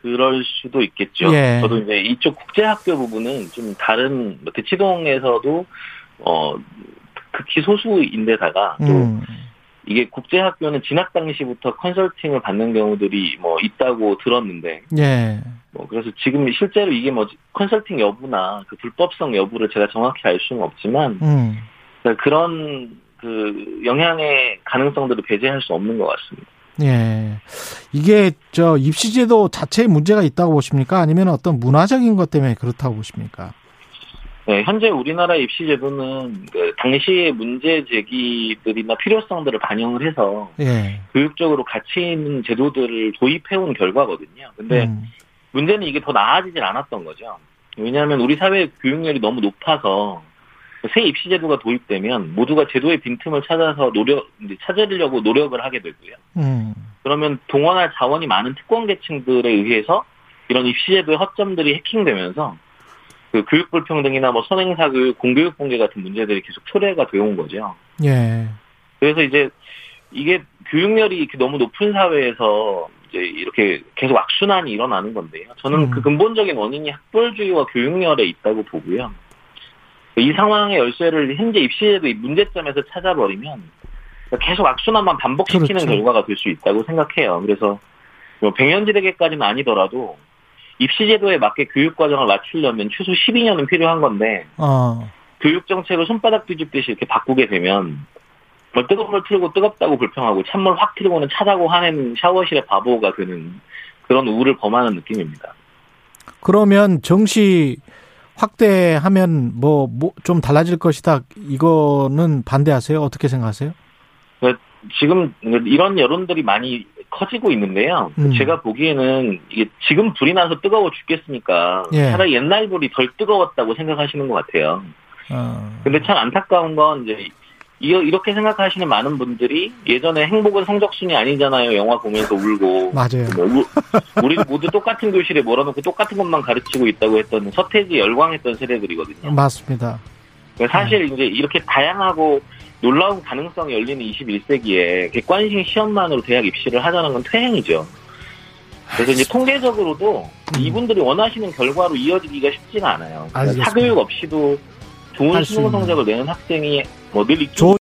Speaker 11: 그럴 수도 있겠죠. 예. 저도 이제 이쪽 국제학교 부분은 좀 다른 뭐 대치동에서도 어 극히 소수인데다가 또 음. 이게 국제학교는 진학 당시부터 컨설팅을 받는 경우들이 뭐 있다고 들었는데, 예. 뭐 그래서 지금 실제로 이게 뭐 컨설팅 여부나 그 불법성 여부를 제가 정확히 알 수는 없지만, 음. 그러니까 그런 그 영향의 가능성들을 배제할 수 없는 것 같습니다.
Speaker 2: 예. 이게 저 입시제도 자체에 문제가 있다고 보십니까? 아니면 어떤 문화적인 것 때문에 그렇다고 보십니까?
Speaker 11: 네, 현재 우리나라 입시 제도는 그 당시의 문제 제기들이나 필요성들을 반영을 해서 예. 교육적으로 가치 있는 제도들을 도입해온 결과거든요. 근데 음. 문제는 이게 더 나아지질 않았던 거죠. 왜냐하면 우리 사회 교육열이 너무 높아서 새 입시 제도가 도입되면 모두가 제도의 빈틈을 찾아서 노력 찾으려고 노력을 하게 되고요. 음. 그러면 동원할 자원이 많은 특권 계층들에 의해서 이런 입시 제도의 허점들이 해킹되면서 그 교육 불평등이나 뭐 선행사 교육, 공교육 공개 같은 문제들이 계속 초래가 되어 온 거죠. 예. 그래서 이제 이게 교육열이 이렇게 너무 높은 사회에서 이제 이렇게 계속 악순환이 일어나는 건데요. 저는 음. 그 근본적인 원인이 학벌주의와 교육열에 있다고 보고요. 이 상황의 열쇠를 현재 입시에도 이 문제점에서 찾아버리면 계속 악순환만 반복시키는 그렇죠. 결과가 될 수 있다고 생각해요. 그래서 뭐 백년지대계까지는 아니더라도 입시제도에 맞게 교육과정을 맞추려면 최소 12년은 필요한 건데 어. 교육정책을 손바닥 뒤집듯이 이렇게 바꾸게 되면 뭐 뜨거운 물 틀고 뜨겁다고 불평하고 찬물 확 틀고는 차다고 하는 샤워실의 바보가 되는 그런 우를 범하는 느낌입니다.
Speaker 2: 그러면 정시 확대하면 뭐 좀 달라질 것이다. 이거는 반대하세요? 어떻게 생각하세요?
Speaker 11: 네, 지금 이런 여론들이 많이 커지고 있는데요. 음. 제가 보기에는 이게 지금 불이 나서 뜨거워 죽겠으니까 예. 차라리 옛날 불이 덜 뜨거웠다고 생각하시는 것 같아요. 어. 근데 참 안타까운 건 이제 이렇게 생각하시는 많은 분들이 예전에 행복은 성적순이 아니잖아요. 영화 보면서 울고.
Speaker 2: 맞아요.
Speaker 11: 뭐, 우리 모두 똑같은 교실에 몰아놓고 똑같은 것만 가르치고 있다고 했던 서태지 열광했던 세대들이거든요.
Speaker 2: 맞습니다.
Speaker 11: 사실 네. 이제 이렇게 다양하고 놀라운 가능성이 열리는 21세기에 객관식 시험만으로 대학 입시를 하자는 건 퇴행이죠. 그래서 이제 통계적으로도 음. 이분들이 원하시는 결과로 이어지기가 쉽지가 않아요. 그러니까 사교육 없이도 좋은 수능 성적을 내는 학생이 뭐늘 있죠.